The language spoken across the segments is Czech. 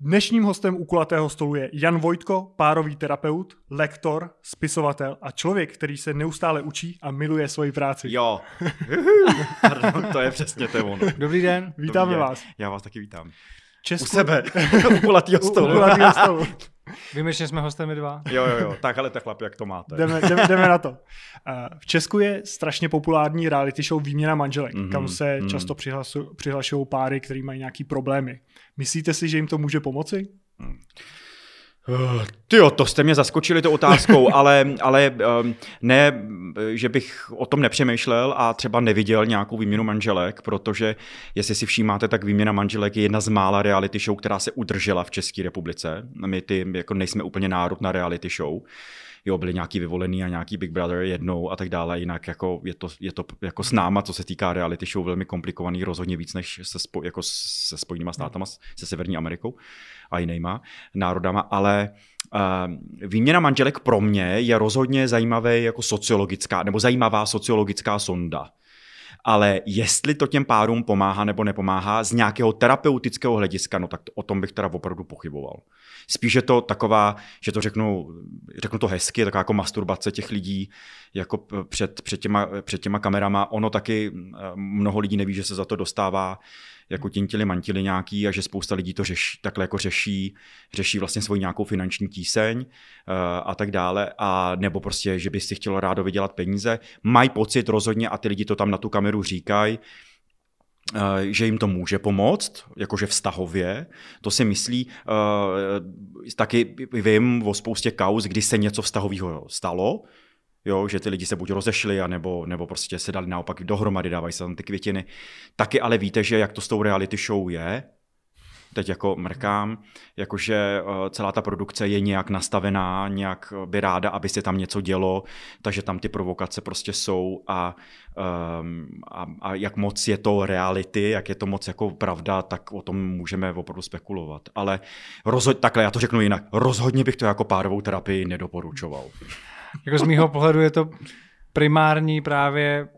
Dnešním hostem u kulatého stolu je Jan Vojtko, párový terapeut, lektor, spisovatel a člověk, který se neustále učí a miluje svoji práci. Jo. Pardon, to je přesně to ono. Dobrý den, vítáme Dobrý den. vás. Já vás taky vítám. Česku... U sebe. U kulatýho U, u stolu. kulatého stolu. Výjimečně jsme hostem my dva. Jo, jo, jo. Tak ale tak chlapi, jak to máte. Jdeme, jdeme, jdeme na to. Eh, V Česku je strašně populární reality show Výměna manželek, Mhm, mm-hmm, kam se mhm. často přihlasu, přihlašují páry, který mají nějaký problémy. Myslíte si, že jim to může pomoci? Ty jo, to jste mě zaskočili tou otázkou, ale, ale um, ne, že bych o tom nepřemýšlel a třeba neviděl nějakou výměnu manželek, protože jestli si všímáte, tak výměna manželek je jedna z mála reality show, která se udržela v České republice. My ty jako nejsme úplně národ na reality show. Jo, byli nějaký vyvolený a nějaký Big Brother jednou a tak dále, jinak jako je, to, je to jako s náma, co se týká reality show, velmi komplikovaný, rozhodně víc než se, spo, jako se Spojenýma státama, se Severní Amerikou a jinýma národama, ale uh, výměna manželek pro mě je rozhodně zajímavý jako sociologická, nebo zajímavá sociologická sonda. Ale jestli to těm párům pomáhá nebo nepomáhá z nějakého terapeutického hlediska, no tak to, o tom bych teda opravdu pochyboval. Spíš je to taková, že to řeknu, řeknu to hezky, taková jako masturbace těch lidí jako před, před, těma, před těma kamerama. Ono taky mnoho lidí neví, že se za to dostává jako tintili mantili nějaký a že spousta lidí to řeší, takhle jako řeší, řeší vlastně svoji nějakou finanční tíseň uh, a tak dále, a nebo prostě, že by si chtělo rádo vydělat peníze. Mají pocit rozhodně a ty lidi to tam na tu kameru říkají, eh, že jim to může pomoct, jakože vztahově. To si myslí, uh, taky vím o spoustě kauz, kdy se něco vztahového stalo, jo, že ty lidi se buď rozešli, anebo, nebo prostě se dali naopak dohromady, dávají se tam ty květiny. Taky ale víte, že jak to s tou reality show je, teď jako mrkám, jakože eh, celá ta produkce je nějak nastavená, nějak by ráda, aby se tam něco dělo, takže tam ty provokace prostě jsou a, um, a, a jak moc je to reality, jak je to moc jako pravda, tak o tom můžeme opravdu spekulovat. Ale rozhodně, takhle já to řeknu jinak, rozhodně bych to jako párovou terapii nedoporučoval. Jako z mýho pohledu je to primární právě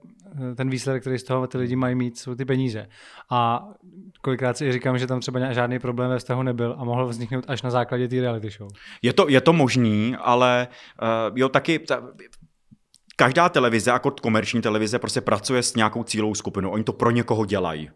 eh, ten výsledek, který z toho ty lidi mají mít, jsou ty peníze. A kolikrát si říkám, že tam třeba žádný problém ve vztahu nebyl a mohl vzniknout až na základě té reality show. Je to, je to možný, ale uh, jo, taky ta, každá televize, jako komerční televize, prostě pracuje s nějakou cílovou skupinou. Oni to pro někoho dělají.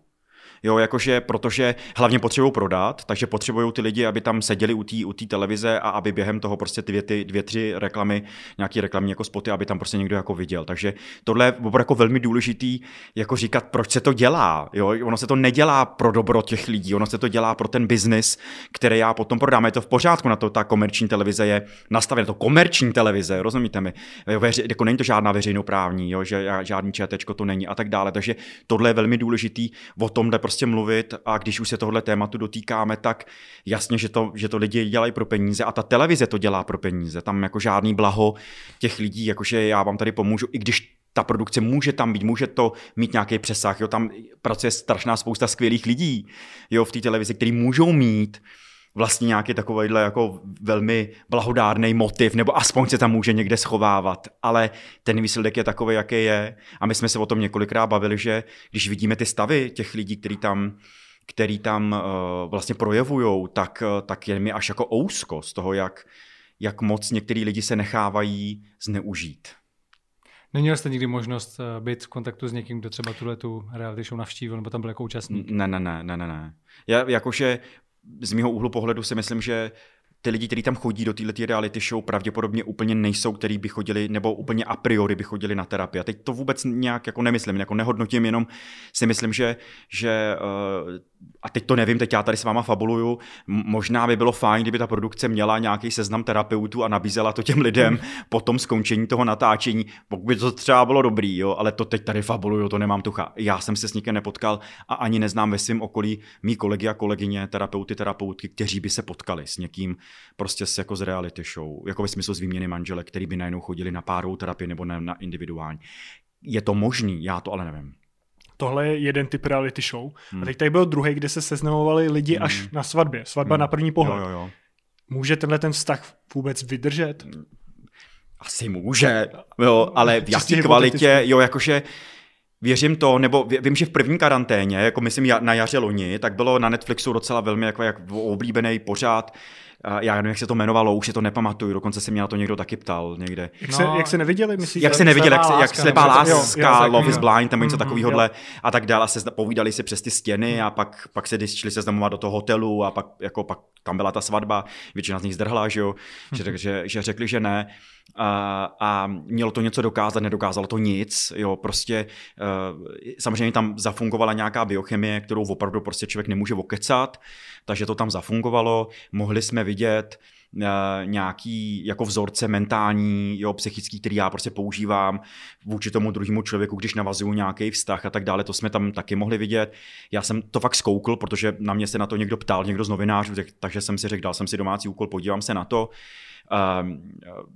Jo, jakože, protože hlavně potřebují prodat, takže potřebují ty lidi, aby tam seděli u té u té televize a aby během toho prostě dvě, ty, dvě, tři reklamy, nějaký reklamní jako spoty, aby tam prostě někdo jako viděl. Takže tohle je opravdu jako velmi důležitý, jako říkat, proč se to dělá. Jo? Ono se to nedělá pro dobro těch lidí, ono se to dělá pro ten biznis, který já potom prodám. Je to v pořádku, na to ta komerční televize je nastavena. To komerční televize, rozumíte mi? Veři, jako není to žádná veřejnoprávní, jo? že žádný četečko to není a tak dále. Takže tohle je velmi důležitý, o tomhle prostě mluvit a když už se tohle tématu dotýkáme, tak jasně, že to, že to lidi dělají pro peníze a ta televize to dělá pro peníze. Tam jako žádný blaho těch lidí, jakože já vám tady pomůžu, i když ta produkce může tam být, může to mít nějaký přesah, jo, tam pracuje strašná spousta skvělých lidí, jo, v té televizi, který můžou mít vlastně nějaký takovýhle jako velmi blahodárný motiv, nebo aspoň se tam může někde schovávat, ale ten výsledek je takový, jaký je. A my jsme se o tom několikrát bavili, že když vidíme ty stavy těch lidí, který tam který tam uh, vlastně projevujou, tak, uh, tak je mi až jako ousko z toho, jak, jak moc některý lidi se nechávají zneužít. Neměl jste nikdy možnost eh, být v kontaktu s někým, kdo třeba tuhle tu reality show navštívil, nebo tam byl jako účastník? Ne, ne, ne, ne, ne, ne. Já jakože z mého úhlu pohledu si myslím, že ty lidi, kteří tam chodí do této reality show, pravděpodobně úplně nejsou, který by chodili, nebo úplně a priori by chodili na terapii. A teď to vůbec nějak jako nemyslím, jako nehodnotím, jenom si myslím, že, že uh, a teď to nevím, teď já tady s váma fabuluju, možná by bylo fajn, kdyby ta produkce měla nějaký seznam terapeutů a nabízela to těm lidem po tom skončení toho natáčení, pokud by to třeba bylo dobrý, jo, ale to teď tady fabuluju, to nemám tucha. Já jsem se s nikým nepotkal a ani neznám ve svém okolí mý kolegy a kolegyně, terapeuty, terapeutky, kteří by se potkali s někým prostě s, jako z reality show, jako ve smyslu z výměny manželek, který by najednou chodili na párovou terapii nebo na, na individuální. Je to možný, já to ale nevím. Tohle je jeden typ reality show. Hmm. A teď tady byl druhý, kde se seznamovali lidi hmm. až na svatbě. Svatba hmm. na první pohled. Jo, jo, jo. Může tenhle ten vztah vůbec vydržet? Asi může, jo, ale v jaký kvalitě, jo, jakože Věřím to, nebo vím, že v první karanténě, jako myslím na jaře loni, tak bylo na Netflixu docela velmi jako jak oblíbený pořád já nevím, jak se to jmenovalo, už si to nepamatuju, dokonce se mě na to někdo taky ptal někde. Jak, no, se, jak se neviděli, myslíš? Jak se neviděli, jak, se, jak slepá láska, Love is Blind, tam něco mm, takového a tak dále, a se povídali si přes ty stěny a pak, pak se šli se znamovat do toho hotelu a pak, jako, pak tam byla ta svatba, většina z nich zdrhla, že jo, že, že, že řekli, že ne a, a mělo to něco dokázat, nedokázalo to nic, jo, prostě uh, samozřejmě tam zafungovala nějaká biochemie, kterou opravdu prostě člověk nemůže okecat, takže to tam zafungovalo, mohli jsme vidět uh, nějaký jako vzorce mentální, jo, psychický, který já prostě používám vůči tomu druhému člověku, když navazuju nějaký vztah a tak dále, to jsme tam taky mohli vidět. Já jsem to fakt zkoukl, protože na mě se na to někdo ptal, někdo z novinářů, takže jsem si řekl, dal jsem si domácí úkol, podívám se na to. Uh,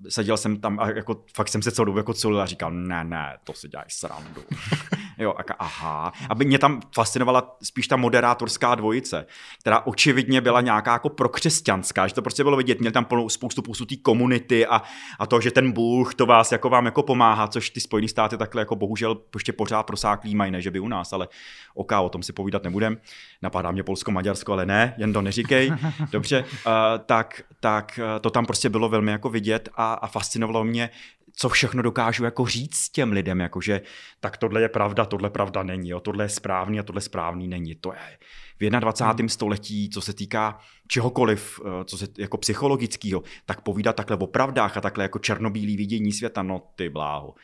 seděl jsem tam a jako fakt jsem se celou dobu jako culil a říkal, ne, ne, to si děláš srandu. jo, a aha. Aby mě tam fascinovala spíš ta moderátorská dvojice, která očividně byla nějaká jako prokřesťanská, že to prostě bylo vidět, měl tam plnou spoustu té komunity a, a to, že ten Bůh to vás jako vám jako pomáhá, což ty Spojené státy takhle jako bohužel ještě pořád prosáklý mají, ne, že by u nás, ale OK, o tom si povídat nebudem. Napadá mě Polsko, Maďarsko, ale ne, jen to neříkej. Dobře, uh, tak, tak uh, to tam prostě bylo velmi jako vidět a, a fascinovalo mě, co všechno dokážu jako říct těm lidem, jakože tak tohle je pravda, tohle pravda není, jo, tohle je správný a tohle správný není. To je v 21. Hmm. století, co se týká čehokoliv, eh, co se jako psychologického, tak povídat takhle o pravdách a takhle jako černobílý vidění světa, no ty bláho.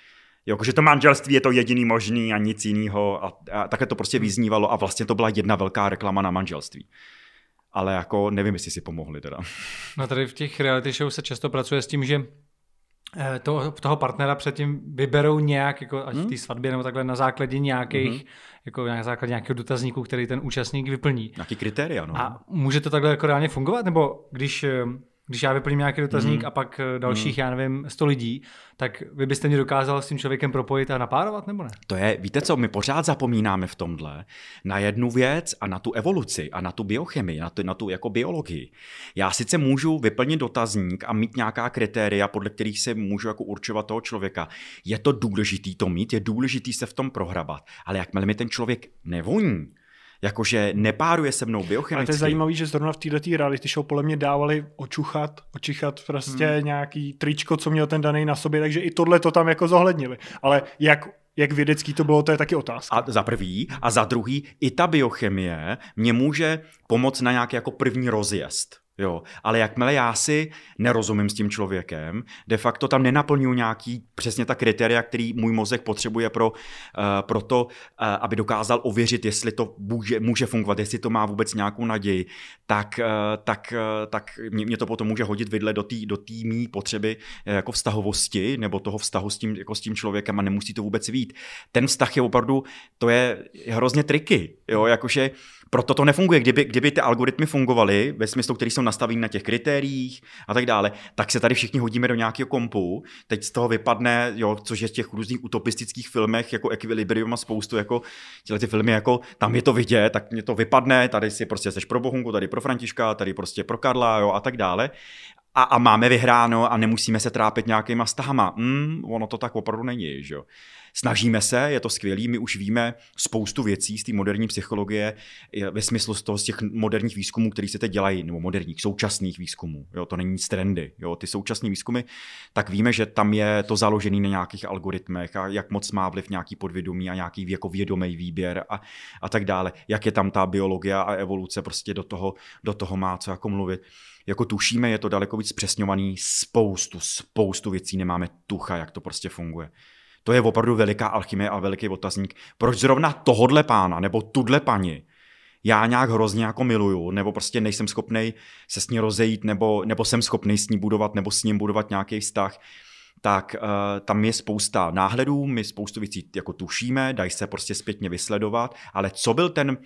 Jo, že to manželství je to jediný možný a nic jiného a, a takhle to prostě hmm. vyznívalo a vlastně to byla jedna velká reklama na manželství ale jako nevím, jestli si pomohli teda. No tady v těch reality show se často pracuje s tím, že eh, to, toho partnera předtím vyberou nějak, jako ať hmm? v té svatbě nebo takhle na základě nějakých, hmm. jako na základě nějakého dotazníku, který ten účastník vyplní. Nějaký kritéria, no. A může to takhle jako reálně fungovat? Nebo když eh, když já vyplním nějaký dotazník mm. a pak eh, dalších, mm. já nevím, 100 lidí, tak vy byste mě dokázal s tím člověkem propojit a napárovat, nebo ne? To je, víte co, my pořád zapomínáme v tomhle na jednu věc a na tu evoluci a na tu biochemii, na tu, na tu jako biologii. Já sice můžu vyplnit dotazník a mít nějaká kritéria, podle kterých se můžu jako určovat toho člověka. Je to důležitý to mít, je důležitý se v tom prohrabat, ale jakmile mi ten člověk nevoní, jakože nepáruje se mnou biochemicky. Ale to je zajímavé, že zrovna v této reality show podle mě dávali očuchat, očichat prostě hmm. nějaký tričko, co měl ten daný na sobě, takže i tohle to tam jako zohlednili. Ale jak jak vědecký to bylo, to je taky otázka. A za prvý. A za druhý, i ta biochemie mě může pomoct na nějaký jako první rozjezd. Jo, ale jakmile já si nerozumím s tím člověkem, de facto tam nenaplňuji nějaký přesně ta kritéria, který můj mozek potřebuje pro, uh, pro to, uh, aby dokázal ověřit, jestli to může, může fungovat, jestli to má vůbec nějakou naději, tak, uh, tak, uh, tak mě, mě to potom může hodit vidle do té do mý potřeby uh, jako vztahovosti nebo toho vztahu s tím, jako s tím člověkem a nemusí to vůbec vít. Ten vztah je opravdu, to je hrozně triky, jo, jakože proto to nefunguje. Kdyby, kdyby ty algoritmy fungovaly ve smyslu, který jsou nastavení na těch kritériích a tak dále, tak se tady všichni hodíme do nějakého kompu. Teď z toho vypadne, jo, což je v těch různých utopistických filmech, jako Equilibrium a spoustu, jako tyhle ty filmy, jako tam je to vidět, tak mě to vypadne, tady si prostě seš pro Bohunku, tady pro Františka, tady prostě pro Karla, jo, a tak dále a, a máme vyhráno a nemusíme se trápit nějakýma stahama. Mm, ono to tak opravdu není, že jo. Snažíme se, je to skvělý, my už víme spoustu věcí z té moderní psychologie ve smyslu z toho z těch moderních výzkumů, které se teď dělají, nebo moderních, současných výzkumů. Jo, to není nic trendy. Jo, ty současné výzkumy, tak víme, že tam je to založené na nějakých algoritmech a jak moc má vliv nějaký podvědomí a nějaký jako vědomý výběr a, a tak dále. Jak je tam ta biologie a evoluce prostě do toho, do toho má co jako mluvit jako tušíme, je to daleko víc přesňovaný, spoustu, spoustu věcí nemáme tucha, jak to prostě funguje. To je opravdu veliká alchymie a veliký otazník. Proč zrovna tohodle pána nebo tudle paní já nějak hrozně jako miluju, nebo prostě nejsem schopný se s ní rozejít, nebo, nebo jsem schopný s ní budovat, nebo s ním budovat nějaký vztah, tak uh, tam je spousta náhledů, my spoustu věcí jako tušíme, dají se prostě zpětně vysledovat, ale co byl ten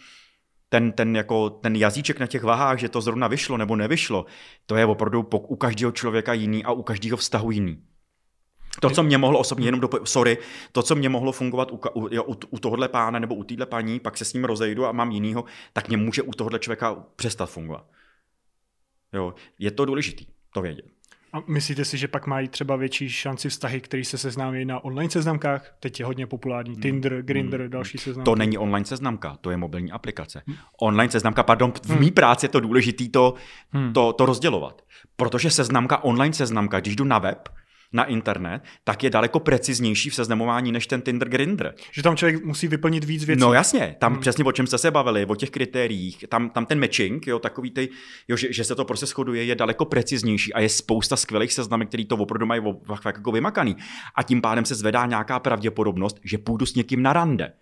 ten, ten, jako, ten jazyček na těch vahách, že to zrovna vyšlo nebo nevyšlo, to je opravdu u každého člověka jiný a u každého vztahu jiný. To, co mě mohlo osobně, jenom do, sorry, to, co mě mohlo fungovat u, u, u, u tohohle pána nebo u téhle paní, pak se s ním rozejdu a mám jinýho, tak mě může u tohohle člověka přestat fungovat. Jo, je to důležitý, to vědět. A myslíte si, že pak mají třeba větší šanci vztahy, které se seznámí na online seznamkách? Teď je hodně populární Tinder, Grindr, další seznamky. To není online seznamka, to je mobilní aplikace. Online seznamka, pardon, v mý práci je to důležité to, to, to rozdělovat. Protože seznamka, online seznamka, když jdu na web, na internet, tak je daleko preciznější v seznamování než ten Tinder Grindr. Že tam člověk musí vyplnit víc věcí. No jasně, tam hmm. přesně o čem jste se bavili, o těch kritériích, tam, tam ten matching, jo, takový ty, jo, že, že, se to prostě shoduje, je daleko preciznější a je spousta skvělých seznamek, který to opravdu mají jako vymakaný. A tím pádem se zvedá nějaká pravděpodobnost, že půjdu s někým na rande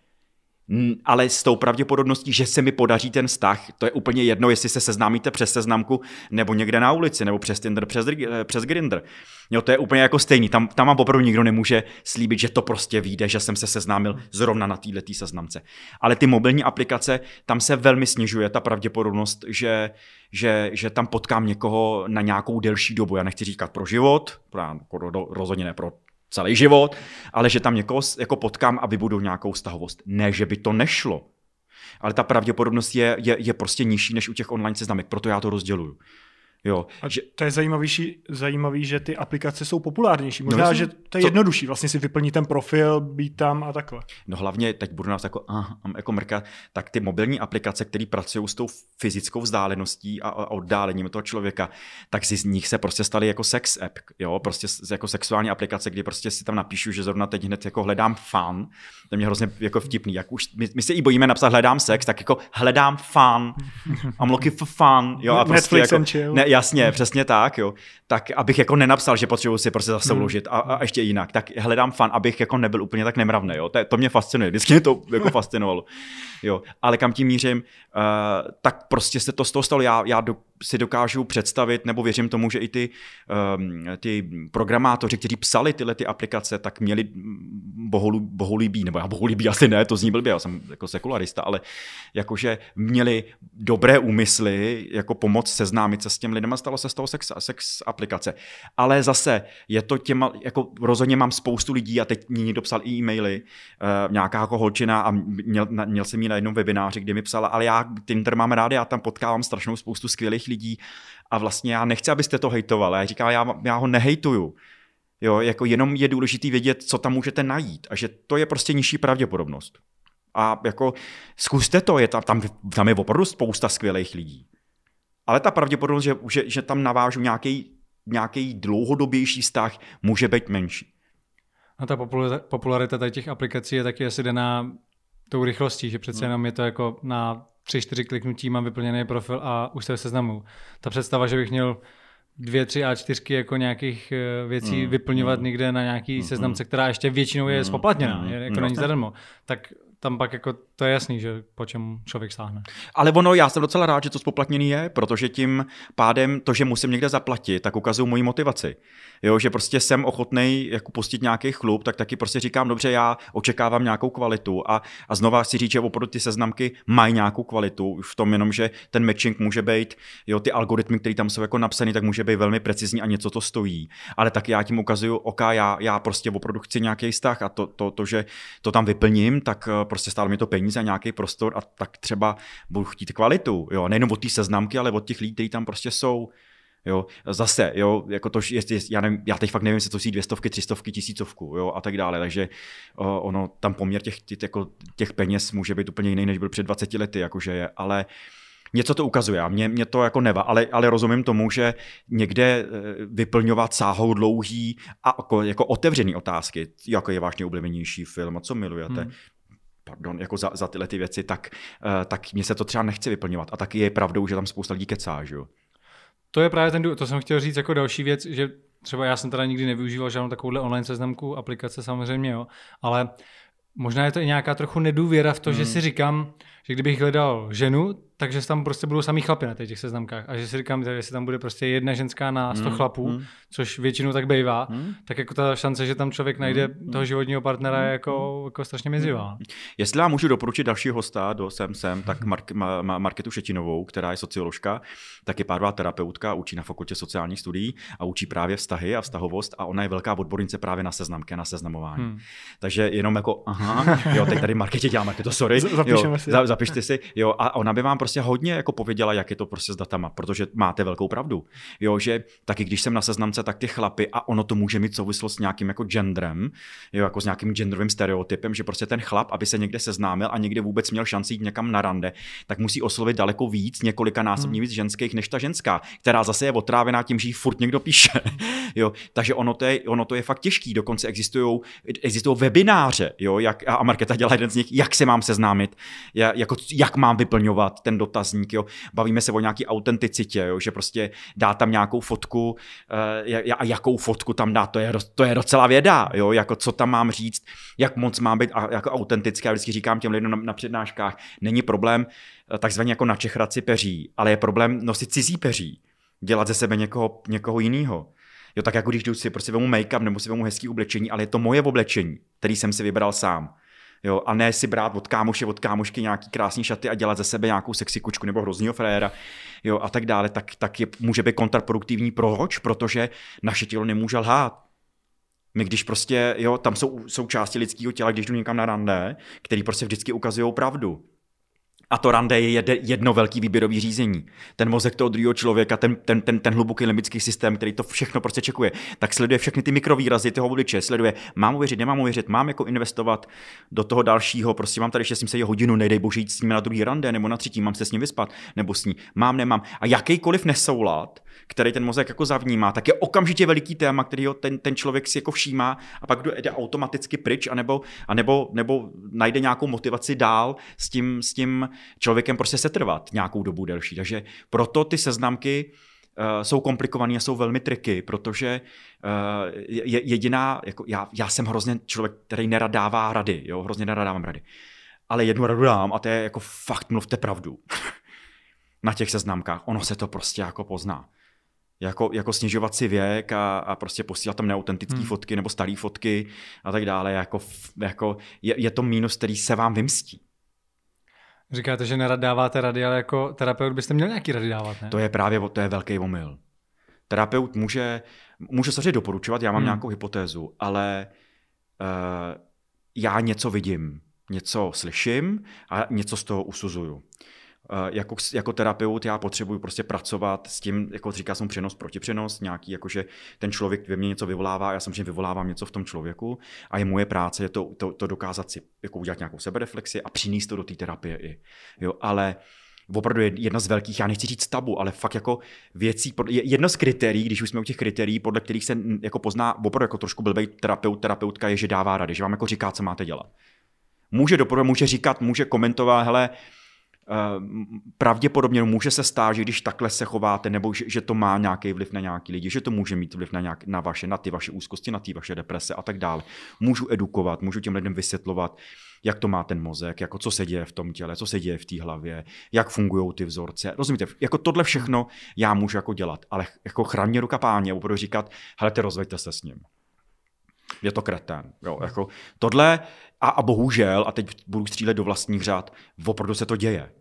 ale s tou pravděpodobností, že se mi podaří ten vztah, to je úplně jedno, jestli se seznámíte přes seznamku nebo někde na ulici, nebo přes Tinder, přes, eh, přes Grindr. Jo, to je úplně jako stejný. Tam, tam vám opravdu nikdo nemůže slíbit, že to prostě vyjde, že jsem se seznámil zrovna na této seznamce. Ale ty mobilní aplikace, tam se velmi snižuje ta pravděpodobnost, že, že, že tam potkám někoho na nějakou delší dobu. Já nechci říkat pro život, rozhodně ne pro celý život, ale že tam někoho jako potkám a vybudu nějakou vztahovost. Ne, že by to nešlo. Ale ta pravděpodobnost je, je, je prostě nižší než u těch online seznamek, proto já to rozděluju. Jo, a že... To je zajímavější, zajímavý, že ty aplikace jsou populárnější. Možná, no, že to je co... jednodušší, vlastně si vyplní ten profil, být tam a takhle. No hlavně, teď budu nás jako, aha, jako mrkat, tak ty mobilní aplikace, které pracují s tou fyzickou vzdáleností a, a oddálením toho člověka, tak si z nich se prostě staly jako sex app, jo, prostě jako sexuální aplikace, kdy prostě si tam napíšu, že zrovna teď hned jako hledám fan, to je mě hrozně jako vtipný, jak už, my, my se i bojíme napsat hledám sex, tak jako hledám fan, I'm looking for fun, jo, a prostě Netflix jako, and chill. Ne, jasně, přesně tak, jo. Tak abych jako nenapsal, že potřebuji si prostě zase uložit a, a, ještě jinak, tak hledám fan, abych jako nebyl úplně tak nemravný, jo. To, to mě fascinuje, vždycky mě to jako fascinovalo. Jo, ale kam tím mířím, uh, tak prostě se to z toho stalo. Já, já do, si dokážu představit, nebo věřím tomu, že i ty, um, ty programátoři, kteří psali tyhle ty aplikace, tak měli boholu, boholíbí, nebo já boholíbí asi ne, to zní blbě, já jsem jako sekularista, ale jakože měli dobré úmysly, jako pomoc seznámit se s těm lidem stalo se z toho sex, sex aplikace. Ale zase je to těma, jako rozhodně mám spoustu lidí a teď mi někdo psal i e-maily, uh, nějaká jako holčina a měl, měl jsem ji na jednom webináři, kde mi psala, ale já Tinder mám rád, já tam potkávám strašnou spoustu skvělých lidí a vlastně já nechci, abyste to hejtovali. Já říkám, já, já ho nehejtuju. Jo, jako jenom je důležité vědět, co tam můžete najít a že to je prostě nižší pravděpodobnost. A jako zkuste to, je tam, tam, tam je opravdu spousta skvělých lidí. Ale ta pravděpodobnost, že, že, že tam navážu nějaký, nějaký dlouhodobější vztah, může být menší. A ta popularita tady těch aplikací je taky asi daná tou rychlostí, že přece no. jenom je to jako na tři, čtyři kliknutí mám vyplněný profil a už se seznamu. Ta představa, že bych měl dvě, tři A4 jako nějakých eh, věcí mm, vyplňovat mm, někde na nějaký mm, seznamce, která ještě většinou je mm, spoplatněná, mm, jako mm, není zadarmo, tak tam pak jako to je jasný, že po čem člověk sáhne. Ale ono, já jsem docela rád, že to spoplatněný je, protože tím pádem to, že musím někde zaplatit, tak ukazují moji motivaci. Jo, že prostě jsem ochotný jako pustit nějaký chlup, tak taky prostě říkám, dobře, já očekávám nějakou kvalitu a, a znova si říct, že opravdu ty seznamky mají nějakou kvalitu, v tom jenom, že ten matching může být, jo, ty algoritmy, které tam jsou jako napsané, tak může být velmi precizní a něco to stojí. Ale tak já tím ukazuju, ok, já, já prostě opravdu chci nějaký vztah a to, to, to, že to tam vyplním, tak eh, prostě stále mi to peníze a nějaký prostor a tak třeba budu chtít kvalitu, jo, nejenom od té seznamky, ale od těch lidí, kteří tam prostě jsou. Jo, zase, jo, jako to, jestli, já, nevím, já teď fakt nevím, jestli to jsou dvě stovky, tři stovky, tisícovku, jo, a tak dále, takže o, ono, tam poměr těch, těch, jako, těch peněz může být úplně jiný, než byl před 20 lety, jakože je, ale něco to ukazuje a mě, mě to jako neva, ale, ale rozumím tomu, že někde e, vyplňovat sáhou dlouhý a jako, jako otevřený otázky, jako je váš nejoblíbenější film a co milujete, hmm pardon, jako za, za tyhle ty věci, tak, uh, tak mě se to třeba nechce vyplňovat. A taky je pravdou, že tam spousta lidí kecá, že jo. To je právě ten, to jsem chtěl říct jako další věc, že třeba já jsem teda nikdy nevyužíval žádnou takovouhle online seznamku, aplikace samozřejmě, jo, ale možná je to i nějaká trochu nedůvěra v to, hmm. že si říkám, že kdybych hledal ženu, takže tam prostě budou samý chlapy na těch seznamkách. A že si říkám, že jestli tam bude prostě jedna ženská na 100 mm, chlapů, mm. což většinou tak bývá, mm. tak jako ta šance, že tam člověk najde mm. toho životního partnera je jako, jako strašně mizivá. Jestli já můžu doporučit další hosta do Sem Sem, tak Mark, ma, ma, Marketu Šetinovou, která je socioložka, tak je párová terapeutka, učí na fakultě sociálních studií a učí právě vztahy a vztahovost a ona je velká odbornice právě na seznamky a na seznamování. Hmm. Takže jenom jako, aha, jo, teď tady Marketě dělá Marketo, sorry, jo, si. Za, zapište si, jo, a ona by vám prostě hodně jako pověděla, jak je to prostě s datama, protože máte velkou pravdu. Jo, že taky když jsem na seznamce, tak ty chlapy a ono to může mít souvislost s nějakým jako genderem, jo, jako s nějakým genderovým stereotypem, že prostě ten chlap, aby se někde seznámil a někde vůbec měl šanci jít někam na rande, tak musí oslovit daleko víc, několika násobně hmm. víc ženských než ta ženská, která zase je otrávená tím, že jí furt někdo píše. jo, takže ono to je, ono to je fakt těžký. Dokonce existují existují webináře, jo, jak, a Marketa dělá jeden z nich, jak se mám seznámit, jak, jako, jak mám vyplňovat ten dotazník. Jo. Bavíme se o nějaký autenticitě, že prostě dá tam nějakou fotku uh, a jakou fotku tam dá, to je, to je docela věda, jo, jako co tam mám říct, jak moc mám být a, jako autentické. Já vždycky říkám těm lidem na, na přednáškách, není problém eh, takzvaně jako načechrat si peří, ale je problém nosit cizí peří, dělat ze sebe někoho, někoho jiného. Jo, tak jako když jdu si prostě vemu make-up nebo si vemu hezký oblečení, ale je to moje oblečení, který jsem si vybral sám. Jo, a ne si brát od kámoše, od kámošky nějaký krásný šaty a dělat ze sebe nějakou sexy kučku nebo hroznýho fréra jo, a tak dále, tak, tak je, může být kontraproduktivní. Proč? Protože naše tělo nemůže lhát. My když prostě, jo, tam jsou, jsou části lidského těla, když jdu někam na rande, který prostě vždycky ukazují pravdu. A to rande je jedno velký výběrový řízení. Ten mozek toho druhého člověka, ten, ten, ten, ten hluboký limbický systém, který to všechno prostě čekuje, tak sleduje všechny ty mikrovýrazy toho voliče, sleduje, mám uvěřit, nemám uvěřit, mám jako investovat do toho dalšího, prostě mám tady s ním se hodinu, nejdej bože jít s ním na druhý rande nebo na třetí, mám se s ním vyspat nebo s ní, mám, nemám. A jakýkoliv nesoulad, který ten mozek jako zavnímá, tak je okamžitě veliký téma, který ho ten, ten člověk si jako všímá a pak jde automaticky pryč, anebo, anebo nebo najde nějakou motivaci dál s tím, s tím člověkem prostě setrvat nějakou dobu delší. Takže proto ty seznamky uh, jsou komplikované a jsou velmi triky, protože uh, je, jediná, jako já, já jsem hrozně člověk, který nerad dává rady, jo, hrozně nerad dávám rady. Ale jednu radu dám a to je jako fakt mluvte pravdu. Na těch seznamkách. Ono se to prostě jako pozná jako, jako snižovat si věk a, a prostě posílat tam neautentické hmm. fotky nebo staré fotky a tak dále. Jako, jako je, je to mínus, který se vám vymstí. Říkáte, že nerad dáváte rady, ale jako terapeut byste měl nějaký rady dávat, ne? To je právě to je velký omyl. Terapeut může, může se doporučovat, já mám hmm. nějakou hypotézu, ale uh, já něco vidím, něco slyším a něco z toho usuzuju. Eh, jako, jako terapeut já potřebuji prostě pracovat s tím, jako říká jsem přenos, protipřenos, nějaký, jakože ten člověk ve mně něco vyvolává, já samozřejmě vyvolávám něco v tom člověku a je moje práce je to, to, to dokázat si jako udělat nějakou sebereflexi a přinést to do té terapie i. Jo, ale opravdu je jedna z velkých, já nechci říct tabu, ale fakt jako věcí, jedno z kritérií, když už jsme u těch kritérií, podle kterých se jako pozná opravdu jako trošku blbej terapeut, terapeutka, je, že dává rady, že vám jako říká, co máte dělat. Může doporučovat, může říkat, může komentovat, hele, pravděpodobně může se stát, že když takhle se chováte, nebo že, že to má nějaký vliv na nějaký lidi, že to může mít vliv na, nějak, na vaše, na ty vaše úzkosti, na ty vaše deprese a tak dále. Můžu edukovat, můžu těm lidem vysvětlovat, jak to má ten mozek, jako co se děje v tom těle, co se děje v té hlavě, jak fungují ty vzorce. Rozumíte, jako tohle všechno já můžu jako dělat, ale jako chraň ruka páně, budu říkat, hele, ty rozveďte se s ním. Je to kretén. Jo, jako tohle a, a bohužel, a teď budu střílet do vlastních řád, opravdu se to děje.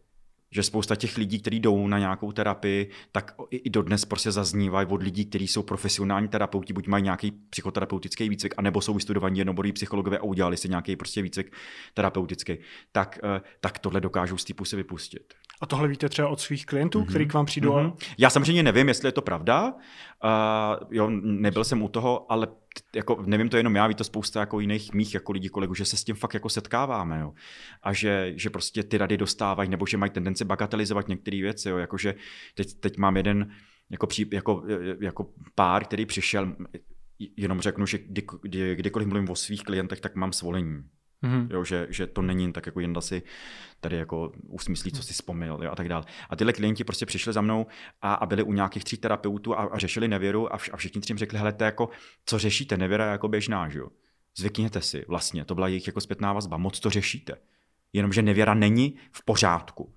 Že spousta těch lidí, kteří jdou na nějakou terapii, tak i dodnes prostě zaznívají od lidí, kteří jsou profesionální terapeuti, buď mají nějaký psychoterapeutický výcvik, anebo jsou vystudovaní jednoborí psychologové a udělali si nějaký prostě výcvik terapeutický, tak, eh, tak tohle dokážou z té pusy vypustit. A tohle víte třeba od svých klientů, mm-hmm. který k vám přijdou? Mm-hmm. Já samozřejmě nevím, jestli je to pravda. Uh, jo, nebyl jsem u toho, ale jako, nevím to jenom já, ví to spousta jako jiných mých jako lidí kolegů, že se s tím fakt jako setkáváme. Jo. A že, že prostě ty rady dostávají, nebo že mají tendenci bagatelizovat některé věci. Jo. Jakože teď, teď mám jeden jako, pří, jako, jako pár, který přišel, jenom řeknu, že kdy, kdy, kdykoliv mluvím o svých klientech, tak mám svolení. Mm-hmm. Jo, že, že to není tak jako jen si tady jako usmyslí, co si vzpomněl jo, a tak dále. A tyhle klienti prostě přišli za mnou a, a byli u nějakých tří terapeutů a, a řešili nevěru a, vš, a všichni tři jim řekli, hele, to jako, co řešíte, nevěra je jako běžná, že jo. Zvykněte si vlastně, to byla jejich jako zpětná vazba, moc to řešíte. Jenomže nevěra není v pořádku.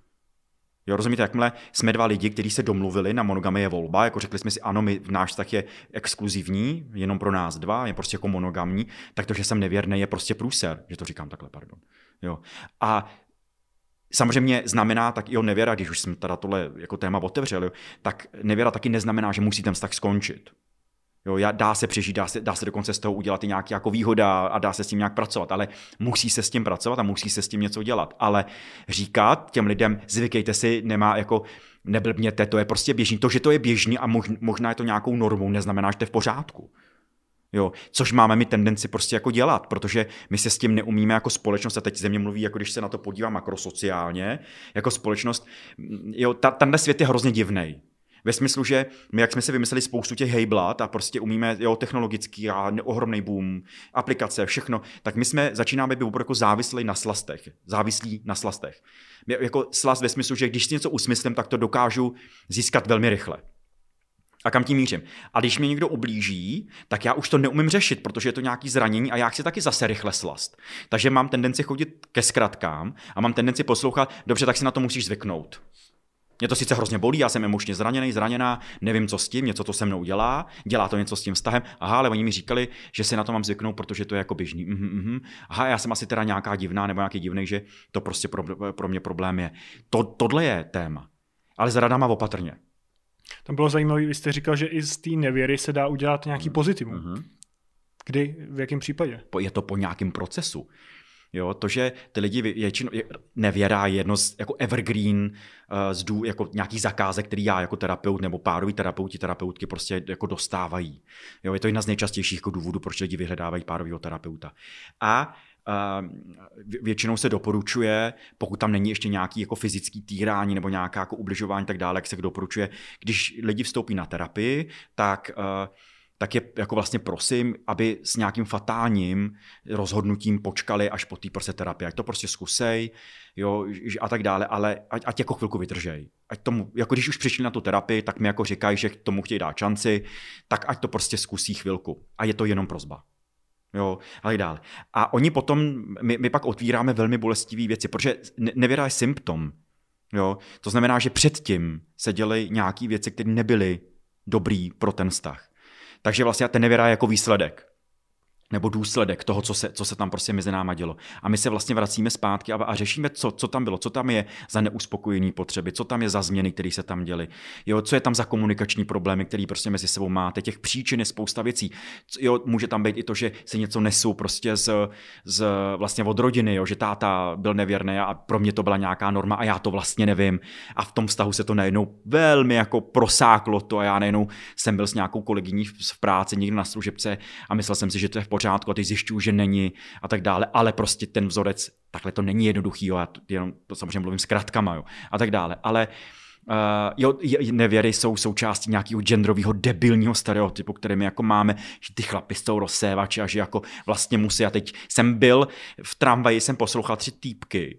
Jo, rozumíte, jakmile jsme dva lidi, kteří se domluvili na monogamy je volba, jako řekli jsme si, ano, my, náš vztah je exkluzivní, jenom pro nás dva, je prostě jako monogamní, tak to, že jsem nevěrný, je prostě průser, že to říkám takhle, pardon. Jo. A Samozřejmě znamená tak i nevěra, když už jsme teda tohle jako téma otevřeli, tak nevěra taky neznamená, že musí ten vztah skončit. Jo, dá se přežít, dá se, dá se dokonce z toho udělat i nějaký jako výhoda a dá se s tím nějak pracovat, ale musí se s tím pracovat a musí se s tím něco dělat. Ale říkat těm lidem, zvykejte si, nemá jako, neblbněte, to je prostě běžný. To, že to je běžný a mož, možná je to nějakou normou, neznamená, že to je v pořádku. Jo, což máme my tendenci prostě jako dělat, protože my se s tím neumíme jako společnost, a teď ze mě mluví, jako když se na to podívám makrosociálně, jako společnost, jo, ta, tenhle svět je hrozně divný. Ve smyslu, že my, jak jsme si vymysleli spoustu těch hejblat a prostě umíme, jo, technologický a ohromný boom, aplikace, všechno, tak my jsme, začínáme být opravdu jako závislí na slastech. Závislí na slastech. My, jako slast ve smyslu, že když si něco usmyslím, tak to dokážu získat velmi rychle. A kam tím mířím? A když mi někdo ublíží, tak já už to neumím řešit, protože je to nějaký zranění a já chci taky zase rychle slast. Takže mám tendenci chodit ke zkratkám a mám tendenci poslouchat, dobře, tak si na to musíš zvyknout. Mě to sice hrozně bolí, já jsem emočně zraněný, zraněná, nevím, co s tím, něco to se mnou dělá, dělá to něco s tím vztahem. Aha, ale oni mi říkali, že si na to mám zvyknout, protože to je jako běžný. Mhm, mhm. Aha, já jsem asi teda nějaká divná nebo nějaký divný, že to prostě pro, pro mě problém je. To, tohle je téma. Ale s radama opatrně. Tam bylo zajímavé, vy jste říkal, že i z té nevěry se dá udělat nějaký pozitivum. Mhm. Kdy, v jakém případě? Po- Je to po nějakém procesu. Jo, to, že ty lidi vě- většinou, nevěra je jedno z jako evergreen uh, z dů, jako nějaký zakázek, který já jako terapeut nebo párový terapeuti, terapeutky prostě jako dostávají. Jo, je to jedna z nejčastějších jako důvodů, proč lidi vyhledávají párového terapeuta. A vě- většinou se doporučuje, pokud tam není ještě nějaký jako fyzický týrání nebo nějaká jako ubližování tak dále, jak se doporučuje, když lidi vstoupí na terapii, tak uh, tak je jako vlastně prosím, aby s nějakým fatálním rozhodnutím počkali až po té prostě terapii. Ať to prostě zkusej, jo, a tak dále, ale ať, ať jako chvilku vydržej. Ať tomu, jako když už přišli na tu terapii, tak mi jako říkají, že tomu chtějí dát šanci, tak ať to prostě zkusí chvilku. A je to jenom prozba. Jo, a tak dále. A oni potom, my, my pak otvíráme velmi bolestivé věci, protože ne- nevěra je symptom. Jo, to znamená, že předtím se děly nějaké věci, které nebyly dobrý pro ten vztah. Takže vlastně ten je jako výsledek nebo důsledek toho, co se, co se tam prostě mezi náma dělo. A my se vlastně vracíme zpátky a, a řešíme, co, co tam bylo, co tam je za neuspokojené potřeby, co tam je za změny, které se tam děly, jo, co je tam za komunikační problémy, které prostě mezi sebou máte. Těch příčin je spousta věcí. Jo, může tam být i to, že se něco nesou prostě z, z vlastně od rodiny, jo, že táta byl nevěrný a pro mě to byla nějaká norma a já to vlastně nevím. A v tom vztahu se to najednou velmi jako prosáklo to a já najednou jsem byl s nějakou kolegyní v v práci někde na služebce a myslel jsem si, že to je v pořádku a teď zjišťuju, že není a tak dále, ale prostě ten vzorec, takhle to není jednoduchý, jo, já to, jenom to samozřejmě mluvím zkratkama, jo, a tak dále, ale Uh, jo, nevěry jsou součástí nějakého genderového debilního stereotypu, který my jako máme, že ty chlapy jsou rozsévači a že jako vlastně musí. A teď jsem byl v tramvaji, jsem poslouchal tři týpky,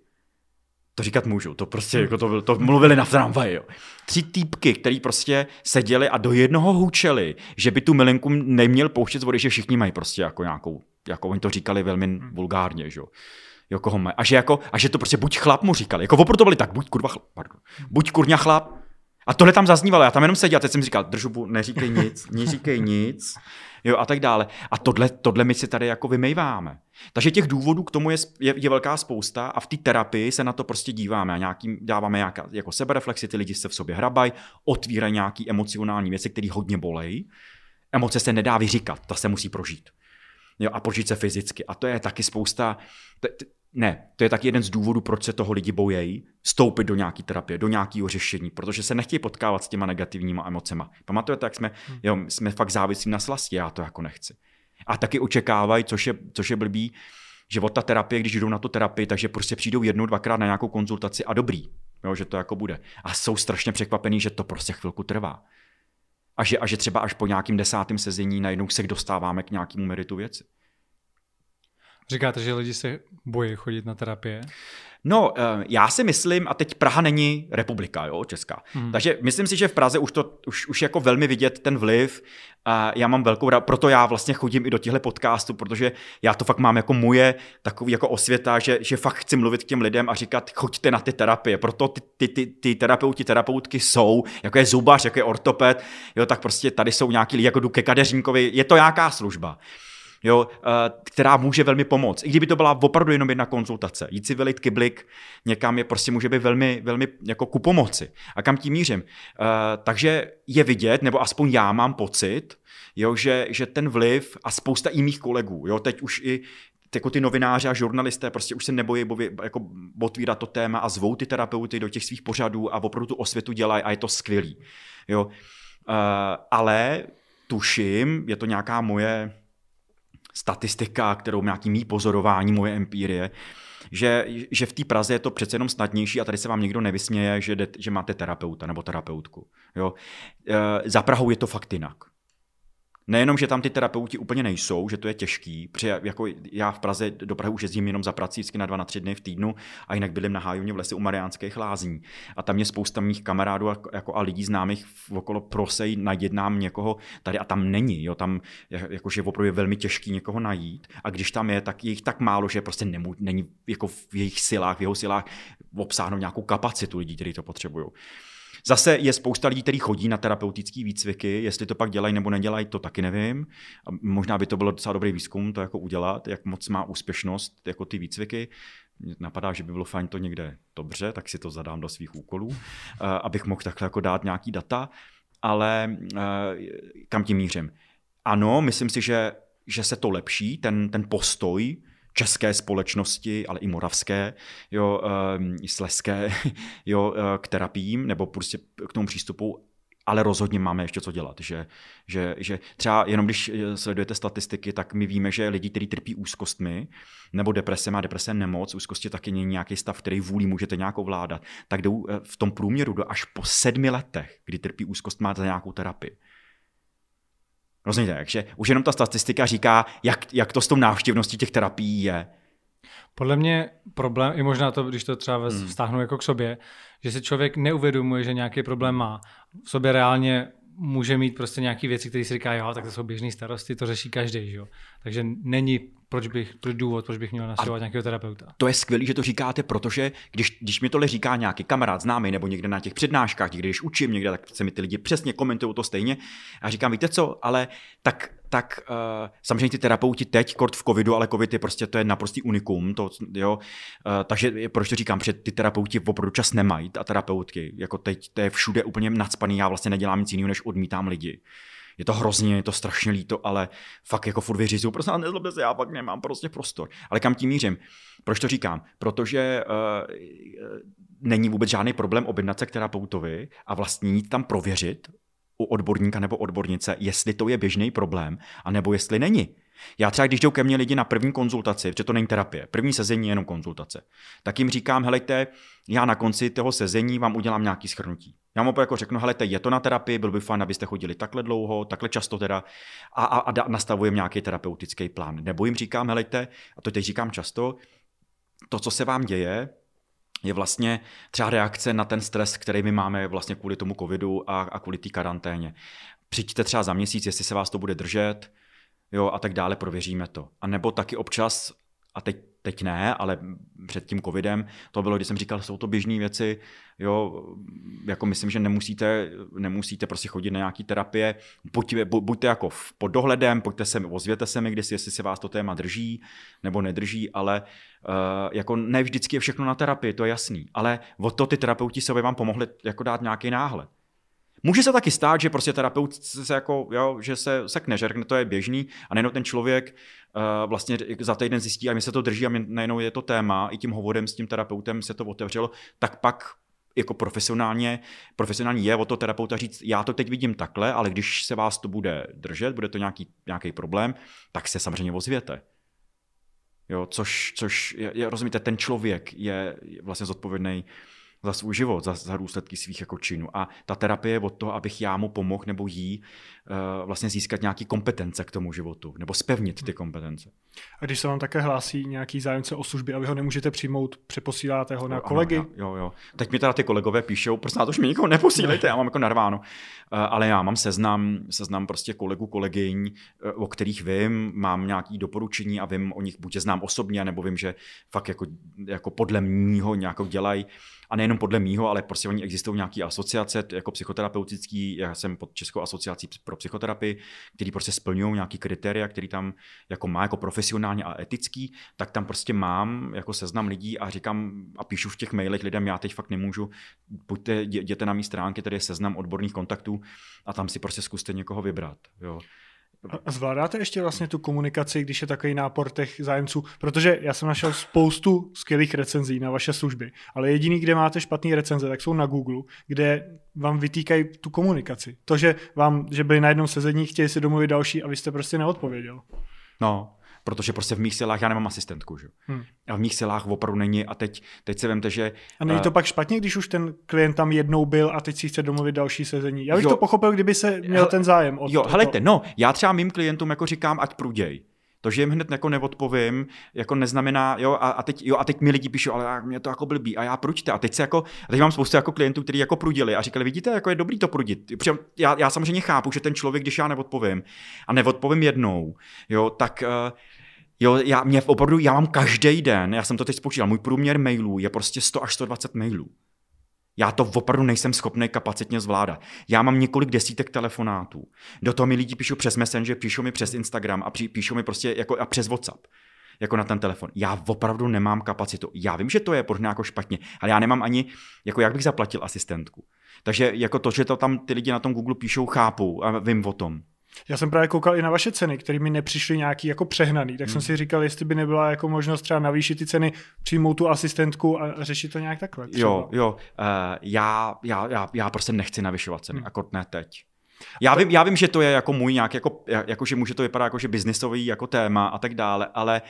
to říkat můžu, to prostě jako to, byl, to mluvili na tramvaji, jo. Tři týpky, který prostě seděli a do jednoho hučeli, že by tu milinku neměl pouštět z vody, že všichni mají prostě jako nějakou, jako oni to říkali velmi vulgárně, že jo. Jo, koho mají. A že, jako, a že to prostě buď chlap mu říkali, jako opravdu to byli tak, buď kurva chlap, pardon, buď kurňa chlap. A tohle tam zaznívalo, já tam jenom seděl, a teď jsem říkal, držubu, neříkej nic, neříkej nic, jo, a tak dále. A tohle, tohle my si tady jako vymejváme. Takže těch důvodů k tomu je, je, je velká spousta a v té terapii se na to prostě díváme a nějaký, dáváme nějaká, jako sebereflexy, ty lidi se v sobě hrabají, otvírají nějaký emocionální věci, které hodně bolejí. Emoce se nedá vyříkat, ta se musí prožít. Jo, a prožít se fyzicky. A to je taky spousta, ne, to je taky jeden z důvodů, proč se toho lidi bojejí, vstoupit do nějaké terapie, do nějakého řešení, protože se nechtějí potkávat s těma negativníma emocema. Pamatujete, jak jsme, jo, jsme fakt závislí na slastě, já to jako nechci. A taky očekávají, což je, což je blbý, že od ta terapie, když jdou na tu terapii, takže prostě přijdou jednou, dvakrát na nějakou konzultaci a dobrý, jo, že to jako bude. A jsou strašně překvapení, že to prostě chvilku trvá. A že, a že třeba až po nějakým desátém sezení najednou se dostáváme k nějakému meritu věci. Říkáte, že lidi se bojí chodit na terapie? No, eh, já si myslím, a teď Praha není republika, jo, česká. Hmm. Takže myslím si, že v Praze už to už, už jako velmi vidět ten vliv. A já mám velkou rád, proto já vlastně chodím i do těchto podcastů, protože já to fakt mám jako moje takový jako osvěta, že, že fakt chci mluvit k těm lidem a říkat, choďte na ty terapie. Proto ty, ty, ty, ty terapeuti, terapeutky jsou, jako je zubař, jako je ortoped, jo, tak prostě tady jsou nějaký lidi, jako jdu ke kadeřínkovi, je to nějaká služba. Jo, eh, která může velmi pomoct. I kdyby to byla opravdu jenom jedna konzultace. Jít si vylit kyblik někam je prostě může být velmi, velmi jako ku pomoci. A kam tím mířím? Eh, takže je vidět, nebo aspoň já mám pocit, jo, že, že ten vliv a spousta i mých kolegů, jo, teď už i jako ty novináři a žurnalisté prostě už se nebojí bově, jako otvírat to téma a zvou ty terapeuty do těch svých pořadů a opravdu tu osvětu dělají a je to skvělý. Jo. Uh, ale tuším, je to nějaká moje statistika, kterou nějaký mý pozorování, moje empírie, že, že v té Praze je to přece jenom snadnější a tady se vám nikdo nevysměje, že, že máte terapeuta nebo terapeutku. Jo? E, za Prahou je to fakt jinak. Nejenom, že tam ty terapeuti úplně nejsou, že to je těžký, protože jako já v Praze do Prahy už jezdím jenom za prací vždycky na dva, na tři dny v týdnu a jinak bydlím na Hájovně v lese u Mariánských lázní. A tam je spousta mých kamarádů a, jako a lidí známých okolo prosej, najít nám někoho tady a tam není. Jo, tam jakože opravdu je velmi těžký někoho najít a když tam je, tak je jich tak málo, že prostě nemů, není jako v jejich silách, v jeho silách obsáhnout nějakou kapacitu lidí, kteří to potřebují. Zase je spousta lidí, kteří chodí na terapeutické výcviky, jestli to pak dělají nebo nedělají, to taky nevím. A možná by to bylo docela dobrý výzkum to jako udělat, jak moc má úspěšnost jako ty výcviky. Mě napadá, že by bylo fajn to někde dobře, tak si to zadám do svých úkolů, eh, abych mohl takhle jako dát nějaký data. Ale eh, kam tím mířím? Ano, myslím si, že, že se to lepší, ten, ten postoj české společnosti, ale i moravské, jo, ehm, i sleské, jo, eh, k terapiím nebo prostě k tomu přístupu, ale rozhodně máme ještě co dělat. Že, že, že třeba jenom když eh, sledujete statistiky, tak my víme, že lidi, kteří trpí úzkostmi nebo deprese, má deprese nemoc, úzkosti taky není nějaký stav, který vůli můžete nějak ovládat, tak jdou eh, v tom průměru do až po sedmi letech, kdy trpí úzkost, máte nějakou terapii. Rozumíte, takže už jenom ta statistika říká, jak, jak to s tou návštěvností těch terapií je. Podle mě problém, i možná to, když to třeba hmm. vztáhnu jako k sobě, že si člověk neuvědomuje, že nějaký problém má. V sobě reálně může mít prostě nějaké věci, které si říká, jo, tak to jsou běžné starosti, to řeší každý, jo. Takže není proč bych, proč důvod, proč bych měl navštěvovat nějakého terapeuta. To je skvělé, že to říkáte, protože když, když mi tohle říká nějaký kamarád známý nebo někde na těch přednáškách, někde když učím někde, tak se mi ty lidi přesně komentují to stejně. A říkám, víte co, ale tak, tak uh, samozřejmě ty terapeuti teď, kort v covidu, ale covid je prostě, to je naprostý unikum, to, jo, uh, takže proč to říkám, protože ty terapeuti opravdu čas nemají a terapeutky, jako teď to je všude úplně nadspaný, já vlastně nedělám nic jiného, než odmítám lidi je to hrozně, je to strašně líto, ale fakt jako furt vyřizuju, prostě nezlobte se, já fakt nemám prostě prostor. Ale kam tím mířím? Proč to říkám? Protože uh, není vůbec žádný problém objednat se k terapeutovi a vlastně jít tam prověřit u odborníka nebo odbornice, jestli to je běžný problém, anebo jestli není. Já třeba, když jdou ke mně lidi na první konzultaci, protože to není terapie, první sezení je jenom konzultace, tak jim říkám, helejte, já na konci toho sezení vám udělám nějaký schrnutí. Já mu jako řeknu, helejte, je to na terapii, byl by fajn, abyste chodili takhle dlouho, takhle často teda a, a, a nastavujem nějaký terapeutický plán. Nebo jim říkám, helejte, a to teď říkám často, to, co se vám děje, je vlastně třeba reakce na ten stres, který my máme vlastně kvůli tomu covidu a, a kvůli té karanténě. Přijďte třeba za měsíc, jestli se vás to bude držet, jo, a tak dále, prověříme to. A nebo taky občas, a teď, teď ne, ale před tím covidem to bylo, když jsem říkal, jsou to běžné věci, jo, jako myslím, že nemusíte, nemusíte prostě chodit na nějaký terapie, buď, buďte jako pod dohledem, pojďte se, ozvěte se mi když jestli se vás to téma drží nebo nedrží, ale uh, jako ne vždycky je všechno na terapii, to je jasný, ale o to ty terapeuti se vám pomohli jako dát nějaký náhled. Může se taky stát, že prostě terapeut se jako, jo, že se sekne, že řekne, to je běžný a nejenom ten člověk uh, vlastně za týden zjistí a mi se to drží a mě najednou je to téma, i tím hovorem s tím terapeutem se to otevřelo, tak pak jako profesionálně, profesionální je o to terapeuta říct, já to teď vidím takhle, ale když se vás to bude držet, bude to nějaký, nějaký problém, tak se samozřejmě ozvěte. Jo, což, což je, je, rozumíte, ten člověk je vlastně zodpovědný za svůj život, za, za důsledky svých jako činů. A ta terapie je od toho, abych já mu pomohl nebo jí uh, vlastně získat nějaký kompetence k tomu životu, nebo spevnit ty kompetence. A když se vám také hlásí nějaký zájemce o služby a vy ho nemůžete přijmout, přeposíláte ho na jo, kolegy? Ano, jo, jo. Teď mi teda ty kolegové píšou, prostě to už mi nikoho neposílejte, já mám jako narváno. Uh, ale já mám seznam, seznam prostě kolegů, kolegyň, uh, o kterých vím, mám nějaký doporučení a vím o nich, buď je znám osobně, nebo vím, že fakt jako, jako podle mýho nějakou dělají a nejenom podle mýho, ale prostě oni existují nějaké asociace jako psychoterapeutický, já jsem pod Českou asociací pro psychoterapii, který prostě splňují nějaký kritéria, který tam jako má jako profesionálně a etický, tak tam prostě mám jako seznam lidí a říkám a píšu v těch mailech lidem, já teď fakt nemůžu, pojďte, jděte na mý stránky, tady je seznam odborných kontaktů a tam si prostě zkuste někoho vybrat. Jo. Zvládáte ještě vlastně tu komunikaci, když je takový nápor těch zájemců? Protože já jsem našel spoustu skvělých recenzí na vaše služby, ale jediný, kde máte špatné recenze, tak jsou na Google, kde vám vytýkají tu komunikaci. To, že vám, že byli na jednom sezení, chtěli si domluvit další a vy jste prostě neodpověděl. No, protože prostě v mých silách já nemám asistentku, že? Hmm. A v mých silách opravdu není a teď, teď se vemte, že... A není to uh, pak špatně, když už ten klient tam jednou byl a teď si chce domluvit další sezení? Já bych jo, to pochopil, kdyby se měl ten zájem. Od jo, helejte, no, já třeba mým klientům jako říkám, ať pruděj. To, že jim hned jako neodpovím, jako neznamená, jo, a, a, teď, jo, a teď mi lidi píšou, ale mě to jako blbý, a já pruďte. A teď se jako, a teď mám spoustu jako klientů, kteří jako prudili a říkali, vidíte, jako je dobrý to prudit. Já, já samozřejmě chápu, že ten člověk, když já neodpovím a neodpovím jednou, jo, tak uh, Jo, já, mě opravdu, já mám každý den, já jsem to teď spočítal, můj průměr mailů je prostě 100 až 120 mailů. Já to opravdu nejsem schopný kapacitně zvládat. Já mám několik desítek telefonátů. Do toho mi lidi píšou přes Messenger, píšou mi přes Instagram a píšou mi prostě jako a přes WhatsApp jako na ten telefon. Já opravdu nemám kapacitu. Já vím, že to je pořád jako špatně, ale já nemám ani, jako jak bych zaplatil asistentku. Takže jako to, že to tam ty lidi na tom Google píšou, chápu a vím o tom. Já jsem právě koukal i na vaše ceny, které mi nepřišly nějaký jako přehnaný, tak hmm. jsem si říkal, jestli by nebyla jako možnost třeba navýšit ty ceny, přijmout tu asistentku a řešit to nějak takhle. Třeba. Jo, jo, uh, já, já, já, já prostě nechci navyšovat ceny, hmm. akord ne teď. Já vím, já vím, že to je jako můj nějak, jako, jako že může to vypadat jako, že biznisový jako téma a tak dále, ale Uh,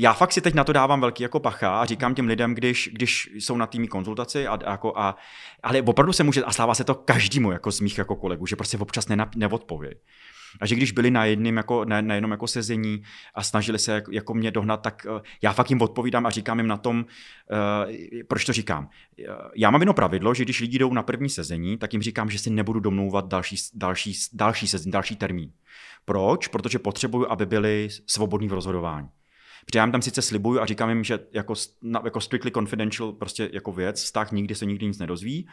já fakt si teď na to dávám velký jako pacha a říkám těm lidem, když, když jsou na týmí konzultaci, a, jako a, ale opravdu se může, a stává se to každému jako z mých jako kolegů, že prostě občas neodpoví. A že když byli na jedním jako, na, na jednom jako sezení a snažili se jako, mě dohnat, tak uh, já fakt jim odpovídám a říkám jim na tom, uh, proč to říkám. Já mám jedno pravidlo, že když lidi jdou na první sezení, tak jim říkám, že si nebudu domlouvat další, další, další sezení, další termín. Proč? Protože potřebuju, aby byli svobodní v rozhodování. Protože já jim tam sice slibuju a říkám jim, že jako, jako strictly confidential prostě jako věc, vztah nikdy se nikdy nic nedozví,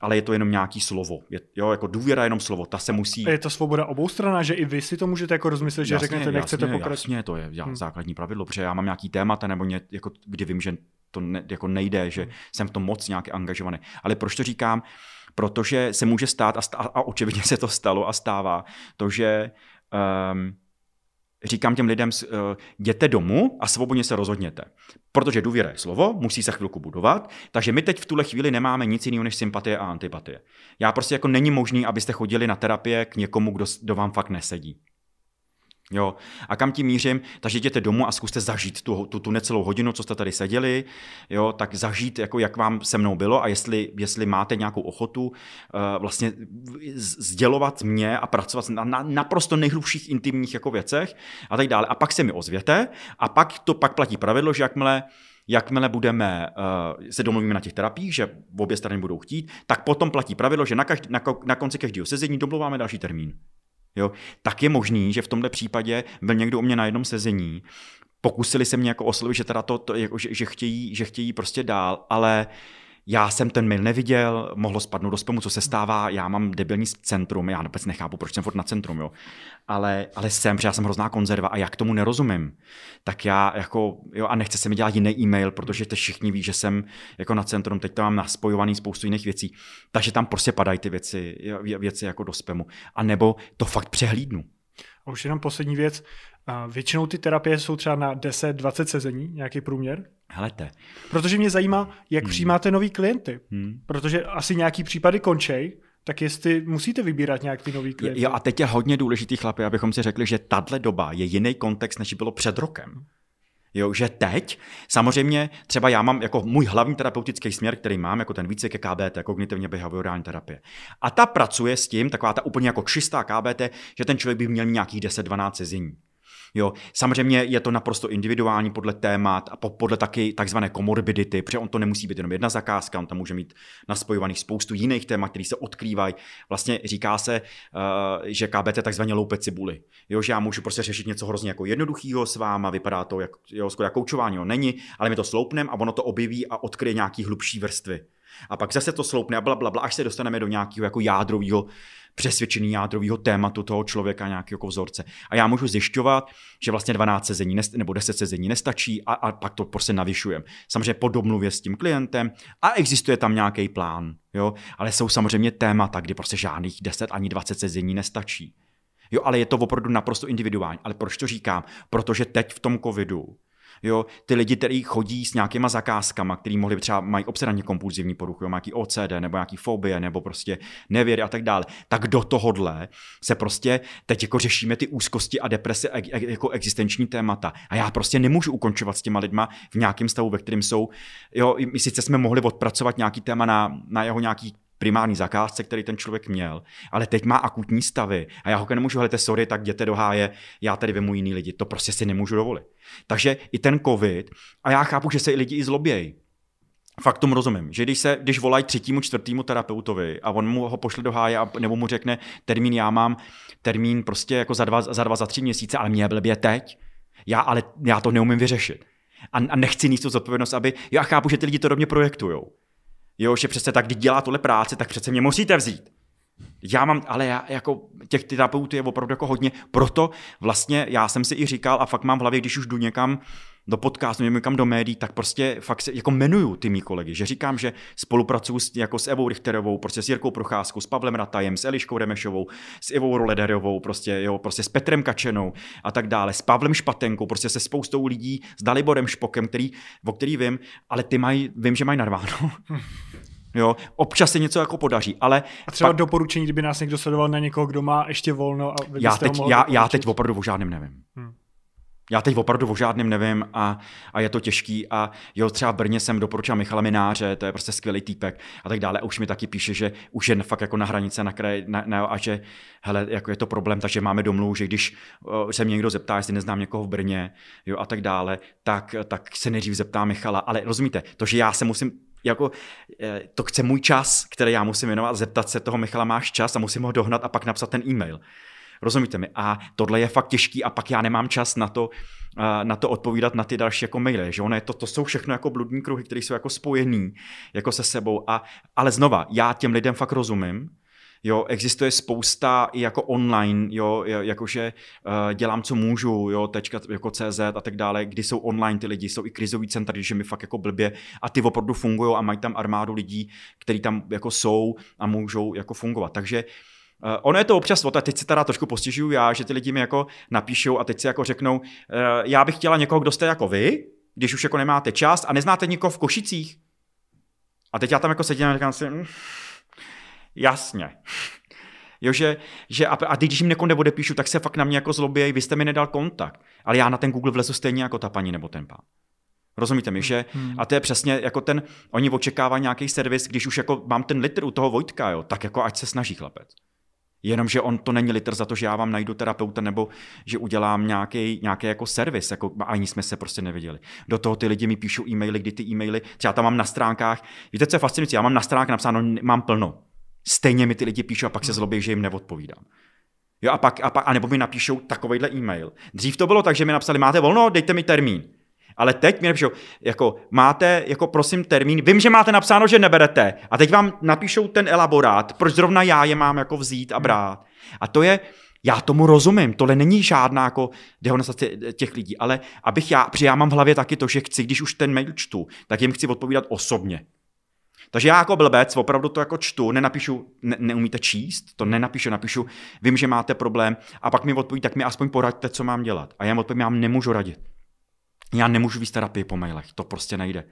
ale je to jenom nějaký slovo. Je, jo, jako důvěra je jenom slovo, ta se musí... A je to svoboda obou stran, že i vy si to můžete jako rozmyslet, že jasně, řeknete, nechcete pokračovat. Jasně, to je hmm. základní pravidlo, protože já mám nějaký témata, nebo ně, jako, kdy vím, že to ne, jako nejde, že hmm. jsem v tom moc nějak angažovaný. Ale proč to říkám? Protože se může stát, a, stá, a očividně se to stalo a stává, to, že um, říkám těm lidem, uh, jděte domů a svobodně se rozhodněte. Protože důvěra je slovo, musí se chvilku budovat, takže my teď v tuhle chvíli nemáme nic jiného než sympatie a antipatie. Já prostě jako není možný, abyste chodili na terapie k někomu, kdo, kdo vám fakt nesedí. Jo. A kam tím mířím? Takže jděte domů a zkuste zažít tu, tu, tu necelou hodinu, co jste tady seděli, jo, tak zažít, jako jak vám se mnou bylo a jestli, jestli máte nějakou ochotu uh, vlastně sdělovat mě a pracovat na, na naprosto nejhlubších intimních jako věcech a tak dále. A pak se mi ozvěte a pak to pak platí pravidlo, že jakmile jakmile budeme uh, se domluvíme na těch terapiích, že obě strany budou chtít, tak potom platí pravidlo, že na, každý, na, na konci každého sezení domluváme další termín jo, tak je možný, že v tomhle případě byl někdo u mě na jednom sezení, pokusili se mě jako oslovit, že teda to, to jako, že, že, chtějí, že chtějí prostě dál, ale uh, já jsem ten mail neviděl, mohlo spadnout do spamu, co se stává, já mám debilní centrum, já vůbec nechápu, proč jsem furt na centrum, jo. Ale, ale jsem, protože já jsem hrozná konzerva a jak tomu nerozumím, tak já jako, jo, a nechce se mi dělat jiný e-mail, protože to všichni ví, že jsem jako na centrum, teď tam mám naspojovaný spoustu jiných věcí, takže tam prostě padají ty věci, věci jako do spamu. A nebo to fakt přehlídnu. A už jenom poslední věc. Většinou ty terapie jsou třeba na 10-20 sezení, nějaký průměr. Helete. Protože mě zajímá, jak hmm. přijímáte nový klienty. Hmm. Protože asi nějaký případy končej, tak jestli musíte vybírat nějak ty nový klienty. Jo, a teď je hodně důležitý, chlapi, abychom si řekli, že tahle doba je jiný kontext, než bylo před rokem. Jo, že teď, samozřejmě, třeba já mám jako můj hlavní terapeutický směr, který mám, jako ten více ke KBT, kognitivně behaviorální terapie. A ta pracuje s tím, taková ta úplně jako čistá KBT, že ten člověk by měl nějakých 10-12 sezení. Jo, samozřejmě je to naprosto individuální podle témat a podle taky takzvané komorbidity, protože on to nemusí být jenom jedna zakázka, on tam může mít naspojovaných spoustu jiných témat, které se odkrývají. Vlastně říká se, uh, že KBT takzvaně loupe cibuly. Jo, že já můžu prostě řešit něco hrozně jako jednoduchého s váma, vypadá to jak, jo, skoro jako koučování, jo, není, ale my to sloupnem a ono to objeví a odkryje nějaký hlubší vrstvy. A pak zase to sloupne a bla, bla, bla až se dostaneme do nějakého jako jádrového přesvědčený jádrového tématu toho člověka, nějakého jako vzorce. A já můžu zjišťovat, že vlastně 12 sezení nebo 10 sezení nestačí a, a pak to prostě navyšujem. Samozřejmě po domluvě s tím klientem a existuje tam nějaký plán, jo? ale jsou samozřejmě témata, kdy prostě žádných 10 ani 20 sezení nestačí. Jo, ale je to opravdu naprosto individuální. Ale proč to říkám? Protože teď v tom covidu Jo, ty lidi, kteří chodí s nějakýma zakázkama, který mohli třeba mají obsedantně kompulzivní poruchu, nějaký OCD nebo nějaký fobie nebo prostě nevěry a tak dále, tak do tohohle se prostě teď jako řešíme ty úzkosti a deprese jako existenční témata. A já prostě nemůžu ukončovat s těma lidma v nějakém stavu, ve kterém jsou. Jo, my sice jsme mohli odpracovat nějaký téma na, na jeho nějaký primární zakázce, který ten člověk měl, ale teď má akutní stavy a já ho nemůžu, hele, sorry, tak jděte do háje, já tady vemu jiný lidi, to prostě si nemůžu dovolit. Takže i ten covid, a já chápu, že se i lidi i zlobějí, Fakt tomu rozumím, že když, se, když volají třetímu, čtvrtýmu terapeutovi a on mu ho pošle do háje a, nebo mu řekne termín, já mám termín prostě jako za dva, za dva, za tři měsíce, ale mě blbě teď, já ale já to neumím vyřešit. A, a nechci níst tu zodpovědnost, aby, já chápu, že ty lidi to do mě projektujou. Jo, že přece tak, když dělá tohle práci, tak přece mě musíte vzít. Já mám, ale já jako těch terapeutů je opravdu jako hodně, proto vlastně já jsem si i říkal a fakt mám v hlavě, když už jdu někam do podcastu, někam do médií, tak prostě fakt se jako jmenuju ty mý kolegy, že říkám, že spolupracuju s, jako s Evou Richterovou, prostě s Jirkou Procházkou, s Pavlem Ratajem, s Eliškou Remešovou, s Ivou Rolederovou, prostě, jo, prostě s Petrem Kačenou a tak dále, s Pavlem Špatenkou, prostě se spoustou lidí, s Daliborem Špokem, který, o který vím, ale ty mají, vím, že mají narváno. Jo, občas se něco jako podaří, ale... A třeba pak... doporučení, kdyby nás někdo sledoval na někoho, kdo má ještě volno a já teď, já, já teď opravdu o žádném nevím. Hmm. Já teď opravdu o žádném nevím a, a je to těžký. A jo, třeba v Brně jsem doporučil Michala Mináře, to je prostě skvělý týpek a tak dále. A už mi taky píše, že už je fakt jako na hranice na kraj na, na, a že hele, jako je to problém, takže máme domluvu, že když uh, se mě někdo zeptá, jestli neznám někoho v Brně jo, a tak dále, tak, tak se nejdřív zeptá Michala, ale rozumíte, to, že já se musím jako, eh, to chce můj čas, který já musím věnovat, zeptat se toho Michala, máš čas a musím ho dohnat a pak napsat ten e-mail. Rozumíte mi? A tohle je fakt těžký a pak já nemám čas na to, eh, na to odpovídat na ty další jako maily, že ono je to, to jsou všechno jako bludní kruhy, které jsou jako spojený jako se sebou a, ale znova, já těm lidem fakt rozumím, Jo, existuje spousta i jako online, jo, jakože uh, dělám, co můžu, jo, tečka, jako CZ a tak dále, kdy jsou online ty lidi, jsou i krizový centra, když mi fakt jako blbě a ty opravdu fungují a mají tam armádu lidí, kteří tam jako jsou a můžou jako fungovat. Takže Uh, ono je to občas, a teď se teda trošku postižuju já, že ty lidi mi jako napíšou a teď si jako řeknou, uh, já bych chtěla někoho, kdo jste jako vy, když už jako nemáte čas a neznáte nikoho v Košicích. A teď já tam jako sedím a říkám si, hm, Jasně. Jo, že, že a, a když jim někoho neodepíšu, tak se fakt na mě jako zlobějí, vy jste mi nedal kontakt. Ale já na ten Google vlezu stejně jako ta paní nebo ten pán. Rozumíte mi, že? Hmm. A to je přesně jako ten, oni očekávají nějaký servis, když už jako mám ten litr u toho Vojtka, jo, tak jako ať se snaží chlapec. Jenomže on to není litr za to, že já vám najdu terapeuta nebo že udělám nějaký, nějaký jako servis, jako ani jsme se prostě neviděli. Do toho ty lidi mi píšou e-maily, kdy ty e-maily, třeba tam mám na stránkách, víte, co je fascinující, já mám na stránkách napsáno, mám plno. Stejně mi ty lidi píšou a pak se zlobí, že jim neodpovídám. Jo, a pak, a pak, a nebo mi napíšou takovýhle e-mail. Dřív to bylo tak, že mi napsali, máte volno, dejte mi termín. Ale teď mi napíšou, jako máte, jako prosím termín, vím, že máte napsáno, že neberete. A teď vám napíšou ten elaborát, proč zrovna já je mám jako vzít a brát. A to je, já tomu rozumím, tohle není žádná jako dehonestace těch lidí, ale abych já, protože já mám v hlavě taky to, že chci, když už ten mail čtu, tak jim chci odpovídat osobně. Takže já jako blbec opravdu to jako čtu, nenapíšu, ne, neumíte číst, to nenapíšu, napíšu, vím, že máte problém a pak mi odpoví, tak mi aspoň poraďte, co mám dělat. A já jim odpovím, já vám nemůžu radit. Já nemůžu víc terapii po mailech, to prostě nejde.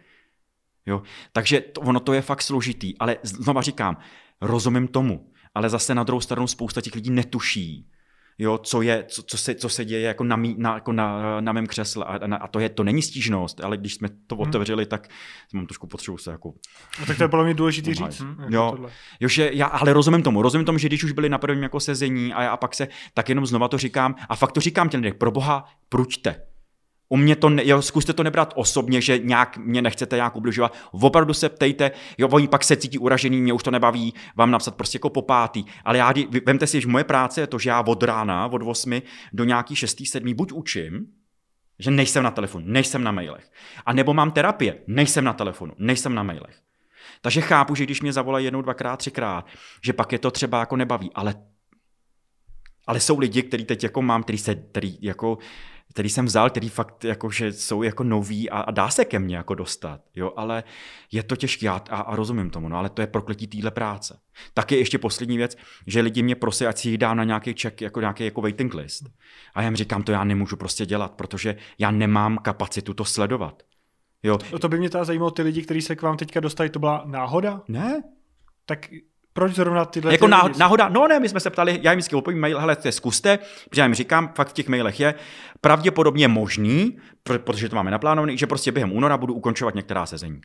Jo? Takže to, ono to je fakt složitý, ale znova říkám, rozumím tomu, ale zase na druhou stranu spousta těch lidí netuší, jo, co, je, co, co, se, co se děje jako na, mý, na, jako na, na mém křesle. A, a, to, je, to není stížnost, ale když jsme to hmm. otevřeli, tak mám trošku potřebu se jako... No, tak to je podle mě důležitý říct. Hmm. Jako jo, jo že já, ale rozumím tomu, rozumím tomu, že když už byli na prvním jako sezení a, a pak se, tak jenom znova to říkám a fakt to říkám těm lidem, pro boha, pruďte u mě to, ne, jo, zkuste to nebrat osobně, že nějak mě nechcete nějak ubližovat. Opravdu se ptejte, jo, oni pak se cítí uražený, mě už to nebaví vám napsat prostě jako po pátý. Ale já, vemte si, že moje práce je to, že já od rána, od 8 do nějaký 6. 7. buď učím, že nejsem na telefonu, nejsem na mailech. A nebo mám terapie, nejsem na telefonu, nejsem na mailech. Takže chápu, že když mě zavolají jednou, dvakrát, třikrát, že pak je to třeba jako nebaví, ale ale jsou lidi, který teď jako mám, který se, který jako který jsem vzal, který fakt jako, že jsou jako noví a, a dá se ke mně jako dostat, jo, ale je to těžké a, a, rozumím tomu, no, ale to je prokletí téhle práce. Taky ještě poslední věc, že lidi mě prosí, ať si jich dám na nějaký check, jako nějaký jako waiting list. A já jim říkám, to já nemůžu prostě dělat, protože já nemám kapacitu to sledovat. Jo. No to by mě ta zajímalo, ty lidi, kteří se k vám teďka dostali, to byla náhoda? Ne. Tak proč zrovna tyhle Jako ty náhoda, náhoda, no ne, my jsme se ptali, já jim vždycky odpovím mail, hele, to zkuste, protože já jim říkám, fakt v těch mailech je pravděpodobně možný, protože to máme naplánované, že prostě během února budu ukončovat některá sezení.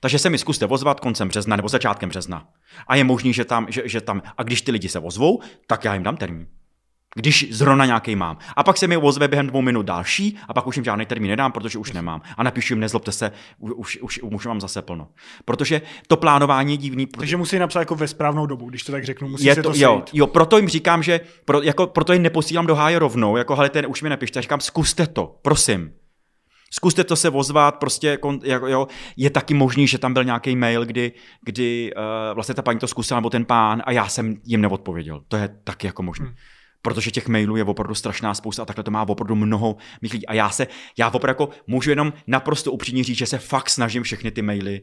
Takže se mi zkuste ozvat koncem března nebo začátkem března. A je možný, že tam, že, že tam, a když ty lidi se ozvou, tak já jim dám termín když zrovna nějaký mám. A pak se mi ozve během dvou minut další a pak už jim žádný termín nedám, protože už nemám. A napíšu jim, nezlobte se, už, už, už mám zase plno. Protože to plánování je divný. Takže musí napsat jako ve správnou dobu, když to tak řeknu. Musí je se to, to jo, jo, proto jim říkám, že pro, jako, proto jim neposílám do háje rovnou, jako hele, ten už mi nepište, říkám, zkuste to, prosím. Zkuste to se ozvat, prostě jako, jo, je taky možný, že tam byl nějaký mail, kdy, kdy uh, vlastně ta paní to zkusila, nebo ten pán, a já jsem jim neodpověděl. To je taky jako možné. Hmm protože těch mailů je opravdu strašná spousta a takhle to má opravdu mnoho mých lidí. A já se, já opravdu jako můžu jenom naprosto upřímně říct, že se fakt snažím všechny ty maily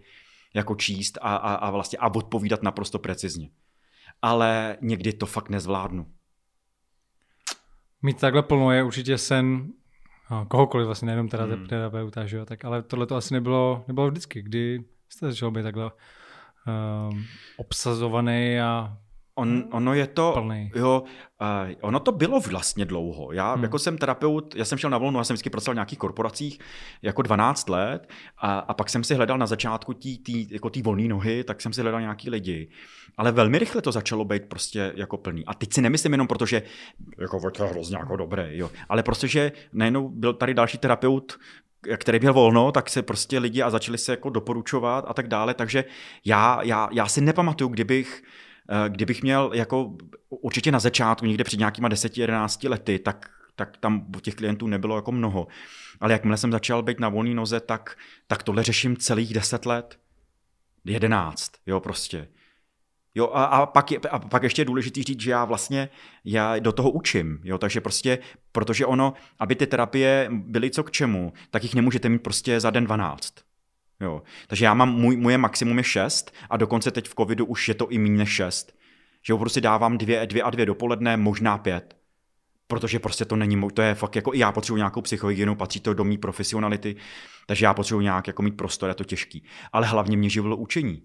jako číst a, a, a vlastně a odpovídat naprosto precizně. Ale někdy to fakt nezvládnu. Mít takhle plno je určitě sen no, kohokoliv vlastně, nejenom teda hmm. terapeuta, že jo, tak ale tohle to asi nebylo, nebylo vždycky, kdy jste začal být takhle um, obsazovaný a On, ono je to, plný. jo, uh, ono to bylo vlastně dlouho. Já hmm. jako jsem terapeut, já jsem šel na volnu, já jsem vždycky pracoval v nějakých korporacích jako 12 let a, a pak jsem si hledal na začátku tý, tý, jako tý volné nohy, tak jsem si hledal nějaký lidi. Ale velmi rychle to začalo být prostě jako plný. A teď si nemyslím jenom proto, že jako to je hrozně jako dobré, jo. Ale prostě, že najednou byl tady další terapeut, který byl volno, tak se prostě lidi a začali se jako doporučovat a tak dále. Takže já, já, já si nepamatuju, kdybych kdybych měl jako určitě na začátku, někde před nějakýma 10-11 lety, tak, tak tam těch klientů nebylo jako mnoho. Ale jakmile jsem začal být na volné noze, tak, tak tohle řeším celých 10 let. 11, jo, prostě. Jo, a, a, pak je, a pak ještě je důležité říct, že já vlastně já do toho učím, jo, takže prostě, protože ono, aby ty terapie byly co k čemu, tak jich nemůžete mít prostě za den 12. Jo. Takže já mám, můj, moje maximum je 6 a dokonce teď v covidu už je to i méně než 6. Že opravdu si dávám dvě, dvě a dvě dopoledne, možná pět. Protože prostě to není, to je fakt jako i já potřebuji nějakou psychohygienu, patří to do mý profesionality, takže já potřebuji nějak jako mít prostor, je to těžký. Ale hlavně mě živilo učení.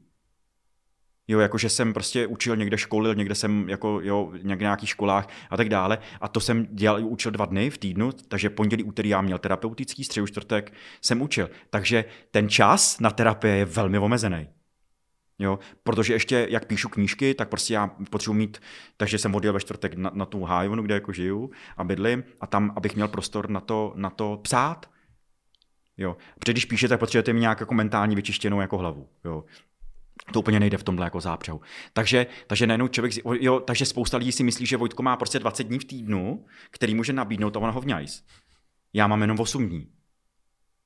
Jo, jakože jsem prostě učil někde školil, někde jsem jako, jo, někde nějakých školách a tak dále. A to jsem dělal, učil dva dny v týdnu, takže pondělí, úterý já měl terapeutický, středu, čtvrtek jsem učil. Takže ten čas na terapie je velmi omezený. Jo, protože ještě, jak píšu knížky, tak prostě já potřebuji mít, takže jsem odjel ve čtvrtek na, na tu hájovnu, kde jako žiju a bydlím a tam, abych měl prostor na to, na to psát. Jo. Protože když píšete, tak potřebujete mít nějak jako mentální vyčištěnou jako hlavu. Jo. To úplně nejde v tomhle jako zápřehu. Takže, takže najednou člověk, jo, takže spousta lidí si myslí, že Vojtko má prostě 20 dní v týdnu, který může nabídnout a on ho vňajs. Já mám jenom 8 dní.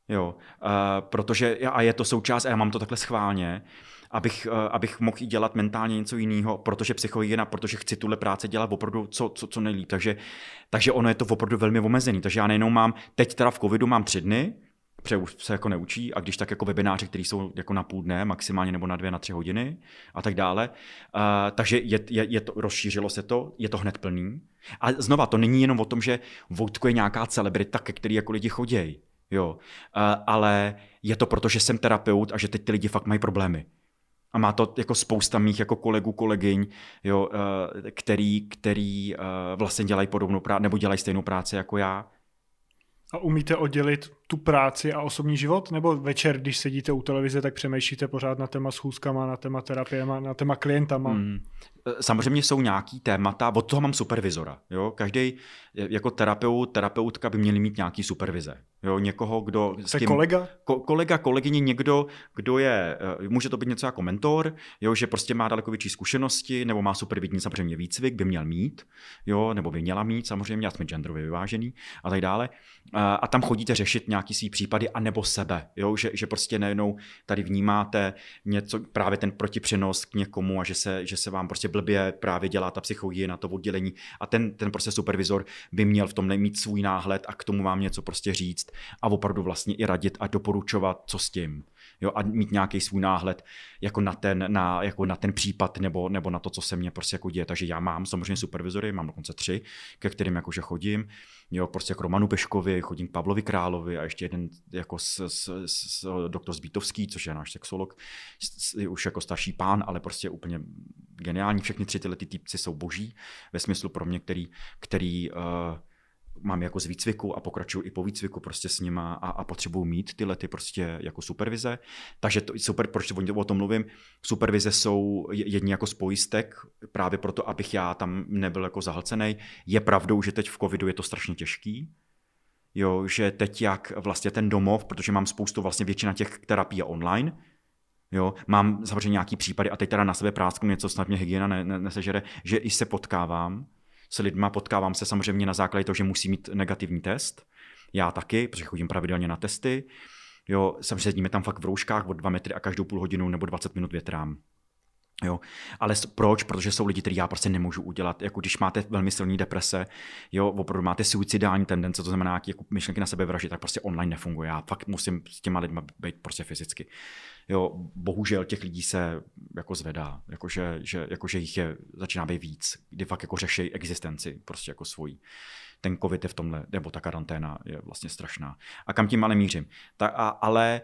Jo, uh, protože, a je to součást, a já mám to takhle schválně, abych, uh, abych mohl i dělat mentálně něco jiného, protože psychohygiena, protože chci tuhle práci dělat opravdu co, co, co nejlíp. Takže, takže ono je to opravdu velmi omezený. Takže já nejenom mám, teď teda v covidu mám tři dny, protože už se jako neučí a když tak jako webináři, které jsou jako na půl dne maximálně nebo na dvě, na tři hodiny a tak dále. Uh, takže je, je, je to, rozšířilo se to, je to hned plný. A znova, to není jenom o tom, že Vojtko je nějaká celebrita, ke který jako lidi chodí. Jo, uh, ale je to proto, že jsem terapeut a že teď ty lidi fakt mají problémy. A má to jako spousta mých jako kolegů, kolegyň, jo, eh, který, který eh, vlastně dělají podobnou práci, nebo dělají stejnou práci jako já. A umíte oddělit tu práci a osobní život? Nebo večer, když sedíte u televize, tak přemýšlíte pořád na téma schůzkama, na téma terapiema, na téma klientama? Mm. Samozřejmě jsou nějaký témata, od toho mám supervizora. Jo? Každý jako terapeut, terapeutka by měli mít nějaký supervize. Jo? Někoho, kdo... S kým, kolega? Ko, kolega, kolegyně, někdo, kdo je, eh, může to být něco jako mentor, jo? že prostě má daleko větší zkušenosti, nebo má supervidní samozřejmě výcvik, by měl mít, jo? nebo by měla mít samozřejmě, já jsme genderově vyvážený a tak dále. A, a tam chodíte řešit nějaký svý případy, anebo sebe, jo? Že, že prostě nejenom tady vnímáte něco, právě ten protipřenos k někomu a že se, že se vám prostě blbě právě dělá ta psychologie na to oddělení a ten, ten prostě supervizor by měl v tom mít svůj náhled a k tomu vám něco prostě říct a opravdu vlastně i radit a doporučovat, co s tím. Jo, a mít nějaký svůj náhled jako na ten, na, jako na ten případ nebo, nebo na to, co se mně prostě jako děje. Takže já mám samozřejmě supervizory, mám dokonce tři, ke kterým jakože chodím. Jo, prostě k Romanu Peškovi, chodím k Pavlovi Královi a ještě jeden jako s, s, s, doktor Zbítovský, což je náš sexolog, už jako starší pán, ale prostě úplně geniální. Všechny tři tyhle ty týpci jsou boží ve smyslu pro mě, který, který uh, mám jako z výcviku a pokračuju i po výcviku prostě s nima a, a potřebuju mít tyhle ty prostě jako supervize. Takže to, super, proč o tom mluvím, supervize jsou jedni jako z pojistek právě proto, abych já tam nebyl jako zahlcený. Je pravdou, že teď v covidu je to strašně těžký, jo, že teď jak vlastně ten domov, protože mám spoustu, vlastně většina těch terapií online, Jo, mám samozřejmě nějaký případy a teď teda na sebe prásknu něco, snad mě hygiena ne, ne, nesežere, že i se potkávám s lidma, potkávám se samozřejmě na základě toho, že musí mít negativní test. Já taky, protože chodím pravidelně na testy. Jo, jsem sedíme tam fakt v rouškách od 2 metry a každou půl hodinu nebo 20 minut větrám. Jo. Ale proč? Protože jsou lidi, kteří já prostě nemůžu udělat. Jako když máte velmi silný deprese, jo, opravdu máte suicidální tendence, to znamená jako myšlenky na sebe vražit, tak prostě online nefunguje. Já fakt musím s těma lidmi být prostě fyzicky. Jo, bohužel těch lidí se jako zvedá, jakože, že, jakože jich je, začíná být víc, kdy fakt jako řeší existenci prostě jako svojí ten covid je v tomhle, nebo ta karanténa je vlastně strašná. A kam tím ale mířím? Ta, a, ale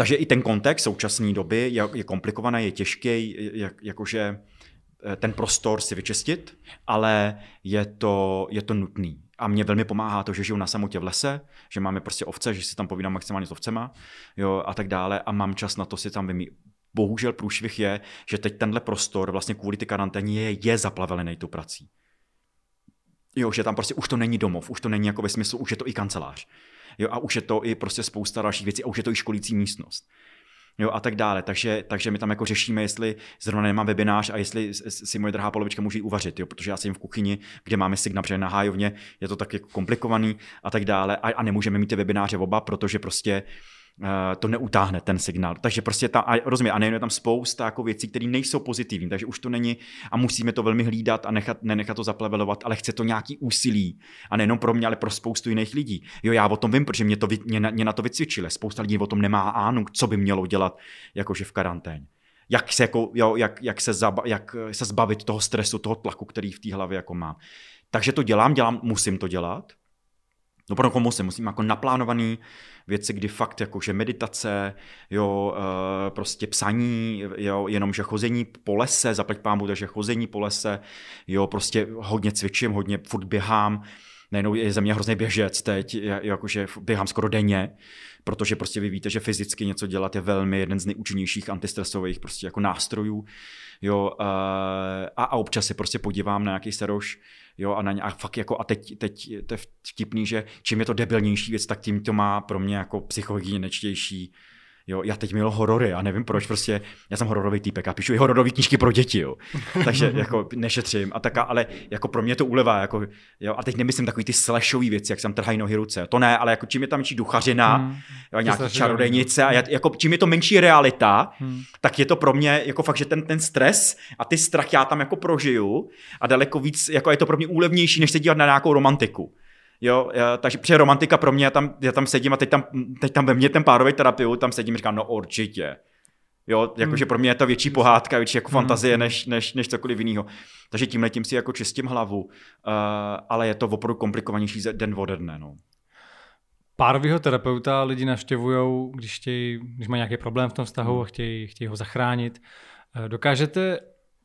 takže i ten kontext současné doby je, je komplikovaný, je těžký, jak, jakože eh, ten prostor si vyčistit, ale je to, je to nutný. A mě velmi pomáhá to, že žiju na samotě v lese, že máme prostě ovce, že si tam povídám maximálně s ovcema jo, a tak dále a mám čas na to si tam vymí. Bohužel průšvih je, že teď tenhle prostor vlastně kvůli ty karanténě je, je zaplavený tou prací. Jo, že tam prostě už to není domov, už to není jako ve smyslu, už je to i kancelář. Jo, a už je to i prostě spousta dalších věcí a už je to i školící místnost. Jo, a tak dále. Takže, takže my tam jako řešíme, jestli zrovna nemám webinář a jestli si moje drahá polovička může uvařit, jo, protože já jsem v kuchyni, kde máme signál, protože na hájovně je to tak jako komplikovaný a tak dále a, a nemůžeme mít ty webináře oba, protože prostě uh, to neutáhne ten signál. Takže prostě ta, a rozumím, a nejen je tam spousta jako věcí, které nejsou pozitivní, takže už to není a musíme to velmi hlídat a nechat, nenechat to zaplevelovat, ale chce to nějaký úsilí. A nejenom pro mě, ale pro spoustu jiných lidí. Jo, já o tom vím, protože mě, to, mě, mě na to vycvičili. Spousta lidí o tom nemá ánu, co by mělo dělat, jakože v karanténě. Jak se, jako, jo, jak, jak, se zaba, jak se zbavit toho stresu, toho tlaku, který v té hlavě jako mám. Takže to dělám, dělám, musím to dělat, No pro komu se musím jako naplánovaný věci, kdy fakt jako, že meditace, jo, e, prostě psaní, jo, jenom, že chození po lese, zaplať pámu, takže chození po lese, jo, prostě hodně cvičím, hodně furt běhám, nejenom je ze mě hrozný běžec teď, jakože běhám skoro denně, protože prostě vy víte, že fyzicky něco dělat je velmi jeden z nejúčinnějších antistresových prostě jako nástrojů, jo, e, a, a občas se prostě podívám na nějaký seroš, Jo, a, na, a fakt jako, a teď, teď to je vtipný, že čím je to debilnější věc, tak tím to má pro mě jako psychohygieničtější Jo, já teď miluji horory a nevím proč, prostě já jsem hororový týpek a píšu i hororové knížky pro děti, jo. Takže jako nešetřím a tak, ale jako pro mě to uleva, jako, jo, a teď nemyslím takový ty slashový věci, jak jsem trhají nohy ruce, to ne, ale jako čím je tam menší duchařina, hmm. jo, nějaký čarodejnice a já, jako čím je to menší realita, hmm. tak je to pro mě jako fakt, že ten, ten stres a ty strach já tam jako prožiju a daleko víc, jako je to pro mě úlevnější, než se dívat na nějakou romantiku. Jo, já, takže při romantika pro mě, já tam, já tam sedím a teď tam, teď tam ve mně ten párový terapii, tam sedím a říkám, no určitě. Jo, jakože hmm. pro mě je to větší pohádka, větší jako hmm. fantazie, než, než, než cokoliv jiného. Takže tímhle tím si jako čistím hlavu, uh, ale je to opravdu komplikovanější den ode dne. No. párového terapeuta lidi navštěvují, když, chtějí, když mají nějaký problém v tom vztahu a chtějí, chtějí ho zachránit. Eh, dokážete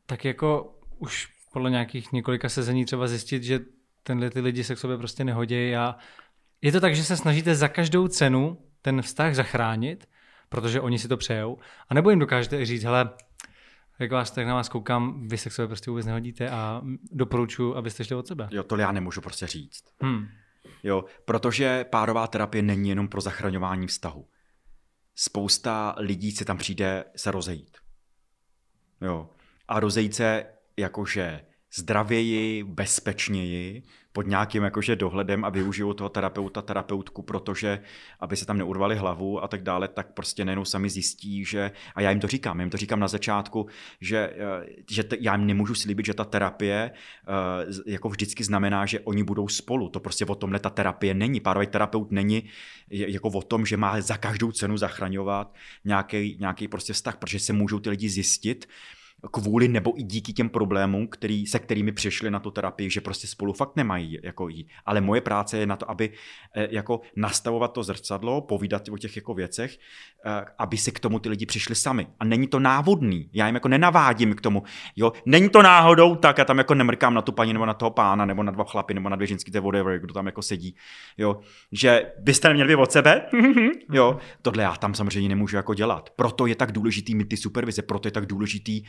tak jako už podle nějakých několika sezení třeba zjistit, že tenhle ty lidi se k sobě prostě nehodí a je to tak, že se snažíte za každou cenu ten vztah zachránit, protože oni si to přejou, a nebo jim dokážete i říct, hele, jak vás tak na vás koukám, vy se k sobě prostě vůbec nehodíte a doporučuji, abyste šli od sebe. Jo, to já nemůžu prostě říct. Hmm. Jo, protože párová terapie není jenom pro zachraňování vztahu. Spousta lidí se tam přijde se rozejít. Jo. A rozejít se jakože zdravěji, bezpečněji, pod nějakým jakože dohledem a využijou toho terapeuta, terapeutku, protože aby se tam neurvali hlavu a tak dále, tak prostě nejenom sami zjistí, že, a já jim to říkám, jim to říkám na začátku, že, eh, že te, já jim nemůžu slíbit, že ta terapie eh, jako vždycky znamená, že oni budou spolu. To prostě o tomhle ta terapie není. Párový terapeut není jako o tom, že má za každou cenu zachraňovat nějaký, nějaký prostě vztah, protože se můžou ty lidi zjistit, kvůli nebo i díky těm problémům, který, se kterými přišli na tu terapii, že prostě spolu fakt nemají jako jí. Ale moje práce je na to, aby eh, jako nastavovat to zrcadlo, povídat o těch jako věcech, eh, aby se k tomu ty lidi přišli sami. A není to návodný. Já jim jako nenavádím k tomu. Jo, není to náhodou tak, já tam jako nemrkám na tu paní nebo na toho pána, nebo na dva chlapy, nebo na dvě ženský, to whatever, kdo tam jako sedí. Jo, že byste neměli být od sebe. jo, tohle já tam samozřejmě nemůžu jako dělat. Proto je tak důležitý mít ty supervize, proto je tak důležitý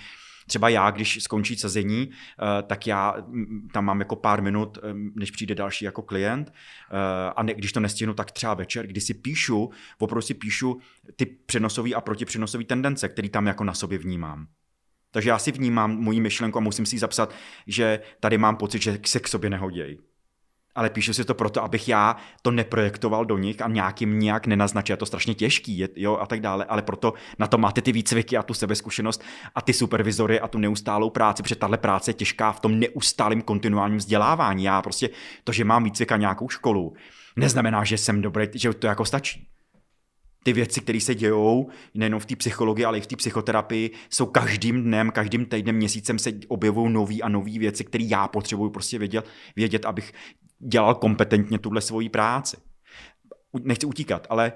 Třeba já, když skončí sazení, eh, tak já mm, tam mám jako pár minut, eh, než přijde další jako klient eh, a ne, když to nestihnu, tak třeba večer, kdy si píšu, opravdu si píšu ty přenosové a protipřenosové tendence, které tam jako na sobě vnímám. Takže já si vnímám moji myšlenku a musím si zapsat, že tady mám pocit, že se k sobě nehodějí ale píšu si to proto, abych já to neprojektoval do nich a nějakým nějak nenaznačil. Je to strašně těžký, je, jo, a tak dále, ale proto na to máte ty výcviky a tu sebezkušenost a ty supervizory a tu neustálou práci, protože tahle práce je těžká v tom neustálém kontinuálním vzdělávání. Já prostě to, že mám výcvik a nějakou školu, neznamená, že jsem dobrý, že to jako stačí ty věci, které se dějou, nejenom v té psychologii, ale i v té psychoterapii, jsou každým dnem, každým týdnem, měsícem se objevují nové a nové věci, které já potřebuju prostě vědět, vědět, abych dělal kompetentně tuhle svoji práci. Nechci utíkat, ale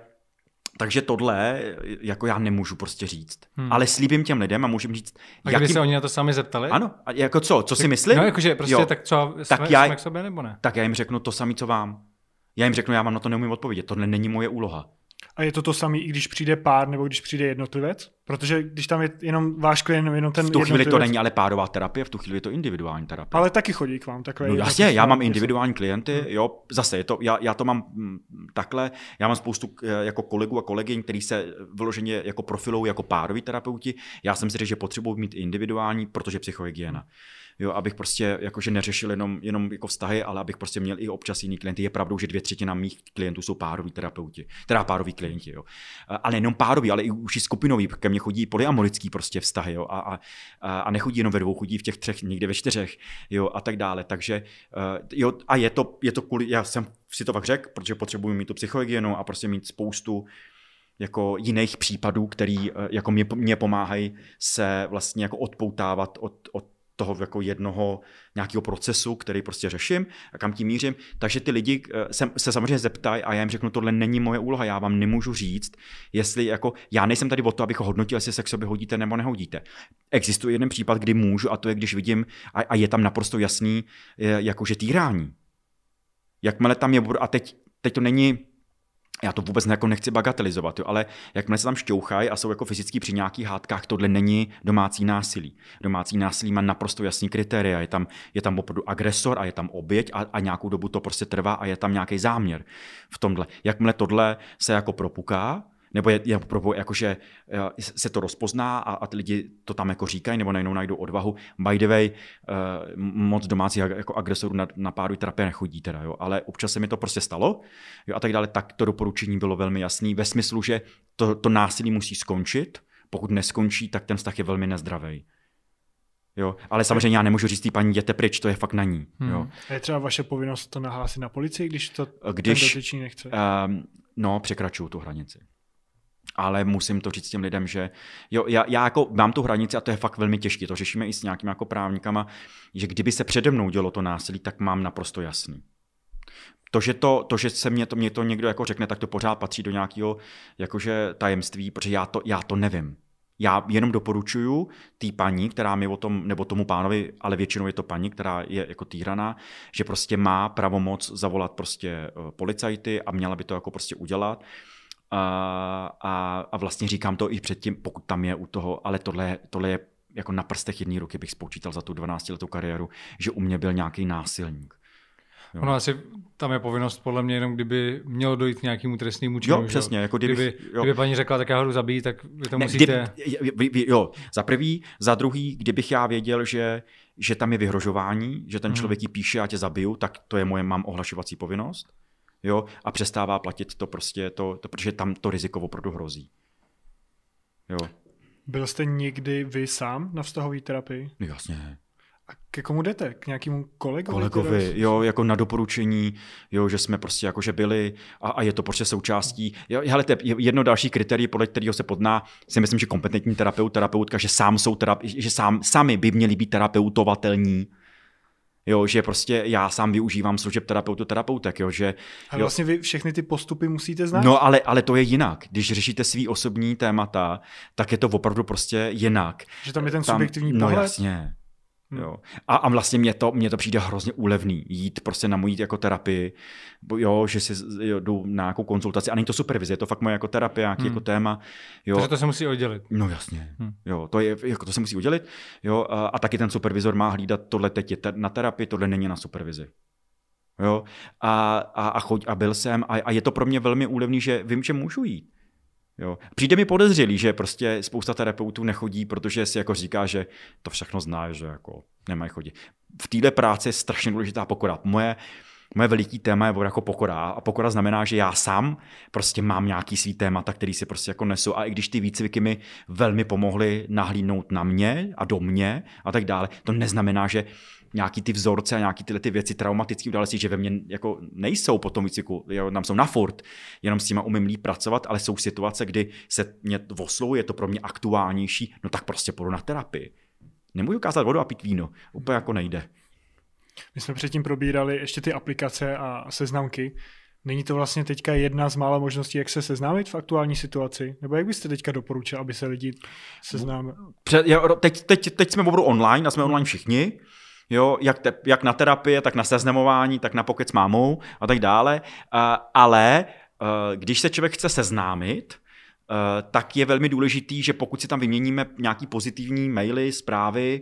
takže tohle jako já nemůžu prostě říct. Hmm. Ale slíbím těm lidem a můžu říct... A jakým... se oni na to sami zeptali? Ano, a jako co? Co si myslí? No jakože prostě jo. tak co, tak jsme, já, jsme k sobě nebo ne? Tak já jim řeknu to samé, co vám. Já jim řeknu, já vám na to neumím odpovědět. Tohle není moje úloha. A je to to samé, i když přijde pár nebo když přijde jednotlivec? Protože když tam je jenom váš klient, jenom ten V tu chvíli to není ale párová terapie, v tu chvíli je to individuální terapie. Ale taky chodí k vám takhle. No jasně, já mám individuální klienty, hmm. jo, zase je to, já, já to mám mm, takhle, já mám spoustu eh, jako kolegů a kolegyň, který se vyloženě jako profilou jako pároví terapeuti. Já jsem si řekl, že potřebuji mít individuální, protože psychohygiena. Hmm jo, abych prostě jakože neřešil jenom, jenom jako vztahy, ale abych prostě měl i občas jiný klienty. Je pravdou, že dvě třetina mých klientů jsou pároví terapeuti, teda pároví klienti, jo. Ale nejenom pároví, ale i už i skupinový, ke mně chodí polyamorický prostě vztahy, jo, a, a, a nechodí jenom ve dvou, chodí v těch třech, někde ve čtyřech, jo, a tak dále. Takže, jo, a je to, je to kvůli, já jsem si to fakt řekl, protože potřebuji mít tu psychohygienu a prostě mít spoustu jako jiných případů, který jako mě, mě pomáhají se vlastně jako odpoutávat od, od toho jako jednoho nějakého procesu, který prostě řeším a kam tím mířím. Takže ty lidi eh, se, se samozřejmě zeptají a já jim řeknu, tohle není moje úloha, já vám nemůžu říct, jestli jako, já nejsem tady o to, abych hodnotil, jestli se k sobě hodíte nebo nehodíte. Existuje jeden případ, kdy můžu a to je, když vidím a, a je tam naprosto jasný, jakože týrání. Jakmile tam je, a teď, teď to není já to vůbec jako nechci bagatelizovat, jo, ale jakmile se tam šťouchají a jsou jako fyzicky při nějakých hádkách, tohle není domácí násilí. Domácí násilí má naprosto jasný kritéria. Je tam, je tam opravdu agresor a je tam oběť a, a nějakou dobu to prostě trvá a je tam nějaký záměr v tomhle. Jakmile tohle se jako propuká, nebo je, je jakože eh, se to rozpozná a, a ty lidi to tam jako říkají, nebo najednou najdou odvahu. By the way, uh, moc domácích jako agresorů na, na páru terapie nechodí teda, jo, ale občas se mi to prostě stalo jo, a tak dále, tak to doporučení bylo velmi jasné ve smyslu, že to, to násilí musí skončit, pokud neskončí, tak ten vztah je velmi nezdravý. Jo, ale samozřejmě já nemůžu říct té paní, jděte pryč, to je fakt na ní. Hmm. Jo. A je třeba vaše povinnost to nahlásit na policii, když to když, ten dotyčný nechce? Um, no, překračuju tu hranici ale musím to říct těm lidem, že jo, já, já jako mám tu hranici a to je fakt velmi těžké. To řešíme i s nějakými jako právníkama, že kdyby se přede mnou dělo to násilí, tak mám naprosto jasný. To, že, to, to, že se mě to, mě to někdo jako řekne, tak to pořád patří do nějakého jakože tajemství, protože já to, já to nevím. Já jenom doporučuju té paní, která mi o tom, nebo tomu pánovi, ale většinou je to paní, která je jako týraná, že prostě má pravomoc zavolat prostě eh, policajty a měla by to jako prostě udělat. A, a, a vlastně říkám to i předtím, pokud tam je u toho, ale tohle, tohle je jako na prstech jedné ruky bych spočítal za tu 12-letou kariéru, že u mě byl nějaký násilník. Jo. Ono asi tam je povinnost podle mě jenom, kdyby mělo dojít k nějakému trestnému činu. Jo, přesně. Jako kdybych, kdyby, jo. kdyby paní řekla, tak já ho zabít, tak vy to ne, musíte... Kdyby, jo, za prvý, za druhý, kdybych já věděl, že, že tam je vyhrožování, že ten hmm. člověk ji píše, a tě zabiju, tak to je moje, mám ohlašovací povinnost. Jo, a přestává platit to prostě, to, to, protože tam to riziko opravdu hrozí. Jo. Byl jste někdy vy sám na vztahové terapii? No jasně. A ke komu jdete? K nějakému kolegovi? Kolegovi, teda? jo, jako na doporučení, jo, že jsme prostě jakože byli a, a je to prostě součástí. Jo, hele, to je jedno další kritérium, podle kterého se podná, si myslím, že kompetentní terapeut, terapeutka, že sám jsou terape, že sám, sami by měli být terapeutovatelní. Jo, že prostě já sám využívám služeb terapeutu, terapeutek, jo, že... A vlastně vy všechny ty postupy musíte znát? No, ale, ale to je jinak. Když řešíte svý osobní témata, tak je to opravdu prostě jinak. Že tam je ten subjektivní tam, pohled? No jasně. Hmm. Jo. A, a vlastně mě to, mě to přijde hrozně úlevný, jít prostě na mojí jako terapii, jo, že si jo, jdu na nějakou konzultaci a není to supervize, je to fakt moje jako terapie, nějaký hmm. jako téma. Jo. Takže to se musí oddělit. No jasně, hmm. jo, to, je, jako to se musí oddělit jo, a, a taky ten supervizor má hlídat, tohle teď je te, na terapii, tohle není na supervizi. Jo, a, a, a, choď, a byl jsem a, a je to pro mě velmi úlevný, že vím, že můžu jít. Jo. Přijde mi podezřelý, že prostě spousta terapeutů nechodí, protože si jako říká, že to všechno zná, že jako nemají chodit. V této práci je strašně důležitá pokora. Moje, moje veliký téma je jako pokora a pokora znamená, že já sám prostě mám nějaký svý témata, který si prostě jako nesu a i když ty výcviky mi velmi pomohly nahlídnout na mě a do mě a tak dále, to neznamená, že nějaký ty vzorce a nějaký tyhle ty věci traumatické události, že ve mně jako nejsou po tom výcviku, nám jsou na furt, jenom s těma umím líp pracovat, ale jsou situace, kdy se mě oslovuje, je to pro mě aktuálnější, no tak prostě půjdu na terapii. Nemůžu ukázat vodu a pít víno, úplně jako nejde. My jsme předtím probírali ještě ty aplikace a seznamky. Není to vlastně teďka jedna z mála možností, jak se seznámit v aktuální situaci? Nebo jak byste teďka doporučil, aby se lidi seznámili? Teď, teď, teď jsme opravdu online a jsme online všichni jo, jak, te, jak na terapie, tak na seznamování, tak na pokec s mámou a tak dále. Uh, ale uh, když se člověk chce seznámit, uh, tak je velmi důležitý, že pokud si tam vyměníme nějaký pozitivní maily, zprávy,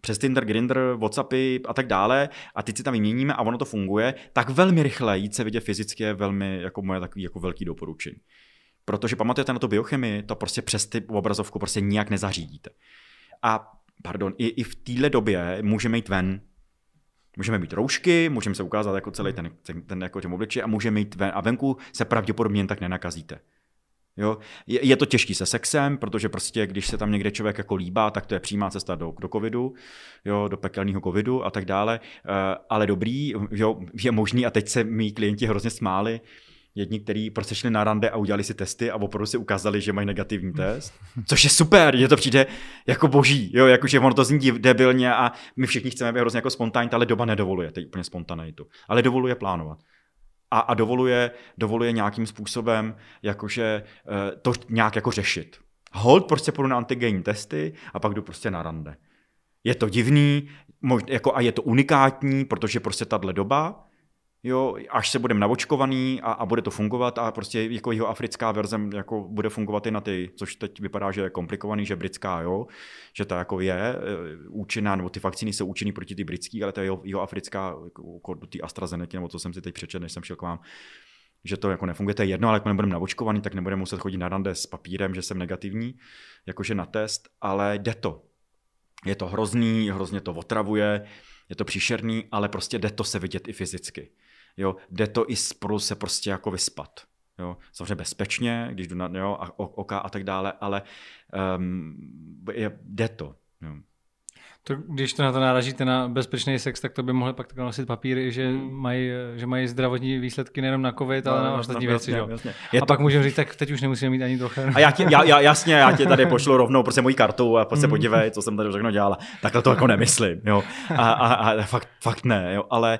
přes Tinder, Grindr, Whatsappy a tak dále a teď si tam vyměníme a ono to funguje, tak velmi rychle jít se vidět fyzicky je velmi jako moje takový jako velký doporučení. Protože pamatujete na to biochemii, to prostě přes ty obrazovku prostě nijak nezařídíte. A pardon, i, i v téhle době můžeme jít ven. Můžeme mít roušky, můžeme se ukázat jako celý ten, ten, ten jako těm obličej a můžeme jít ven a venku se pravděpodobně jen tak nenakazíte. Jo? Je, je, to těžký se sexem, protože prostě, když se tam někde člověk jako líbá, tak to je přímá cesta do, do covidu, jo, do pekelného covidu a tak dále. Uh, ale dobrý, jo, je možný, a teď se mý klienti hrozně smáli, jedni, kteří prostě šli na rande a udělali si testy a opravdu si ukázali, že mají negativní test. Což je super, je to přijde jako boží, jo, jakože ono to zní debilně a my všichni chceme být hrozně jako spontánní, ale doba nedovoluje teď úplně spontanitu. Ale dovoluje plánovat. A, a dovoluje, dovoluje nějakým způsobem jakože uh, to nějak jako řešit. Hold prostě půjdu na antigenní testy a pak jdu prostě na rande. Je to divný, mož, jako, a je to unikátní, protože prostě tahle doba, jo, až se budeme navočkovaný a, a, bude to fungovat a prostě jako jeho africká verze jako bude fungovat i na ty, což teď vypadá, že je komplikovaný, že britská, jo, že to jako je e, účinná, nebo ty vakcíny jsou účinný proti ty britský, ale to je jeho, jeho africká, jako do té AstraZeneca, nebo co jsem si teď přečetl, než jsem šel k vám, že to jako nefunguje, to je jedno, ale jak nebudeme navočkovaný, tak nebudeme muset chodit na rande s papírem, že jsem negativní, jakože na test, ale jde to. Je to hrozný, hrozně to otravuje, je to příšerný, ale prostě jde to se vidět i fyzicky. Jo, jde to i spolu se prostě jako vyspat. Jo, samozřejmě bezpečně, když jdu na jo, a, oka a tak dále, ale um, je, jde to. Jo. To, když to na to náražíte na bezpečný sex, tak to by mohli pak tak nosit papíry, že, hmm. mají, že mají zdravotní výsledky nejenom na covid, ale no, na ostatní no, věci. Jasně, jasně. a to... pak můžeme říct, tak teď už nemusíme mít ani trochu. A já, tě, já, já, jasně, já tě tady pošlu rovnou prostě mojí kartu a prostě hmm. podívej, co jsem tady všechno dělala. Takhle to jako nemyslím. Jo. A, a, a fakt, fakt ne, jo. ale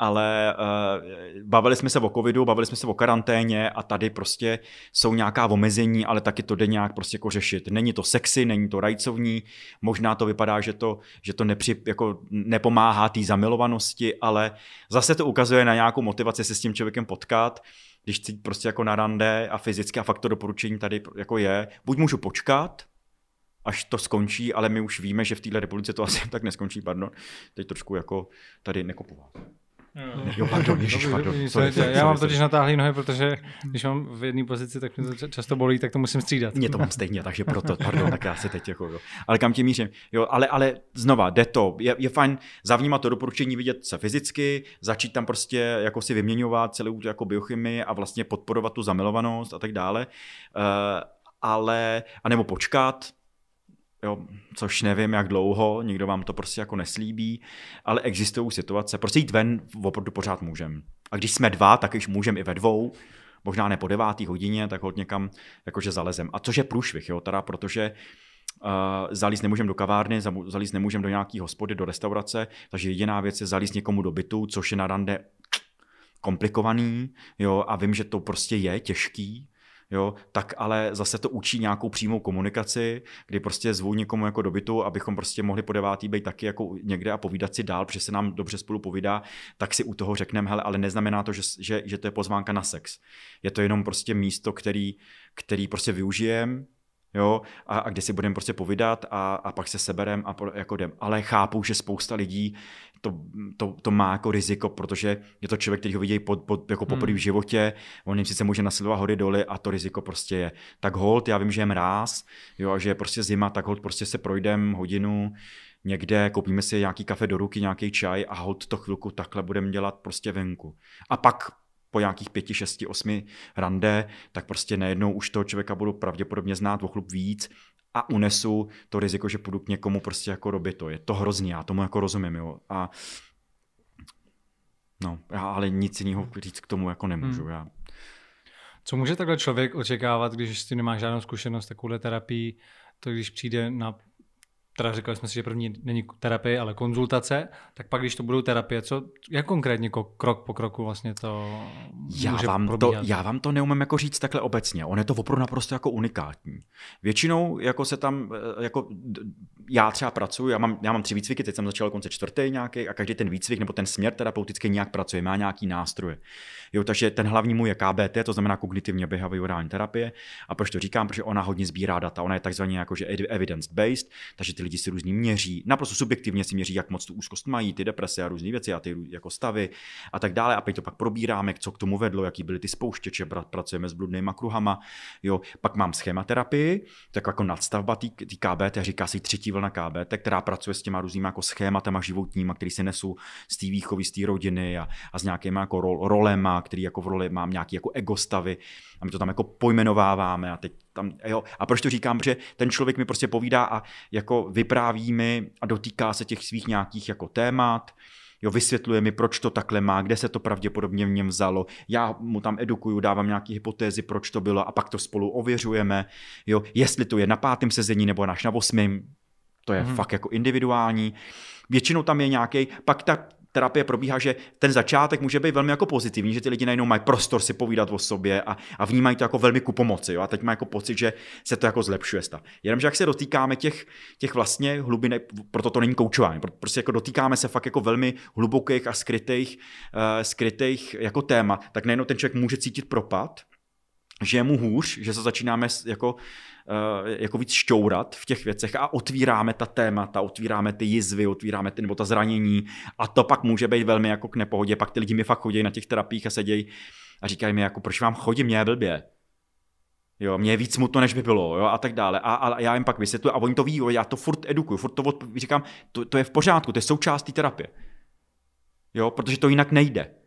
ale uh, bavili jsme se o covidu, bavili jsme se o karanténě a tady prostě jsou nějaká omezení, ale taky to jde nějak prostě jako řešit. Není to sexy, není to rajcovní, možná to vypadá, že to, že to nepři, jako nepomáhá té zamilovanosti, ale zase to ukazuje na nějakou motivaci se s tím člověkem potkat, když chci prostě jako na rande a fyzicky a fakt to doporučení tady jako je, buď můžu počkat, až to skončí, ale my už víme, že v této republice to asi tak neskončí, pardon. Teď trošku jako tady nekopovat. Jo, pardon, ježiš, pardon. Sorry, Sorry, sorry, já mám totiž natáhlý nohy, protože když mám v jedné pozici, tak mi to často bolí, tak to musím střídat. Mě to mám stejně, takže proto, pardon, tak já se teď jako, jo. Ale kam tím mířím? Jo, ale, ale znova, jde to. Je, je fajn zavnímat to doporučení, vidět se fyzicky, začít tam prostě jako si vyměňovat celou tu jako biochymii a vlastně podporovat tu zamilovanost a tak dále. Uh, ale, anebo počkat, jo, což nevím, jak dlouho, nikdo vám to prostě jako neslíbí, ale existují situace, prostě jít ven opravdu pořád můžem. A když jsme dva, tak už můžeme i ve dvou, možná ne po devátý hodině, tak hod někam jakože zalezem. A což je průšvih, jo, teda, protože uh, zalíst nemůžeme do kavárny, zalíst nemůžeme do nějaký hospody, do restaurace, takže jediná věc je zalíst někomu do bytu, což je na rande komplikovaný, jo, a vím, že to prostě je těžký, jo, tak ale zase to učí nějakou přímou komunikaci, kdy prostě zvu někomu jako do bytu, abychom prostě mohli po devátý být taky jako někde a povídat si dál, protože se nám dobře spolu povídá, tak si u toho řekneme, hele, ale neznamená to, že, že, že to je pozvánka na sex. Je to jenom prostě místo, který, který prostě využijeme, jo, a, a kde si budeme prostě povídat a, a pak se seberem a po, jako jdem. Ale chápu, že spousta lidí to, to, to má jako riziko, protože je to člověk, který ho vidí pod, pod, jako poprvé v hmm. životě, on jim sice může nasilovat hory doly a to riziko prostě je. Tak hold, já vím, že je mráz, jo, a že je prostě zima, tak hold prostě se projdem hodinu, někde, koupíme si nějaký kafe do ruky, nějaký čaj a hod to chvilku takhle budeme dělat prostě venku. A pak po nějakých pěti, šesti, osmi rande, tak prostě najednou už toho člověka budu pravděpodobně znát o chlup víc a unesu to riziko, že půjdu k někomu prostě jako robit to. Je to hrozný, já tomu jako rozumím, jo. A no, já ale nic jiného říct k tomu jako nemůžu, hmm. já. Co může takhle člověk očekávat, když si nemá žádnou zkušenost takovouhle terapii, to když přijde na teda říkali jsme si, že první není terapie, ale konzultace, tak pak, když to budou terapie, co, jak konkrétně krok po kroku vlastně to já vám to, já vám to neumím jako říct takhle obecně. On je to opravdu naprosto jako unikátní. Většinou jako se tam, eh, jako já třeba pracuji, já mám, já mám tři výcviky, teď jsem začal konce čtvrtý nějaký a každý ten výcvik nebo ten směr terapeutický nějak pracuje, má nějaký nástroje. Jo, takže ten hlavní můj je KBT, to znamená kognitivně behaviorální terapie. A proč to říkám? Protože ona hodně sbírá data, ona je takzvaně jakože evidence-based, takže ty lidi si různý měří, naprosto subjektivně si měří, jak moc tu úzkost mají, ty deprese a různé věci a ty jako stavy a tak dále. A pak to pak probíráme, co k tomu vedlo, jaký byly ty spouštěče, pracujeme s bludnýma kruhama. Jo. Pak mám schématerapii, tak jako nadstavba té KBT, říká si třetí vlna KBT, která pracuje s těma různýma jako schématama životníma, který se nesou z té výchovy, z té rodiny a, a s nějakýma jako rol, rolema, který jako v roli mám nějaký jako egostavy a my to tam jako pojmenováváme a teď tam, jo. A proč to říkám? Protože ten člověk mi prostě povídá a jako vypráví mi a dotýká se těch svých nějakých jako témat, jo, vysvětluje mi, proč to takhle má, kde se to pravděpodobně v něm vzalo. Já mu tam edukuju, dávám nějaké hypotézy, proč to bylo a pak to spolu ověřujeme, jo, jestli to je na pátém sezení nebo až na osmém, to je hmm. fakt jako individuální. Většinou tam je nějaký, pak ta terapie probíhá, že ten začátek může být velmi jako pozitivní, že ty lidi najednou mají prostor si povídat o sobě a, a vnímají to jako velmi ku pomoci. Jo? A teď mají jako pocit, že se to jako zlepšuje stav. Jenomže jak se dotýkáme těch, těch vlastně hlubin, proto to není koučování, prostě jako dotýkáme se fakt jako velmi hlubokých a skrytých, uh, skrytých jako téma, tak najednou ten člověk může cítit propad, že je mu hůř, že se začínáme jako jako víc šťourat v těch věcech a otvíráme ta témata, otvíráme ty jizvy, otvíráme ty, nebo ta zranění a to pak může být velmi jako k nepohodě. Pak ty lidi mi fakt chodí na těch terapiích a sedějí a říkají mi, jako proč vám chodí, mě je blbě. Jo, mě je víc smutno, než by bylo, jo, a tak dále. A, a já jim pak vysvětluji, a oni to ví, jo, já to furt edukuju, furt to od, říkám, to, to je v pořádku, to je součást té terapie. Jo, protože to jinak nejde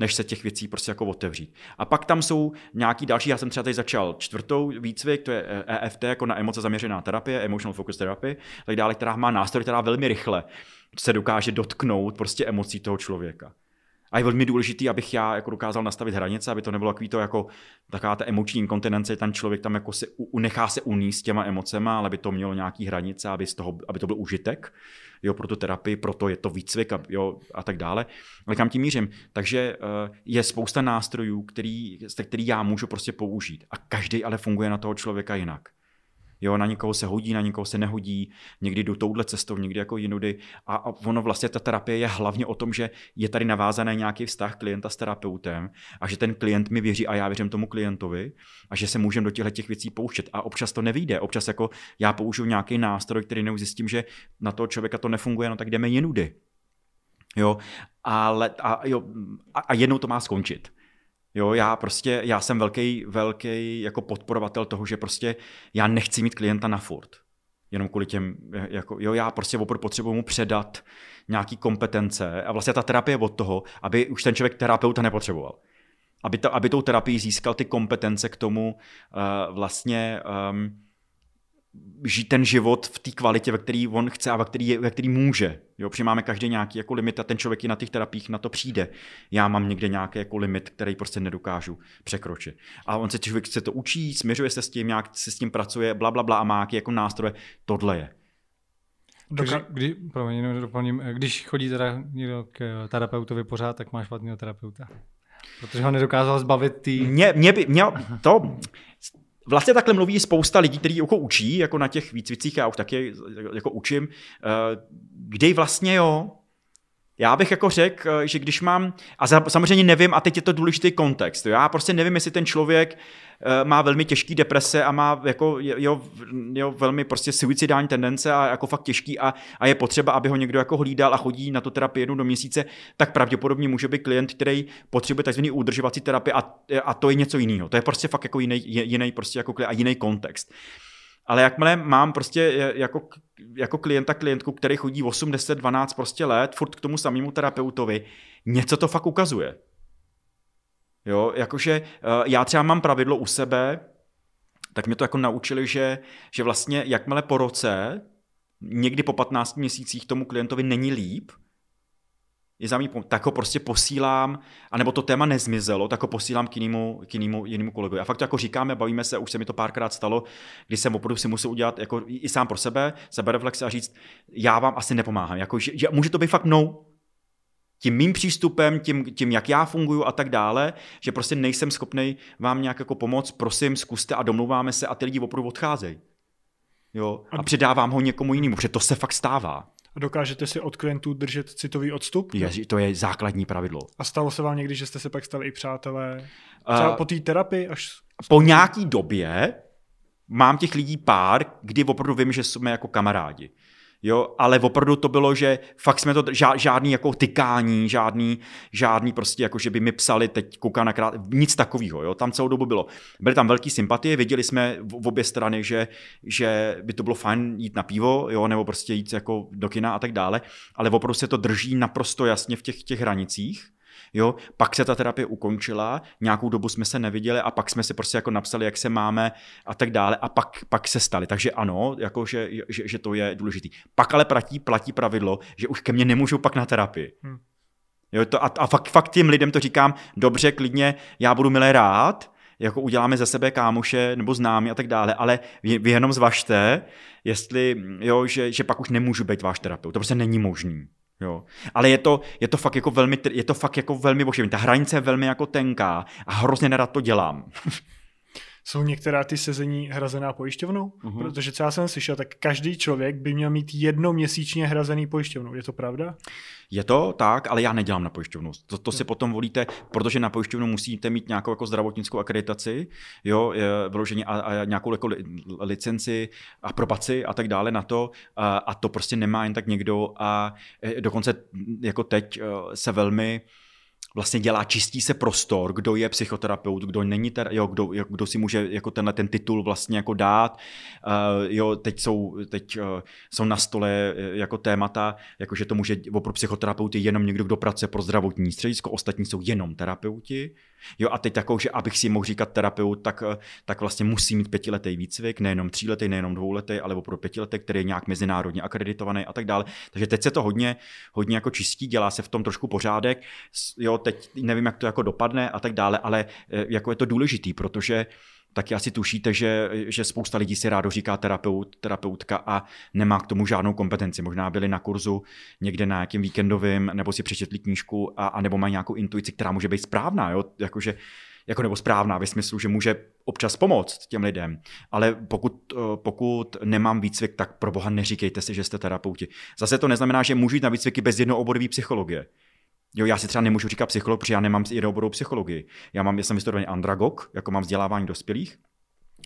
než se těch věcí prostě jako otevřít. A pak tam jsou nějaký další, já jsem třeba tady začal čtvrtou výcvik, to je EFT, jako na emoce zaměřená terapie, Emotional Focus Therapy, tak dále, která má nástroj, která velmi rychle se dokáže dotknout prostě emocí toho člověka. A je velmi důležité, abych já jako dokázal nastavit hranice, aby to nebylo takový to jako taková ta emoční inkontinence, ten člověk tam jako se u, nechá se uníst těma emocema, ale aby to mělo nějaký hranice, aby, z toho, aby to byl užitek jo, pro tu terapii, proto je to výcvik a, jo, a tak dále. Ale kam tím mířím? Takže uh, je spousta nástrojů, který, který já můžu prostě použít. A každý ale funguje na toho člověka jinak. Jo, na někoho se hodí, na někoho se nehodí, někdy jdu touhle cestou, někdy jako jinudy. A, a ono vlastně ta terapie je hlavně o tom, že je tady navázaný nějaký vztah klienta s terapeutem a že ten klient mi věří a já věřím tomu klientovi a že se můžeme do těchto těch věcí pouštět. A občas to nevíde. Občas jako já použiju nějaký nástroj, který neuzjistím, že na toho člověka to nefunguje, no tak jdeme jinudy. Jo, ale a, jo, a, a jednou to má skončit. Jo, já prostě, já jsem velký, velký jako podporovatel toho, že prostě já nechci mít klienta na furt. Jenom kvůli těm, jako, jo, já prostě opravdu potřebuji mu předat nějaký kompetence a vlastně ta terapie od toho, aby už ten člověk terapeuta nepotřeboval. Aby, to, aby tou terapii získal ty kompetence k tomu uh, vlastně um, žít ten život v té kvalitě, ve který on chce a ve který, ve který může. Jo, protože máme každý nějaký jako limit a ten člověk i na těch terapiích na to přijde. Já mám někde nějaký jako limit, který prostě nedokážu překročit. A on se člověk se to učí, směřuje se s tím, nějak se s tím pracuje, bla, bla, bla a má nějaký jako nástroje. Tohle je. Takže, kdy, promiň, jenom doplním, když chodí teda někdo k terapeutovi pořád, tak máš špatného terapeuta. Protože ho nedokázal zbavit tý... Mě, mě by, mě, to, Vlastně takhle mluví spousta lidí, kteří jako učí, jako na těch výcvicích, já už taky jako učím, eh, kde vlastně jo, já bych jako řekl, že když mám, a samozřejmě nevím, a teď je to důležitý kontext, já prostě nevím, jestli ten člověk Eh, má velmi těžký deprese a má jako, jo, jo, velmi prostě suicidální tendence a jako fakt těžký a, a je potřeba, aby ho někdo jako hlídal a chodí na tu terapii jednou do měsíce, tak pravděpodobně může být klient, který potřebuje takzvaný udržovací terapii a, a to je něco jiného. To je prostě fakt jako jiný, jiný prostě jako a jiný kontext. Ale jakmile mám prostě jako, jako klienta, klientku, který chodí 8, 10, 12 prostě let, furt k tomu samému terapeutovi, něco to fakt ukazuje. Jo, jakože eh, já třeba mám pravidlo u sebe, tak mě to jako naučili, že, že vlastně jakmile po roce, někdy po 15 měsících tomu klientovi není líp, je za mě, tak ho prostě posílám, anebo to téma nezmizelo, tak ho posílám k jinému, k jinému, jinému kolegovi. A fakt to jako říkáme, bavíme se, už se mi to párkrát stalo, kdy jsem opravdu si musel udělat jako i sám pro sebe, sebereflexe a říct, já vám asi nepomáhám. Jako, že, že může to být fakt mnou, tím mým přístupem, tím, tím, jak já funguji a tak dále, že prostě nejsem schopný vám nějak jako pomoct, prosím, zkuste a domluváme se a ty lidi opravdu odcházejí. Jo? A předávám ho někomu jinému, protože to se fakt stává. A dokážete si od klientů držet citový odstup? Je, to je základní pravidlo. A stalo se vám někdy, že jste se pak stali i přátelé? Třeba uh, po té terapii až... Po nějaký době mám těch lidí pár, kdy opravdu vím, že jsme jako kamarádi. Jo, ale opravdu to bylo, že fakt jsme to, žádný jako tykání, žádný, žádný prostě jako, že by mi psali, teď kouká na krát, nic takového, jo, tam celou dobu bylo. Byly tam velké sympatie, věděli jsme v obě strany, že, že by to bylo fajn jít na pivo, jo, nebo prostě jít jako do kina a tak dále, ale opravdu se to drží naprosto jasně v těch, těch hranicích Jo, pak se ta terapie ukončila, nějakou dobu jsme se neviděli a pak jsme si prostě jako napsali, jak se máme a tak dále a pak, pak se stali. Takže ano, jako že, že, že to je důležitý. Pak ale platí, platí pravidlo, že už ke mně nemůžou pak na terapii. Hmm. Jo, to, a, a fakt, fakt těm lidem to říkám, dobře, klidně, já budu milé rád, jako uděláme ze sebe kámoše nebo známy a tak dále, ale vy, vy jenom zvažte, jestli, jo, že, že pak už nemůžu být váš terapeut. To prostě není možný. Jo. Ale je to, je to fakt jako velmi, je to fakt jako velmi boživý. Ta hranice je velmi jako tenká a hrozně nerad to dělám. Jsou některá ty sezení hrazená pojišťovnou? Uh-huh. Protože co já jsem slyšel, tak každý člověk by měl mít jedno měsíčně hrazený pojišťovnou. Je to pravda? Je to tak, ale já nedělám na pojišťovnu. To, to si potom volíte, protože na pojišťovnu musíte mít nějakou jako zdravotnickou akreditaci, jo, vyložení a, a nějakou jako licenci, aprobaci a tak dále na to a, a to prostě nemá jen tak někdo a e, dokonce jako teď e, se velmi vlastně dělá, čistí se prostor, kdo je psychoterapeut, kdo není, ter, jo, kdo, kdo si může jako tenhle ten titul vlastně jako dát. Uh, jo, teď jsou, teď uh, jsou na stole uh, jako témata, jako že to může, pro psychoterapeuty jenom někdo, kdo pracuje pro zdravotní středisko, ostatní jsou jenom terapeuti. Jo, a teď takovou, že abych si mohl říkat terapeut, tak, eh, tak vlastně musí mít pětiletý výcvik, nejenom tříletý, nejenom dvouletý, ale opravdu pětiletý, který je nějak mezinárodně akreditovaný a tak dále. Takže teď se to hodně, hodně jako čistí, dělá se v tom trošku pořádek. Jo, teď nevím, jak to jako dopadne a tak dále, ale eh, jako je to důležitý, protože taky asi tušíte, že, že spousta lidí si rádo říká terapeut, terapeutka a nemá k tomu žádnou kompetenci. Možná byli na kurzu někde na nějakým víkendovým, nebo si přečetli knížku, a, a nebo mají nějakou intuici, která může být správná, jo? Jakože, jako nebo správná ve smyslu, že může občas pomoct těm lidem. Ale pokud, pokud nemám výcvik, tak pro boha neříkejte si, že jste terapeuti. Zase to neznamená, že můžu jít na výcviky bez jednooborové psychologie. Jo, já si třeba nemůžu říkat psycholog, protože já nemám jednooborovou psychologii. Já mám, já jsem vystudovaný andragog, jako mám vzdělávání dospělých,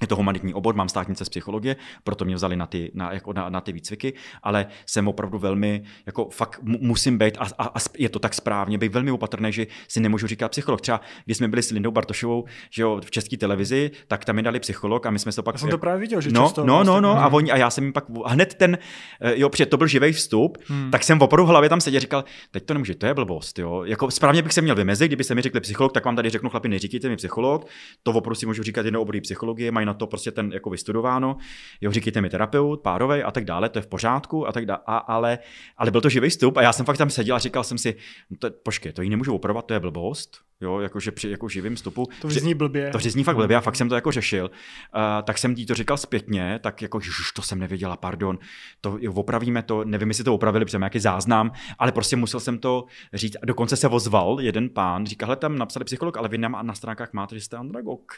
je to humanitní obor, mám státnice z psychologie, proto mě vzali na ty, na, jako na, na ty výcviky, ale jsem opravdu velmi, jako fakt musím být, a, a, a je to tak správně, být velmi opatrný, že si nemůžu říkat psycholog. Třeba když jsme byli s Lindou Bartošovou že jo, v české televizi, tak tam mi dali psycholog a my jsme to pak... Já jsem to právě viděl, že no, často no, no, vlastně- no, a, Hmm. oni, a já jsem jim pak hned ten, eh, jo, protože to byl živý vstup, Hmm. tak jsem opravdu v hlavě tam seděl, říkal, teď to nemůže, to je blbost, jo. Jako správně bych se měl vymezit, kdyby se mi řekli psycholog, tak vám tady řeknu, chlapi, neříkejte mi psycholog, to opravdu si můžu říkat jedno obory psychologie, mají na to prostě ten jako vystudováno, jo, říkejte mi terapeut, párovej a tak dále, to je v pořádku a tak dále, a, ale, ale byl to živý vstup a já jsem fakt tam seděl a říkal jsem si, no to, počkej, to ji nemůžu opravovat, to je blbost, jo, jakože při jako živým vstupu. To zní blbě. To zní fakt blbě, a fakt jsem to jako řešil. Uh, tak jsem jí to říkal zpětně, tak jako, ježiš, to jsem nevěděla, pardon, to opravíme to, nevím, jestli to opravili, protože nějaký záznam, ale prostě musel jsem to říct. A dokonce se ozval jeden pán, říká, hele, tam napsali psycholog, ale vy na, na stránkách máte, že jste andragog.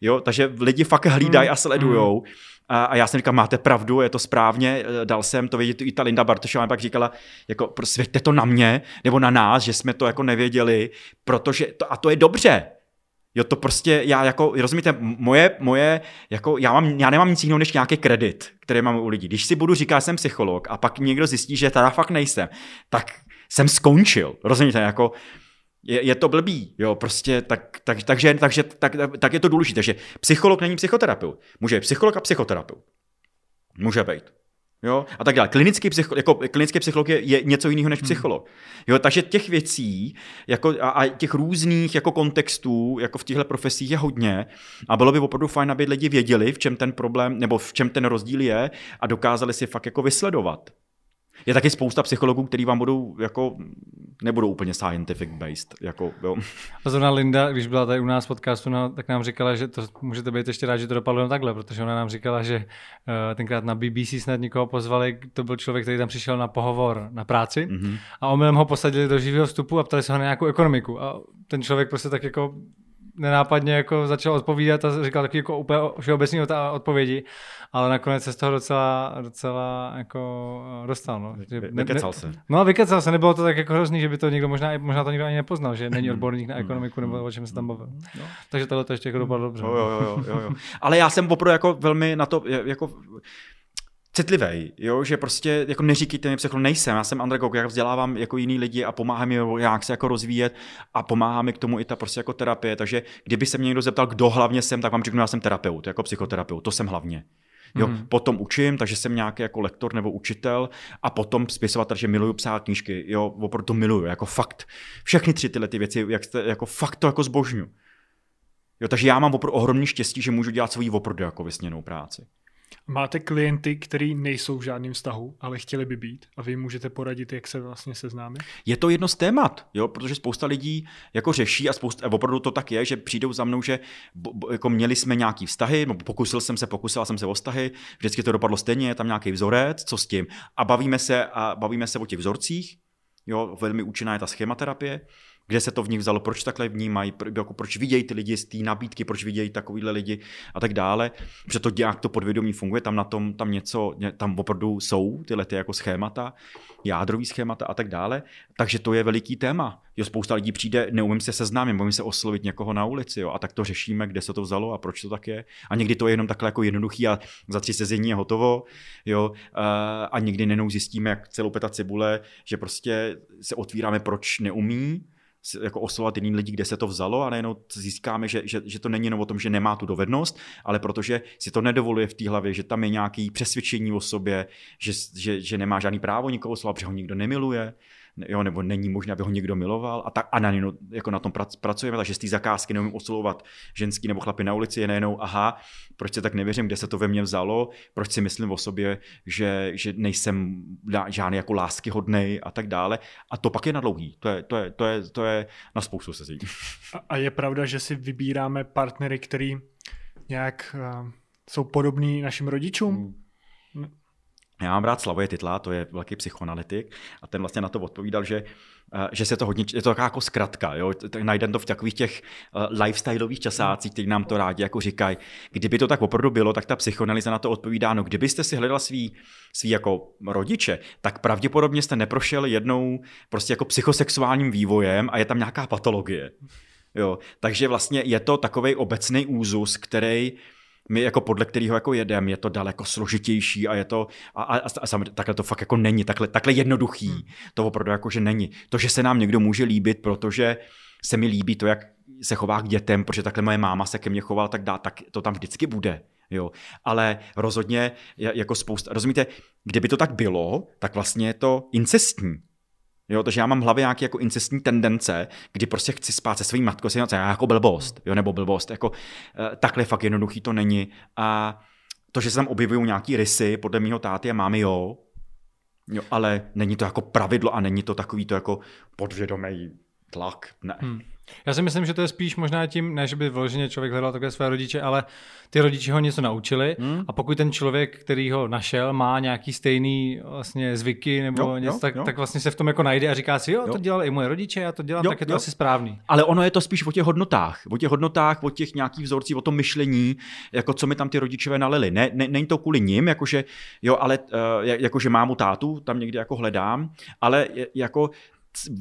Jo, takže lidi fakt hlídají a sledujou. A, a já jsem říkal, máte pravdu, je to správně, eh, dal jsem to vědět, i ta Linda Bartošová pak říkala, jako svěďte to na mě, nebo na nás, že jsme to jako nevěděli, protože, to, a to je dobře, Jo, to prostě, já jako, rozumíte, moje, moje, jako, já, mám, já nemám nic jiného než nějaký kredit, který mám u lidí. Když si budu říkat, že jsem psycholog a pak někdo zjistí, že teda fakt nejsem, tak jsem skončil, rozumíte, jako, je, je to blbý, jo, prostě, tak, tak, takže, takže tak, tak, je to důležité, že psycholog není psychoterapeut. Může být psycholog a psychoterapeut. Může být. Jo, a tak dále. Klinický, psycho, jako, klinický psycholog je, je něco jiného než psycholog. Jo, takže těch věcí jako, a, a, těch různých jako kontextů jako v těchto profesích je hodně a bylo by opravdu fajn, aby lidi věděli, v čem ten problém nebo v čem ten rozdíl je a dokázali si fakt jako vysledovat. Je taky spousta psychologů, kteří vám budou jako, nebudou úplně scientific based. Jako, jo. A zrovna Linda, když byla tady u nás v podcastu, no, tak nám říkala, že to můžete být ještě rád, že to dopadlo jen takhle, protože ona nám říkala, že uh, tenkrát na BBC snad někoho pozvali, to byl člověk, který tam přišel na pohovor na práci mm-hmm. a omylem ho posadili do živého vstupu a ptali se ho na nějakou ekonomiku. A ten člověk prostě tak jako nenápadně jako začal odpovídat a říkal taky jako úplně všeobecný odpovědi, ale nakonec se z toho docela, docela jako dostal. No. Vy, vykecal se. No vykecal se, nebylo to tak jako hrozný, že by to někdo možná, možná to nikdo ani nepoznal, že není odborník na ekonomiku nebo o čem se tam bavil. No. Takže tohle to ještě jako dopadlo dobře. Jo, jo, jo, jo, jo. Ale já jsem opravdu jako velmi na to, jako citlivý, jo, že prostě jako neříkejte mi psycholog, nejsem, já jsem andragog, já vzdělávám jako jiný lidi a pomáhám mi jak se jako rozvíjet a pomáhá mi k tomu i ta prostě jako terapie, takže kdyby se mě někdo zeptal, kdo hlavně jsem, tak vám řeknu, já jsem terapeut, jako psychoterapeut, to jsem hlavně. Jo, mm. potom učím, takže jsem nějaký jako lektor nebo učitel a potom spisovatel, že miluju psát knížky, jo, opravdu to miluju, jako fakt. Všechny tři tyhle ty věci, jak jste, jako fakt to jako zbožňu. Jo, takže já mám opravdu ohromný štěstí, že můžu dělat svoji opravdu jako vysněnou práci. Máte klienty, kteří nejsou v žádném vztahu, ale chtěli by být a vy můžete poradit, jak se vlastně seznámit? Je to jedno z témat, jo, protože spousta lidí jako řeší a, spousta, a opravdu to tak je, že přijdou za mnou, že bo, bo, jako měli jsme nějaký vztahy, pokusil jsem se, pokusil jsem se o vztahy, vždycky to dopadlo stejně, je tam nějaký vzorec, co s tím. A bavíme se, a bavíme se o těch vzorcích, jo, velmi účinná je ta schématerapie, kde se to v nich vzalo, proč takhle vnímají, jako proč vidějí ty lidi z té nabídky, proč vidějí takovýhle lidi a tak dále, protože to nějak to podvědomí funguje, tam na tom, tam něco, tam opravdu jsou tyhle ty jako schémata, jádrový schémata a tak dále, takže to je veliký téma. Jo, spousta lidí přijde, neumím se seznámit, umím se oslovit někoho na ulici, jo, a tak to řešíme, kde se to vzalo a proč to tak je. A někdy to je jenom takhle jako jednoduchý a za tři sezení je hotovo, jo, a někdy nenou zjistíme, jak celou peta cibule, že prostě se otvíráme, proč neumí, jako oslovat jiný lidi, kde se to vzalo a najednou získáme, že, že, že to není jenom o tom, že nemá tu dovednost, ale protože si to nedovoluje v té hlavě, že tam je nějaké přesvědčení o sobě, že, že, že nemá žádný právo nikoho oslovat, protože ho nikdo nemiluje, jo, nebo není možné, aby ho někdo miloval a, tak, a na, jako na tom pracujeme, takže z té zakázky neumím oslovovat ženský nebo chlapy na ulici, je nejenom, aha, proč se tak nevěřím, kde se to ve mně vzalo, proč si myslím o sobě, že, že nejsem žádný jako láskyhodnej a tak dále. A to pak je na dlouhý, to je, to je, to je, to je na spoustu sezí. A, a je pravda, že si vybíráme partnery, který nějak uh, jsou podobní našim rodičům? Hmm. Já mám rád Slavoje Titla, to je velký psychoanalytik, a ten vlastně na to odpovídal, že, eh, že se to hodně, je to taková jako zkratka, jo? najdeme to v takových těch uh, lifestyleových časácích, kteří nám to rádi jako říkají. Kdyby to tak opravdu bylo, tak ta psychoanalýza na to odpovídá, no kdybyste si hledal svý, svý jako rodiče, tak pravděpodobně jste neprošel jednou prostě jako psychosexuálním vývojem a je tam nějaká patologie. Jo? Takže vlastně je to takový obecný úzus, který my jako podle kterého jako jedem, je to daleko složitější a je to, a, a, a, a takhle to fakt jako není, takhle, takhle jednoduchý, hmm. to opravdu jako, že není. To, že se nám někdo může líbit, protože se mi líbí to, jak se chová k dětem, protože takhle moje máma se ke mně chovala, tak dá, tak to tam vždycky bude. Jo. Ale rozhodně jako spousta, rozumíte, kdyby to tak bylo, tak vlastně je to incestní. Jo, takže já mám v hlavě nějaké jako incestní tendence, kdy prostě chci spát se svým matkou, si já jako blbost, jo, nebo blbost, jako uh, takhle fakt jednoduchý to není. A to, že se tam objevují nějaký rysy, podle mého táty a mámy, jo, jo, ale není to jako pravidlo a není to takový to jako podvědomý tlak, ne. Hmm. Já si myslím, že to je spíš možná tím, ne, že by vloženě člověk hledal takové své rodiče, ale ty rodiče ho něco naučili hmm. a pokud ten člověk, který ho našel, má nějaký stejný vlastně zvyky nebo jo, něco, jo, tak, jo. tak vlastně se v tom jako najde a říká si, jo, jo. to dělal i moje rodiče, já to dělám, jo, tak je to jo. asi správný. Ale ono je to spíš o těch hodnotách, o těch hodnotách, o těch nějakých vzorcích, o tom myšlení, jako co mi tam ty rodičové nalili. Ne, ne, není to kvůli nim, jakože, jo, ale uh, jakože mámu tátu tam někdy jako hledám, ale jako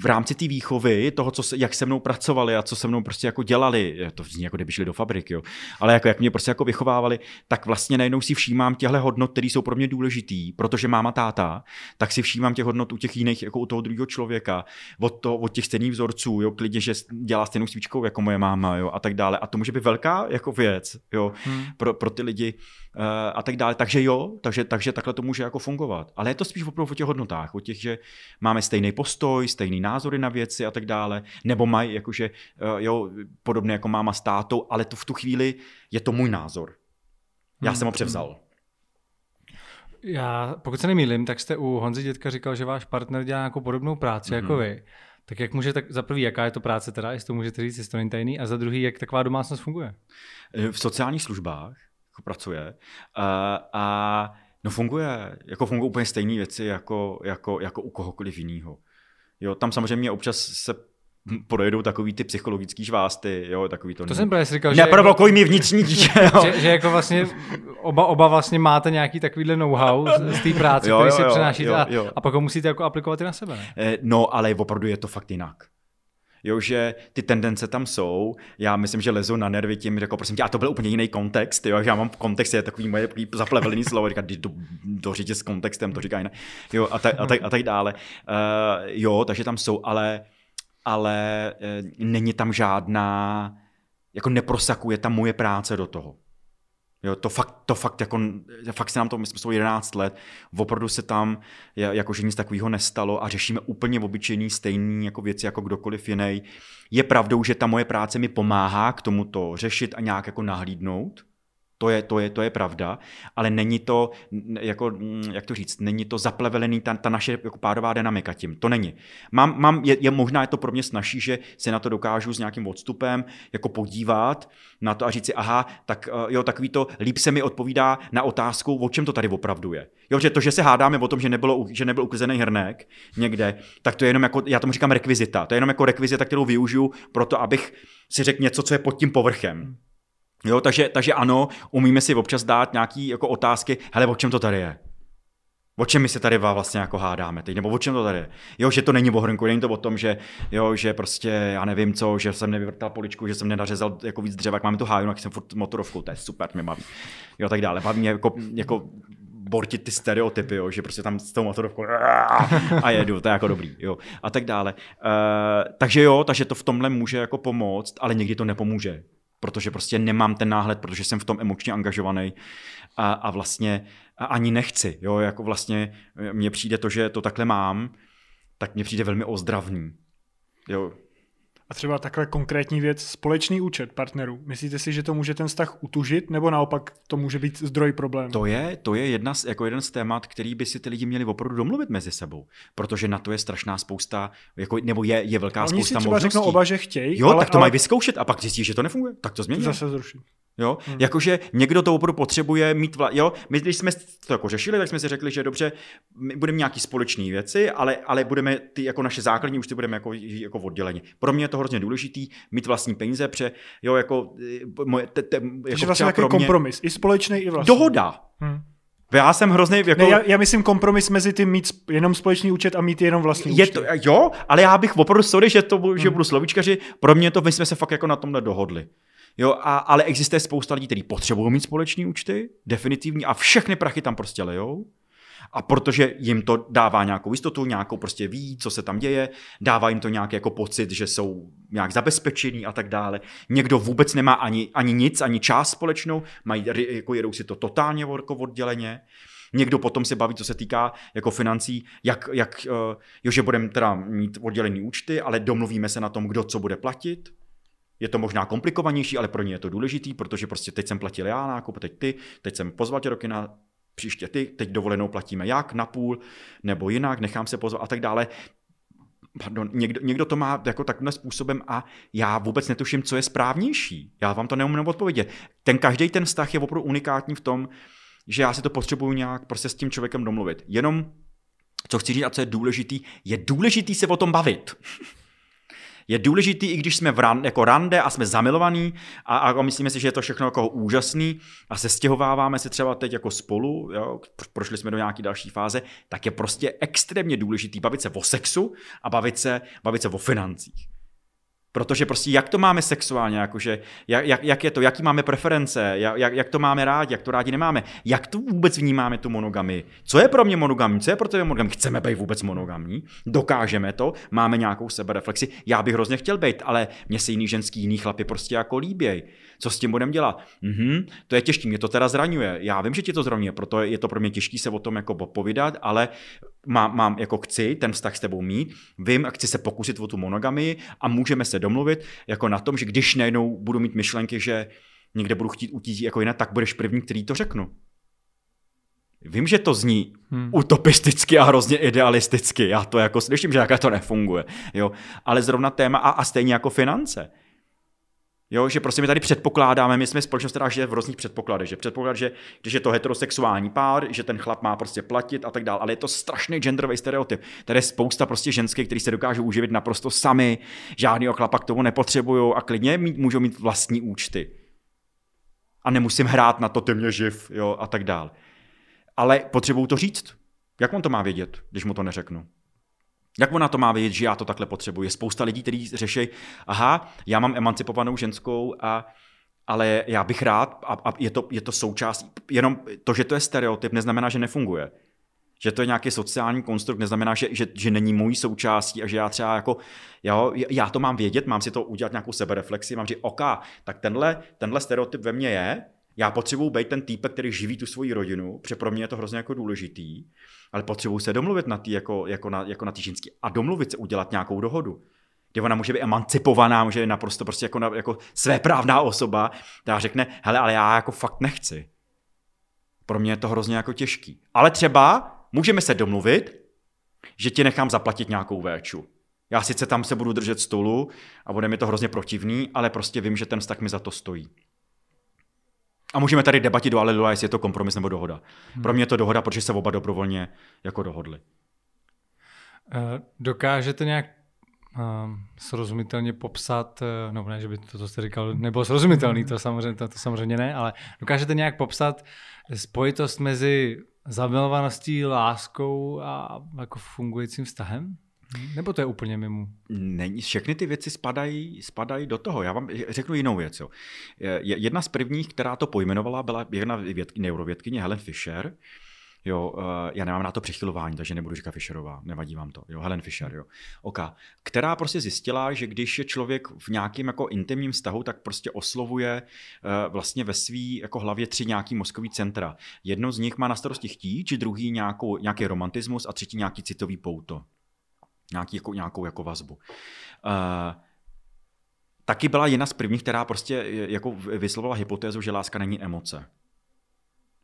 v rámci té výchovy, toho, co se, jak se mnou pracovali a co se mnou prostě jako dělali, to zní jako kdyby šli do fabriky, jo, ale jako jak mě prostě jako vychovávali, tak vlastně najednou si všímám těchto hodnot, které jsou pro mě důležitý, protože máma táta, tak si všímám těch hodnot u těch jiných, jako u toho druhého člověka, od, to, od těch stejných vzorců, jo, klidně, že dělá stejnou svíčkou jako moje máma, jo, a tak dále. A to může být velká jako věc, jo, hmm. pro, pro ty lidi uh, a tak dále. Takže jo, takže, takže takhle to může jako fungovat. Ale je to spíš opravdu o těch hodnotách, o těch, že máme stejný postoj, stejný názory na věci a tak dále, nebo mají jakože, eh, jo, podobně jako máma s tátou, ale to v tu chvíli je to můj názor. Já hmm. jsem ho převzal. Já, pokud se nemýlím, tak jste u Honzy dětka říkal, že váš partner dělá nějakou podobnou práci mm-hmm. jako vy. Tak jak může, tak za prvý, jaká je to práce teda, jestli to můžete říct, jestli to není tajný, a za druhý, jak taková domácnost funguje? Eh, v sociálních službách jako pracuje a, a no funguje, jako fungují úplně stejné věci jako, jako, jako u kohokoliv jiného. Jo, tam samozřejmě občas se projedou takový ty psychologický žvásty, jo, takový to. To jsem právě říkal, že... Neprovokuj jako, mi vnitřní dítě, že, že, jako vlastně oba, oba vlastně máte nějaký takovýhle know-how z, z té práce, jo, který jo, si přenášíte jo, jo. A, a pak ho musíte jako aplikovat i na sebe, ne? Eh, no, ale opravdu je to fakt jinak jo, že ty tendence tam jsou. Já myslím, že lezu na nervy tím, jako prosím tě, a to byl úplně jiný kontext, jo, já mám kontext, je takový moje zaplevelený slovo, říká, do, do s kontextem, to říká jinak, jo, a, tak, a, tak, a tak dále. Uh, jo, takže tam jsou, ale, ale uh, není tam žádná, jako neprosakuje tam moje práce do toho. Jo, to fakt, to fakt, jako, fakt se nám to, my jsme 11 let, opravdu se tam, jakože nic takového nestalo a řešíme úplně obyčejný, stejný jako věci jako kdokoliv jiný. Je pravdou, že ta moje práce mi pomáhá k tomu to řešit a nějak jako nahlídnout, to je, to je, to je pravda, ale není to, jako, jak to říct, není to zaplevelený ta, ta naše jako párová dynamika tím. To není. Mám, mám, je, je, možná je to pro mě snaží, že se na to dokážu s nějakým odstupem jako podívat na to a říct si, aha, tak eh, jo, takový to líp se mi odpovídá na otázku, o čem to tady opravdu je. Jo, že to, že se hádáme o tom, že, nebylo, že nebyl uklizený hrnek někde, tak to je jenom jako, já tomu říkám rekvizita. To je jenom jako rekvizita, kterou využiju pro to, abych si řekl něco, co je pod tím povrchem. Jo, takže, takže ano, umíme si občas dát nějaké jako otázky, hele, o čem to tady je? O čem my se tady vlastně jako hádáme teď, nebo o čem to tady je? Jo, že to není o hrnku, není to o tom, že, jo, že prostě, já nevím co, že jsem nevyvrtal poličku, že jsem nenařezal jako víc dřeva, jak máme tu háju, jak jsem furt motorovkou, to je super, mě baví. Jo, tak dále. Baví mě jako, jako bortit ty stereotypy, jo, že prostě tam s tou motorovkou a jedu, to je jako dobrý, jo, a tak dále. Uh, takže jo, takže to v tomhle může jako pomoct, ale někdy to nepomůže protože prostě nemám ten náhled, protože jsem v tom emočně angažovaný a, a vlastně a ani nechci, jo, jako vlastně mně přijde to, že to takhle mám, tak mně přijde velmi ozdravný. Jo, A třeba takhle konkrétní věc, společný účet partnerů. Myslíte si, že to může ten vztah utužit, nebo naopak to může být zdroj problémů? To je, to je jedna z, jako jeden z témat, který by si ty lidi měli opravdu domluvit mezi sebou, protože na to je strašná spousta, jako, nebo je, je velká Oni spousta si třeba možností. řeknou oba, že chtějí, jo, ale, tak to ale mají vyzkoušet a pak zjistí, že to nefunguje, tak to změní. zase zrušit. Jo? Hmm. Jakože někdo to opravdu potřebuje mít, vla... jo, my když jsme to jako řešili, tak jsme si řekli, že dobře, my budeme nějaký společné věci, ale, ale budeme ty jako naše základní už ty budeme jako, jako odděleni. Pro mě je to hrozně důležitý, mít vlastní peníze, pře, jo, jako, eh, moje, te, te, Takže jako vlastně třeba takový mě, kompromis. I společný, i vlastní. dohoda. Hm. Já jsem hrozný, jako, Ne, já, já, myslím kompromis mezi tím mít jenom společný účet a mít jenom vlastní je účty. to, jo, ale já bych opravdu, sorry, že, to, budu- že budu slovíčkaři, pro mě to, my jsme se fakt jako na tomhle dohodli. Jo, a, ale existuje spousta lidí, kteří potřebují mít společný účty, definitivní, a všechny prachy tam prostě lejou. A protože jim to dává nějakou jistotu, nějakou prostě ví, co se tam děje, dává jim to nějaký jako pocit, že jsou nějak zabezpečení a tak dále. Někdo vůbec nemá ani, ani nic, ani část společnou, mají, jako jedou si to totálně jako odděleně. Někdo potom se baví, co se týká jako financí, jak, jak eh, jo, že budeme teda mít oddělený účty, ale domluvíme se na tom, kdo co bude platit. Je to možná komplikovanější, ale pro ně je to důležitý, protože prostě teď jsem platil já nákup, teď ty, teď jsem pozval tě do kina, příště ty, teď dovolenou platíme jak, na půl, nebo jinak, nechám se pozvat a tak dále. Pardon, někdo, někdo to má jako takovým způsobem a já vůbec netuším, co je správnější. Já vám to neumím odpovědět. Ten každý ten vztah je opravdu unikátní v tom, že já si to potřebuju nějak prostě s tím člověkem domluvit. Jenom, co chci říct a co je důležitý, je důležitý se o tom bavit. Je důležitý, i když jsme v ran, jako rande a jsme zamilovaní a, a myslíme si, že je to všechno jako úžasný a se stěhováváme se třeba teď jako spolu, jo, prošli jsme do nějaké další fáze, tak je prostě extrémně důležitý bavit se o sexu a bavit se, bavit se o financích. Protože prostě jak to máme sexuálně, jakože, jak, jak, jak je to, jaký máme preference, jak, jak to máme rádi, jak to rádi nemáme, jak to vůbec vnímáme tu monogamy, co je pro mě monogamní, co je pro tebe monogamní, chceme být vůbec monogamní, dokážeme to, máme nějakou sebereflexi, já bych hrozně chtěl být, ale mě se jiný ženský, jiný chlapi prostě jako líběj. Co s tím budeme dělat? Mhm, to je těžké, mě to teda zraňuje. Já vím, že ti to zraňuje, proto je to pro mě těžké se o tom jako povídat, ale mám, mám, jako chci ten vztah s tebou mít, vím a chci se pokusit o tu monogamii a můžeme se domluvit jako na tom, že když najednou budu mít myšlenky, že někde budu chtít utíct jako jinak, tak budeš první, který to řeknu. Vím, že to zní hmm. utopisticky a hrozně idealisticky. Já to jako slyším, že jaké to nefunguje. Jo? Ale zrovna téma a, a stejně jako finance. Jo, že prostě my tady předpokládáme, my jsme společnost, která žije v různých předpokladech, že předpoklad, že když je to heterosexuální pár, že ten chlap má prostě platit a tak dále, ale je to strašný genderový stereotyp. Tady je spousta prostě ženských, kteří se dokážou uživit naprosto sami, žádného chlapa k tomu nepotřebují a klidně mít, můžou mít vlastní účty. A nemusím hrát na to, ty mě živ, jo, a tak dále. Ale potřebuju to říct. Jak on to má vědět, když mu to neřeknu? Jak ona to má vědět, že já to takhle potřebuji? Je spousta lidí, kteří řeší, aha, já mám emancipovanou ženskou, a, ale já bych rád, a, a je, to, je to součást, jenom to, že to je stereotyp, neznamená, že nefunguje. Že to je nějaký sociální konstrukt, neznamená, že, že, že není mojí součástí a že já třeba jako, jo, já to mám vědět, mám si to udělat nějakou sebereflexi, mám říct, OK, tak tenhle, tenhle stereotyp ve mně je, já potřebuji být ten týpek, který živí tu svoji rodinu, protože pro mě je to hrozně jako důležitý, ale potřebuji se domluvit na tý, jako, jako, na, jako na ty ženský a domluvit se, udělat nějakou dohodu. Kde ona může být emancipovaná, může být naprosto prostě jako, na, jako svéprávná osoba, která řekne, hele, ale já jako fakt nechci. Pro mě je to hrozně jako těžký. Ale třeba můžeme se domluvit, že ti nechám zaplatit nějakou véču. Já sice tam se budu držet stolu a bude mi to hrozně protivný, ale prostě vím, že ten vztah mi za to stojí. A můžeme tady debatit do Alelua, jestli je to kompromis nebo dohoda. Hmm. Pro mě je to dohoda, protože se oba dobrovolně jako dohodli. Dokážete nějak uh, srozumitelně popsat, uh, no ne, že by to, co jste říkal, nebylo srozumitelný, to samozřejmě, to, to samozřejmě ne, ale dokážete nějak popsat spojitost mezi zamilovaností, láskou a jako fungujícím vztahem? Nebo to je úplně mimo? Není, všechny ty věci spadají, spadají do toho. Já vám řeknu jinou věc. Jo. Jedna z prvních, která to pojmenovala, byla jedna vědky, neurovědkyně Helen Fisher. Jo, já nemám na to přechylování, takže nebudu říkat Fisherová, nevadí vám to. Jo, Helen Fisher, jo. Oka, která prostě zjistila, že když je člověk v nějakém jako intimním vztahu, tak prostě oslovuje vlastně ve svý jako hlavě tři nějaký mozkový centra. Jedno z nich má na starosti chtíč, druhý nějakou, nějaký romantismus a třetí nějaký citový pouto. Nějaký, jako, nějakou jako vazbu. Uh, taky byla jedna z prvních, která prostě jako vyslovala hypotézu, že láska není emoce.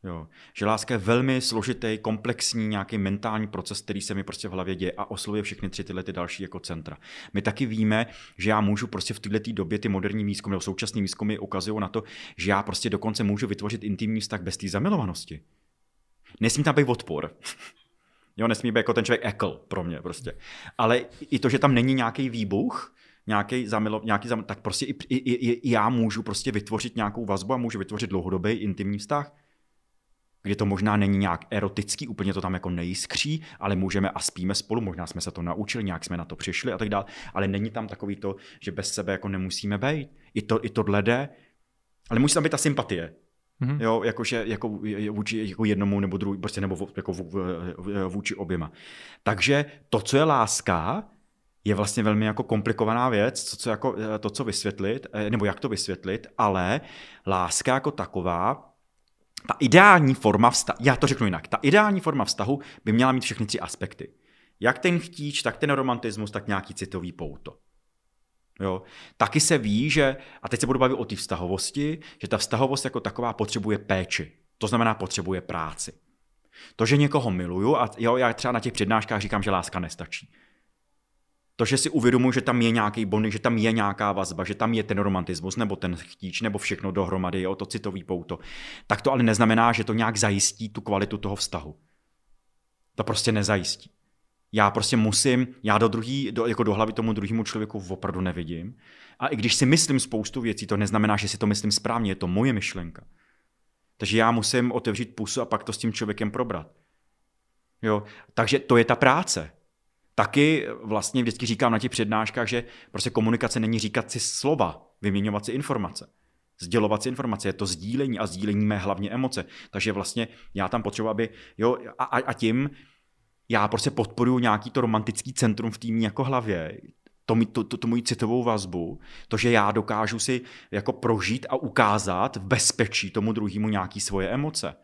Jo. Že láska je velmi složitý, komplexní nějaký mentální proces, který se mi prostě v hlavě děje a oslovuje všechny tři tyhle ty další jako centra. My taky víme, že já můžu prostě v této době ty moderní výzkumy nebo současné výzkumy ukazují na to, že já prostě dokonce můžu vytvořit intimní vztah bez té zamilovanosti. Nesmí tam být odpor. Jo, nesmí být jako ten člověk ekl pro mě prostě. Ale i to, že tam není nějaký výbuch, nějaký zamilo, nějaký zamilo, tak prostě i, i, i, i, já můžu prostě vytvořit nějakou vazbu a můžu vytvořit dlouhodobý intimní vztah kdy to možná není nějak erotický, úplně to tam jako nejiskří, ale můžeme a spíme spolu, možná jsme se to naučili, nějak jsme na to přišli a tak dále, ale není tam takový to, že bez sebe jako nemusíme být. I, to, i tohle jde, ale musí tam být ta sympatie. Mm-hmm. Jo, jakože jako vůči jako jednomu nebo druhý, prostě nebo jako vůči oběma. Takže to, co je láska, je vlastně velmi jako komplikovaná věc, to, co, jako, to, co vysvětlit, eh, nebo jak to vysvětlit, ale láska jako taková ta ideální forma vztahu, já to řeknu jinak, ta ideální forma vztahu by měla mít všechny tři aspekty. Jak ten chtíč, tak ten romantismus, tak nějaký citový pouto. Jo. Taky se ví, že, a teď se budu bavit o té vztahovosti, že ta vztahovost jako taková potřebuje péči. To znamená, potřebuje práci. To, že někoho miluju, a jo, já třeba na těch přednáškách říkám, že láska nestačí to, že si uvědomuji, že tam je nějaký bony, že tam je nějaká vazba, že tam je ten romantismus, nebo ten chtíč, nebo všechno dohromady, jo, to citový pouto, tak to ale neznamená, že to nějak zajistí tu kvalitu toho vztahu. To prostě nezajistí. Já prostě musím, já do druhý, do, jako do hlavy tomu druhému člověku opravdu nevidím. A i když si myslím spoustu věcí, to neznamená, že si to myslím správně, je to moje myšlenka. Takže já musím otevřít pusu a pak to s tím člověkem probrat. Jo? Takže to je ta práce. Taky vlastně vždycky říkám na těch přednáškách, že prostě komunikace není říkat si slova, vyměňovat si informace. Sdělovat si informace, je to sdílení a sdílení mé hlavně emoce. Takže vlastně já tam potřebuji, aby, jo, a, a tím já prostě podporuji nějaký to romantický centrum v týmí jako hlavě, to, to, to, to moji citovou vazbu, to, že já dokážu si jako prožít a ukázat v bezpečí tomu druhému nějaký svoje emoce.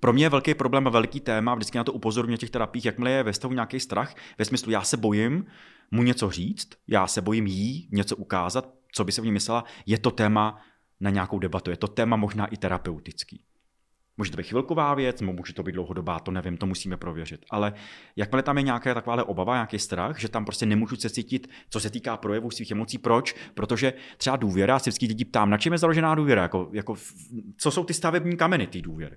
Pro mě je velký problém a velký téma, vždycky na to upozorňuji v těch terapiích, jakmile je ve stavu nějaký strach, ve smyslu já se bojím mu něco říct, já se bojím jí něco ukázat, co by se v ní myslela, je to téma na nějakou debatu, je to téma možná i terapeutický. Může to být chvilková věc, může to být dlouhodobá, to nevím, to musíme prověřit. Ale jakmile tam je nějaká taková obava, nějaký strach, že tam prostě nemůžu se cítit, co se týká projevu svých emocí, proč? Protože třeba důvěra, si vždycky lidi ptám, na čem je založená důvěra, jako, jako, co jsou ty stavební kameny té důvěry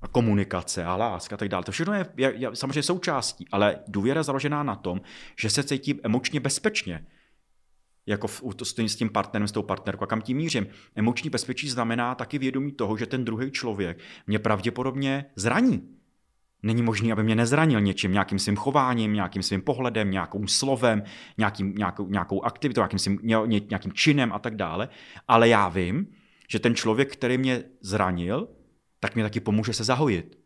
a komunikace a láska a tak dále. To všechno je, je, je samozřejmě součástí, ale důvěra založená na tom, že se cítím emočně bezpečně. Jako v, s, tím, partnerem, s tou partnerkou. A kam tím mířím? Emoční bezpečí znamená taky vědomí toho, že ten druhý člověk mě pravděpodobně zraní. Není možné, aby mě nezranil něčím, nějakým svým chováním, nějakým svým pohledem, nějakým slovem, nějakým, nějakou, nějakou aktivitou, nějakým, svým, nějakým činem a tak dále. Ale já vím, že ten člověk, který mě zranil, tak mi taky pomůže se zahojit.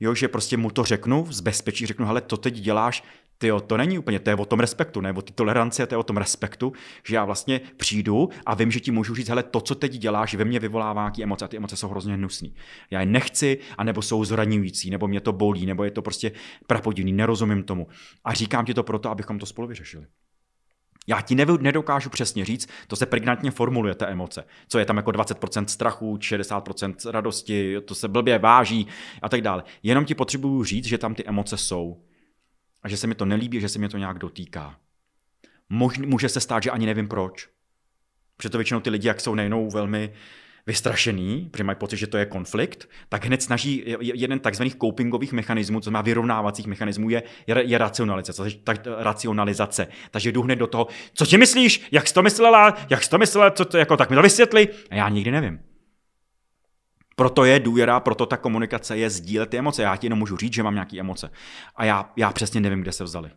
Jo, že prostě mu to řeknu, z bezpečí řeknu, hele, to teď děláš, ty to není úplně, to je o tom respektu, ne o ty toleranci, to je o tom respektu, že já vlastně přijdu a vím, že ti můžu říct, hele, to, co teď děláš, ve mně vyvolává nějaké emoce a ty emoce jsou hrozně hnusné. Já je nechci, anebo jsou zraňující, nebo mě to bolí, nebo je to prostě prapodivný, nerozumím tomu. A říkám ti to proto, abychom to spolu vyřešili. Já ti nedokážu přesně říct, to se pregnantně formuluje, ta emoce. Co je tam jako 20% strachu, 60% radosti, to se blbě váží a tak dále. Jenom ti potřebuju říct, že tam ty emoce jsou. A že se mi to nelíbí, že se mi to nějak dotýká. může se stát, že ani nevím proč. Protože to většinou ty lidi, jak jsou nejenom velmi vystrašený, protože mají pocit, že to je konflikt, tak hned snaží jeden takzvaných copingových mechanismů, co má vyrovnávacích mechanismů, je, je, racionalizace, tak, racionalizace. Takže jdu hned do toho, co si myslíš, jak jsi to myslela, jak jsi to myslela, co to, jako, tak mi to vysvětli. A já nikdy nevím. Proto je důvěra, proto ta komunikace je sdílet ty emoce. Já ti jenom můžu říct, že mám nějaké emoce. A já, já přesně nevím, kde se vzali.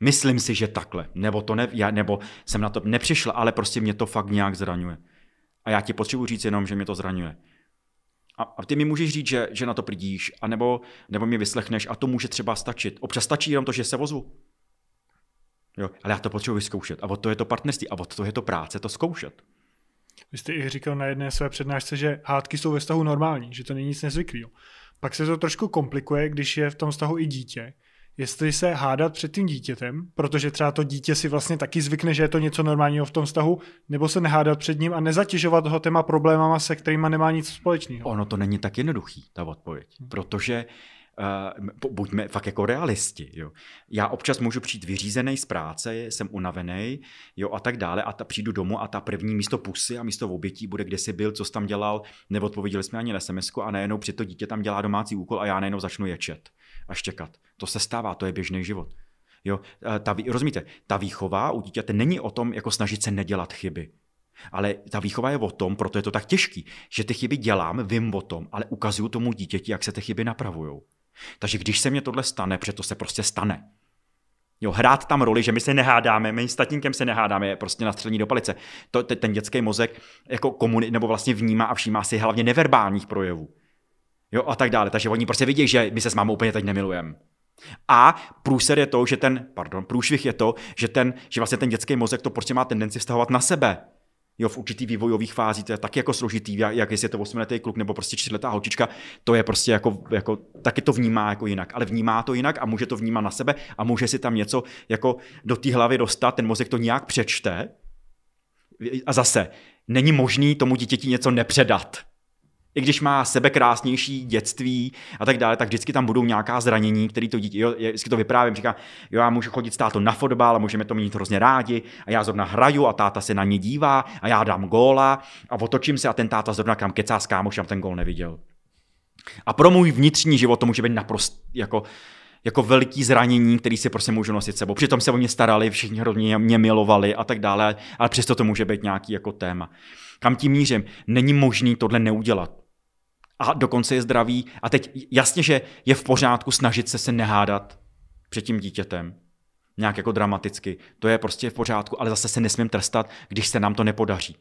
Myslím si, že takhle. Nebo, to ne, já, nebo jsem na to nepřišla, ale prostě mě to fakt nějak zraňuje. A já ti potřebuji říct jenom, že mě to zraňuje. A, a ty mi můžeš říct, že, že na to prdíš, anebo, nebo mě vyslechneš a to může třeba stačit. Občas stačí jenom to, že se vozvu. Jo, ale já to potřebuji vyzkoušet. A od to je to partnerství. A od to je to práce, to zkoušet. Vy jste i říkal na jedné své přednášce, že hádky jsou ve vztahu normální, že to není nic nezvyklého. pak se to trošku komplikuje, když je v tom vztahu i dítě. Jestli se hádat před tím dítětem, protože třeba to dítě si vlastně taky zvykne, že je to něco normálního v tom vztahu, nebo se nehádat před ním a nezatěžovat ho těma problémama, se kterými nemá nic společného. Ono to není tak jednoduchý, ta odpověď, protože uh, buďme fakt jako realisti. Jo. Já občas můžu přijít vyřízený z práce, jsem unavený jo, a tak dále a ta, přijdu domů a ta první místo pusy a místo obětí bude, kde jsi byl, co jsi tam dělal, neodpověděli jsme ani na sms a najednou při to dítě tam dělá domácí úkol a já najednou začnu ječet a štěkat. To se stává, to je běžný život. Jo, ta, rozumíte, ta výchova u dítěte není o tom, jako snažit se nedělat chyby. Ale ta výchova je o tom, proto je to tak těžký, že ty chyby dělám, vím o tom, ale ukazuju tomu dítěti, jak se ty chyby napravují. Takže když se mně tohle stane, protože to se prostě stane. Jo, hrát tam roli, že my se nehádáme, my s tatínkem se nehádáme, je prostě na střední do palice. To, ten dětský mozek jako komuni, nebo vlastně vnímá a všímá si hlavně neverbálních projevů. Jo, a tak dále. Takže oni prostě vidí, že my se s mámou úplně teď nemilujeme. A průser je to, že ten, pardon, průšvih je to, že, ten, že vlastně ten dětský mozek to prostě má tendenci vztahovat na sebe jo, v určitý vývojových fází, to je taky jako složitý, jak, jak jestli je to osmiletý kluk nebo prostě čtyřletá holčička, to je prostě jako, jako, taky to vnímá jako jinak, ale vnímá to jinak a může to vnímat na sebe a může si tam něco jako do té hlavy dostat, ten mozek to nějak přečte. A zase, není možný tomu dítěti něco nepředat i když má sebe krásnější dětství a tak dále, tak vždycky tam budou nějaká zranění, který to dítě, jo, vždycky to vyprávím, říká, jo, já můžu chodit s tátou na fotbal a můžeme to mít hrozně rádi a já zrovna hraju a táta se na ně dívá a já dám góla a otočím se a ten táta zrovna kam kecá s kámošem ten gól neviděl. A pro můj vnitřní život to může být naprosto jako, jako velký zranění, který si prostě můžu nosit sebou. Přitom se o mě starali, všichni hrozně mě milovali a tak dále, ale přesto to může být nějaký jako téma. Kam tím mířím? Není možný tohle neudělat a dokonce je zdravý. A teď jasně, že je v pořádku snažit se se nehádat před tím dítětem. Nějak jako dramaticky. To je prostě v pořádku, ale zase se nesmím trestat, když se nám to nepodaří.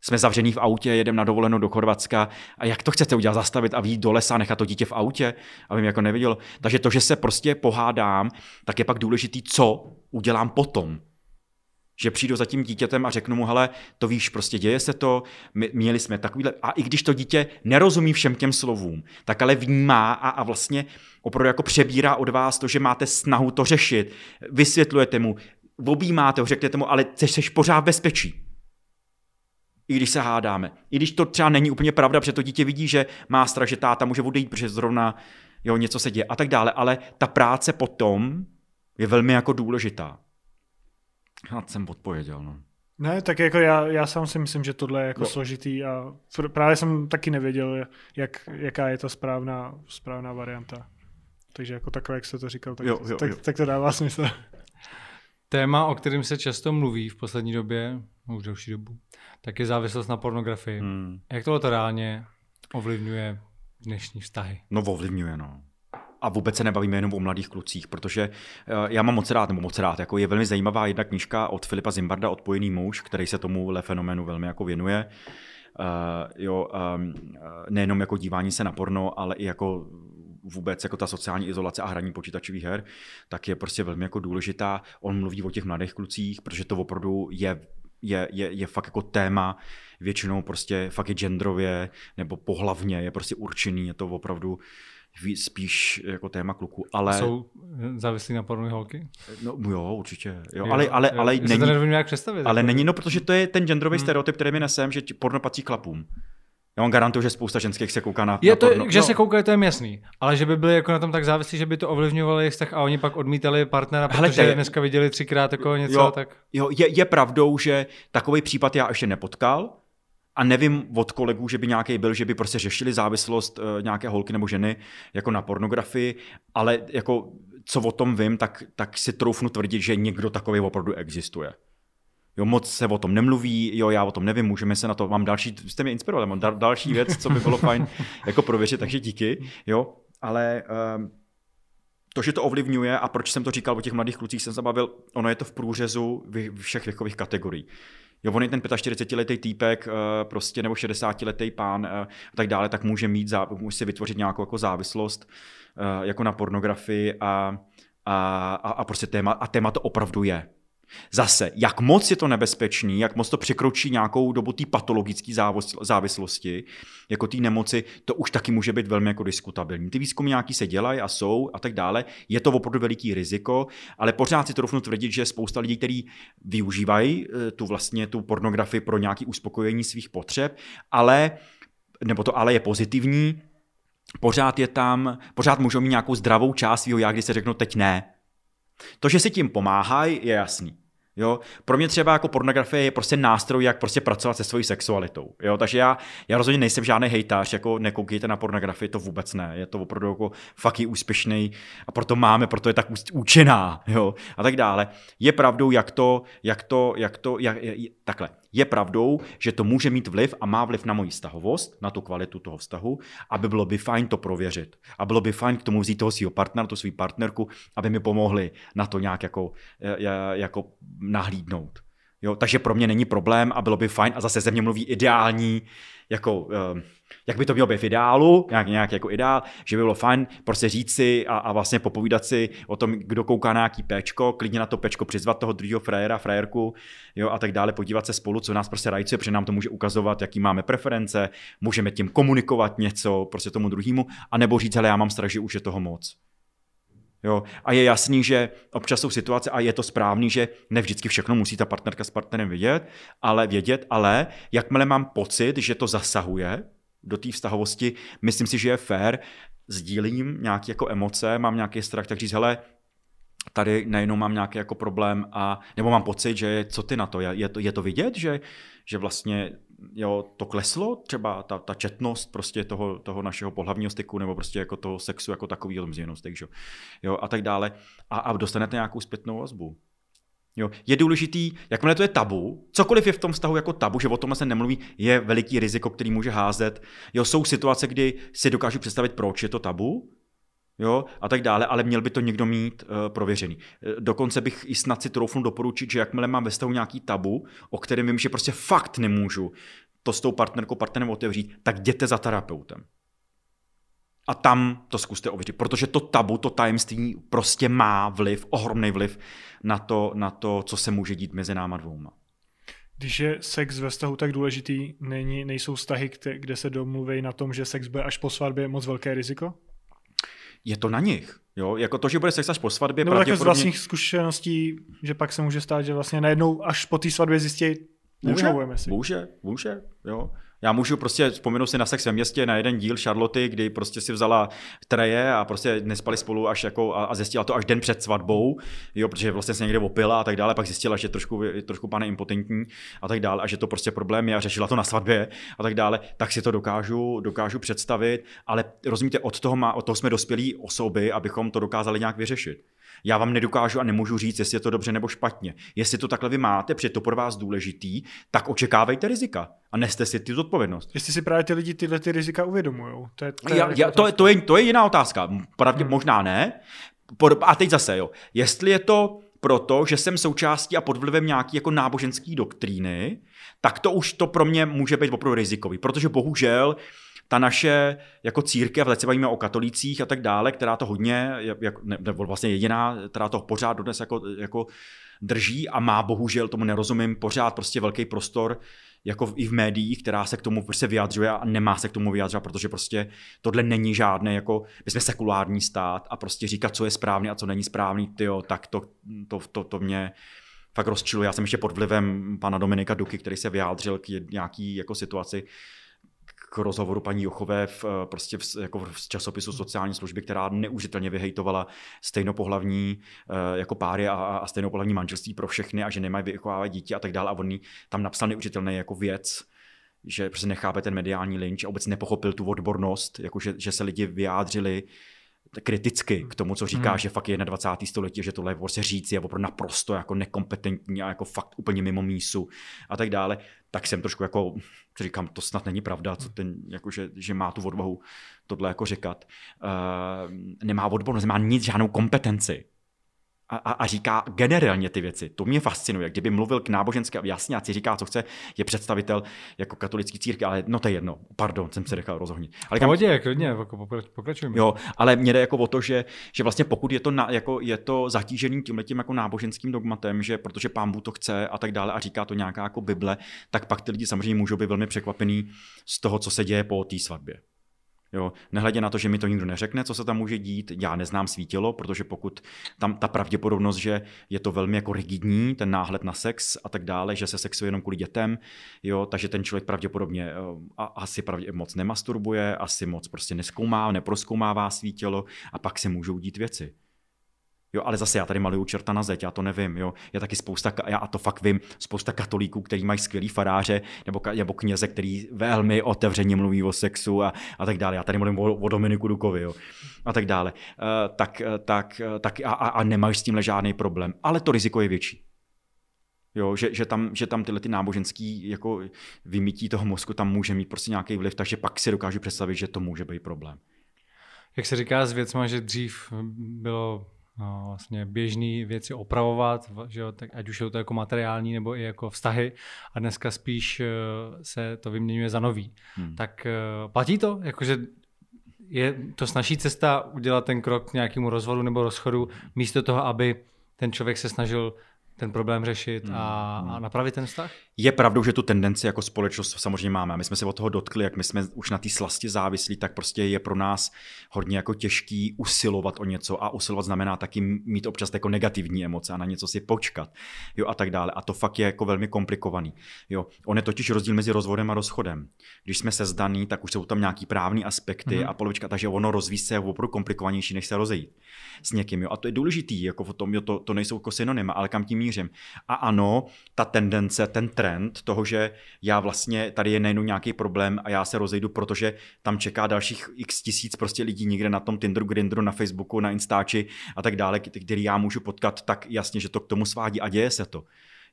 Jsme zavření v autě, jedeme na dovolenou do Chorvatska a jak to chcete udělat, zastavit a výjít do lesa a nechat to dítě v autě, aby mi jako nevidělo. Takže to, že se prostě pohádám, tak je pak důležitý, co udělám potom. Že přijdu za tím dítětem a řeknu mu, hele, to víš, prostě děje se to, my, měli jsme takovýhle, a i když to dítě nerozumí všem těm slovům, tak ale vnímá a, a vlastně opravdu jako přebírá od vás to, že máte snahu to řešit, vysvětlujete mu, objímáte ho, řeknete mu, ale jsi pořád bezpečí. I když se hádáme. I když to třeba není úplně pravda, protože to dítě vidí, že má strach, že táta může odejít, protože zrovna jo, něco se děje a tak dále, ale ta práce potom je velmi jako důležitá. Já jsem odpověděl, no. Ne, tak jako já, já sám si myslím, že tohle je jako no. složitý a právě jsem taky nevěděl, jak, jaká je ta správná, správná varianta. Takže jako takové, jak jste to říkal, tak, jo, jo, tak, jo. tak to dává smysl. Téma, o kterém se často mluví v poslední době, už delší dobu, tak je závislost na pornografii. Hmm. Jak tohle to reálně ovlivňuje dnešní vztahy? No ovlivňuje, no a vůbec se nebavíme jenom o mladých klucích, protože eh, já mám moc rád, nebo moc rád, jako je velmi zajímavá jedna knížka od Filipa Zimbarda, Odpojený muž, který se tomuhle fenoménu velmi jako věnuje. Uh, jo, um, nejenom jako dívání se na porno, ale i jako vůbec jako ta sociální izolace a hraní počítačových her, tak je prostě velmi jako důležitá. On mluví o těch mladých klucích, protože to opravdu je je, je, je fakt jako téma, většinou prostě fakt je genderově nebo pohlavně je prostě určený, je to opravdu spíš jako téma kluku, ale... Jsou závislí na pornové holky? No jo, určitě. Jo, jo, ale, ale, jo. ale není... To jak představit. Ale jako... není, no protože to je ten genderový hmm. stereotyp, který mi nesem, že porno patří chlapům. Já vám garantuju, že spousta ženských se kouká na, je na to, porno. Že no. se koukají, to je jasný. Ale že by byli jako na tom tak závislí, že by to ovlivňovalo jejich vztah a oni pak odmítali partnera, Hele, protože je... dneska viděli třikrát jako něco. Jo, tak... jo je, je, pravdou, že takový případ já ještě nepotkal, a nevím od kolegů, že by nějaký byl, že by prostě řešili závislost uh, nějaké holky nebo ženy jako na pornografii, ale jako co o tom vím, tak, tak si troufnu tvrdit, že někdo takový opravdu existuje. Jo, moc se o tom nemluví, jo, já o tom nevím, můžeme se na to, mám další, jste mě inspirovali, mám dal, další věc, co by bylo fajn jako prověřit, takže díky, jo, ale um, to, že to ovlivňuje a proč jsem to říkal o těch mladých klucích, jsem se bavil, ono je to v průřezu všech věkových kategorií. Jo, on je ten 45-letý týpek, eh, prostě, nebo 60-letý pán eh, a tak dále, tak může mít, může si vytvořit nějakou jako závislost eh, jako na pornografii a, a, a, a prostě téma, a téma to opravdu je. Zase, jak moc je to nebezpečný, jak moc to překročí nějakou dobu té patologické závislosti, jako té nemoci, to už taky může být velmi jako diskutabilní. Ty výzkumy nějaký se dělají a jsou a tak dále. Je to opravdu veliký riziko, ale pořád si to tvrdit, že spousta lidí, kteří využívají eh, tu vlastně tu pornografii pro nějaké uspokojení svých potřeb, ale nebo to ale je pozitivní, pořád je tam, pořád můžou mít nějakou zdravou část svého já, kdy se řeknou teď ne. To, že si tím pomáhají, je jasný. Jo? Pro mě třeba jako pornografie je prostě nástroj, jak prostě pracovat se svojí sexualitou. Jo? Takže já, já rozhodně nejsem žádný hejtář, jako nekoukejte na pornografii, to vůbec ne. Je to opravdu jako fakt úspěšný a proto máme, proto je tak účinná. Jo? A tak dále. Je pravdou, jak to, jak to, jak to, jak, takhle. Je pravdou, že to může mít vliv a má vliv na moji vztahovost, na tu kvalitu toho vztahu, aby bylo by fajn to prověřit. A bylo by fajn k tomu vzít toho svého partnera, tu svou partnerku, aby mi pomohli na to nějak jako, jako nahlídnout. Jo, takže pro mě není problém a bylo by fajn a zase ze mě mluví ideální, jako, uh, jak by to mělo být v ideálu, nějak, nějak jako ideál, že by bylo fajn prostě říct si a, a vlastně popovídat si o tom, kdo kouká na nějaký pečko, klidně na to pečko přizvat toho druhého frajera, frajerku, jo, a tak dále, podívat se spolu, co nás prostě rajcuje, protože nám to může ukazovat, jaký máme preference, můžeme tím komunikovat něco prostě tomu druhému, anebo říct, hele, já mám strach, že už je toho moc. Jo? A je jasný, že občas jsou situace a je to správný, že ne vždycky všechno musí ta partnerka s partnerem vědět, ale vědět, ale jakmile mám pocit, že to zasahuje do té vztahovosti, myslím si, že je fér, sdílím nějaké jako emoce, mám nějaký strach, tak říct, hele, tady najednou mám nějaký jako problém a nebo mám pocit, že co ty na to, je to, je to vidět, že, že vlastně jo, to kleslo, třeba ta, ta četnost prostě toho, toho našeho pohlavního styku, nebo prostě jako toho sexu jako takový styk, jo, a tak dále. A, a dostanete nějakou zpětnou vazbu. Jo, je důležitý, jakmile to je tabu, cokoliv je v tom vztahu jako tabu, že o tom se nemluví, je veliký riziko, který může házet. Jo, jsou situace, kdy si dokážu představit, proč je to tabu, jo, a tak dále, ale měl by to někdo mít uh, prověřený. Eh, dokonce bych i snad si troufnu doporučit, že jakmile mám ve vztahu nějaký tabu, o kterém vím, že prostě fakt nemůžu to s tou partnerkou, partnerem otevřít, tak jděte za terapeutem. A tam to zkuste ověřit, protože to tabu, to tajemství prostě má vliv, ohromný vliv na to, na to, co se může dít mezi náma dvouma. Když je sex ve vztahu tak důležitý, není, nejsou vztahy, kde se domluví na tom, že sex bude až po svatbě moc velké riziko? je to na nich. Jo? Jako to, že bude sex až po svatbě. Nebo pravděpodobně... z vlastních zkušeností, že pak se může stát, že vlastně najednou až po té svatbě zjistí, může, si. Může, může, jo. Já můžu prostě vzpomenout si na sex ve městě, na jeden díl Charlotte, kdy prostě si vzala treje a prostě nespali spolu až jako a, a zjistila to až den před svatbou, jo, protože vlastně se někde opila a tak dále, pak zjistila, že trošku, trošku pane impotentní a tak dále a že to prostě problém je a řešila to na svatbě a tak dále, tak si to dokážu, dokážu představit, ale rozumíte, od toho, má, od toho jsme dospělí osoby, abychom to dokázali nějak vyřešit. Já vám nedokážu a nemůžu říct, jestli je to dobře nebo špatně. Jestli to takhle vy máte, protože to pro vás důležitý, tak očekávejte rizika a neste si ty zodpovědnost. Jestli si právě ty lidi tyhle ty rizika uvědomují. To je, to, je, já, já, to, je, to, je, to je jiná otázka. Pravdě, hmm. Možná ne. A teď zase, jo. Jestli je to proto, že jsem součástí a pod vlivem nějaký jako náboženský doktríny, tak to už to pro mě může být opravdu rizikový, protože bohužel ta naše jako církev, teď se bavíme o katolících a tak dále, která to hodně, jak, ne, nebo vlastně jediná, která to pořád dodnes jako, jako drží a má bohužel, tomu nerozumím, pořád prostě velký prostor jako i v médiích, která se k tomu prostě vyjadřuje a nemá se k tomu vyjadřovat, protože prostě tohle není žádné, jako my jsme sekulární stát a prostě říkat, co je správně a co není správný, tyjo, tak to, to, to, to mě fakt rozčiluje. Já jsem ještě pod vlivem pana Dominika Duky, který se vyjádřil k nějaký jako situaci, k rozhovoru paní Jochové v, eh, prostě v, jako v časopisu sociální služby, která neužitelně vyhejtovala stejnopohlavní eh, jako páry a, a stejnopohlavní manželství pro všechny a že nemají vychovávat dítě a tak dále. A on tam napsal neužitelný jako věc, že prostě nechápe ten mediální lynč a vůbec nepochopil tu odbornost, jako že, že se lidi vyjádřili kriticky k tomu, co říká, hmm. že fakt je 21. století, že tohle prostě říct je opravdu naprosto jako nekompetentní a jako fakt úplně mimo mísu a tak dále, tak jsem trošku jako, říkám, to snad není pravda, co ten, jako, že, že má tu odvahu tohle jako říkat. Uh, nemá odbornost, nemá nic, žádnou kompetenci. A, a, a říká generálně ty věci. To mě fascinuje. Kdyby mluvil k náboženské, si říká, co chce, je představitel jako katolický církve, ale no to je jedno. Pardon, jsem se nechal rozohnit. Ale kam... Pohodě, klidně, jako pokračujeme. Jo, ale mě jde jako o to, že, že vlastně pokud je to, na, jako, je to zatížený tím letím jako náboženským dogmatem, že protože pán Bůh to chce a tak dále a říká to nějaká jako Bible, tak pak ty lidi samozřejmě můžou být velmi překvapený z toho, co se děje po té svatbě. Jo, nehledě na to, že mi to nikdo neřekne, co se tam může dít, já neznám svítilo, protože pokud tam ta pravděpodobnost, že je to velmi jako rigidní, ten náhled na sex a tak dále, že se sexuje jenom kvůli dětem, jo, takže ten člověk pravděpodobně eh, a, asi pravdě, moc nemasturbuje, asi moc prostě neskoumá, neproskoumává svítilo a pak se můžou dít věci. Jo, ale zase já tady maluju čerta na zeď, já to nevím. Jo. Je taky spousta, já a to fakt vím, spousta katolíků, kteří mají skvělý faráře, nebo, nebo kněze, který velmi otevřeně mluví o sexu a, a tak dále. Já tady mluvím o, o Dominiku Dukovi, jo. a tak dále. Uh, tak, tak, tak a, a, a nemáš s tímhle žádný problém. Ale to riziko je větší. Jo, že, že, tam, že tam tyhle ty náboženský jako vymítí toho mozku tam může mít prostě nějaký vliv, takže pak si dokážu představit, že to může být problém. Jak se říká s věcma, že dřív bylo vlastně běžné věci opravovat, že jo, tak ať už je to jako materiální nebo i jako vztahy a dneska spíš eh, se to vyměňuje za nový. Hmm. Tak eh, platí to? Jakože je to snaží cesta udělat ten krok k nějakému rozvodu nebo rozchodu, místo toho, aby ten člověk se snažil ten problém řešit a, hmm. a napravit ten vztah? Je pravdou, že tu tendenci jako společnost samozřejmě máme. My jsme se od toho dotkli, jak my jsme už na té slasti závislí, tak prostě je pro nás hodně jako těžký usilovat o něco a usilovat znamená taky mít občas jako negativní emoce a na něco si počkat jo, a tak dále. A to fakt je jako velmi komplikovaný. Jo. On je totiž rozdíl mezi rozvodem a rozchodem. Když jsme se zdaný, tak už jsou tam nějaký právní aspekty hmm. a polovička, takže ono rozvíjí se opravdu komplikovanější, než se rozejít s někým. Jo. A to je důležitý, jako v tom, jo, to, to nejsou jako synonyma, ale kam tím mířím. A ano, ta tendence, ten trend toho, že já vlastně tady je nejenom nějaký problém a já se rozejdu, protože tam čeká dalších x tisíc prostě lidí někde na tom Tinderu, Grindru, na Facebooku, na Instači a tak dále, který já můžu potkat, tak jasně, že to k tomu svádí a děje se to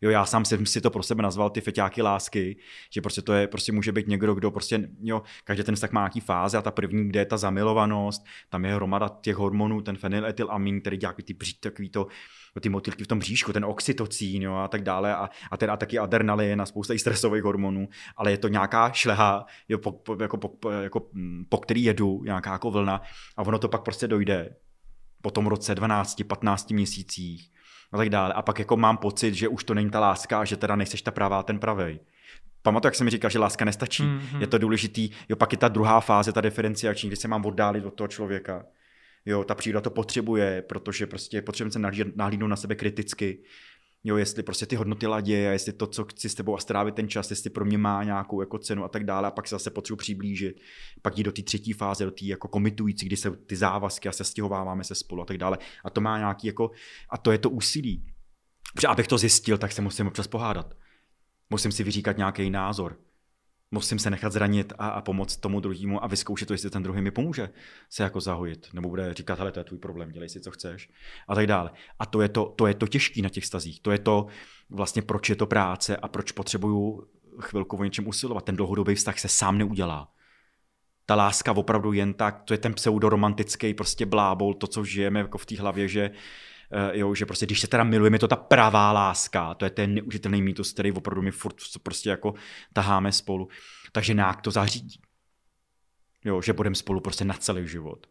jo, já sám jsem si to pro sebe nazval ty feťáky lásky, že prostě to je, prostě může být někdo, kdo prostě, jo, každý ten vztah má nějaký fáze a ta první, kde je ta zamilovanost, tam je hromada těch hormonů, ten fenyletylamin, který dělá ty takový to, ty motylky v tom bříšku, ten oxytocín jo, a tak dále a, a, ten, a taky adrenalin a spousta i stresových hormonů, ale je to nějaká šleha, jo, po, po, jako, po, jako, mm, po který jedu, nějaká jako vlna a ono to pak prostě dojde po tom roce 12, 15 měsících a tak dále. A pak jako mám pocit, že už to není ta láska a že teda nejseš ta pravá, ten pravej. Pamatuju, jak jsem mi říkal, že láska nestačí. Mm-hmm. Je to důležitý. Jo, pak je ta druhá fáze, ta diferenciační, kdy se mám oddálit od toho člověka. Jo, ta příroda to potřebuje, protože prostě potřebujeme se nahlídnout na sebe kriticky jo, jestli prostě ty hodnoty ladě a jestli to, co chci s tebou a strávit ten čas, jestli pro mě má nějakou jako cenu a tak dále a pak se zase potřebuji přiblížit, pak jít do té třetí fáze, do té jako komitující, kdy se ty závazky a se stěhováváme se spolu a tak dále a to má nějaký jako, a to je to úsilí. Protože abych to zjistil, tak se musím občas pohádat. Musím si vyříkat nějaký názor musím se nechat zranit a, a pomoct tomu druhému a vyzkoušet to, jestli ten druhý mi pomůže se jako zahojit, nebo bude říkat, hele, to je tvůj problém, dělej si, co chceš a tak dále. A to je to, to, je to těžké na těch stazích, to je to vlastně, proč je to práce a proč potřebuju chvilku o něčem usilovat. Ten dlouhodobý vztah se sám neudělá. Ta láska opravdu jen tak, to je ten pseudoromantický prostě blábol, to, co žijeme jako v té hlavě, že jo, že prostě když se teda milujeme, to ta pravá láska, to je ten neužitelný mýtus, který opravdu my furt prostě jako taháme spolu. Takže nějak to zařídí. Jo, že budeme spolu prostě na celý život.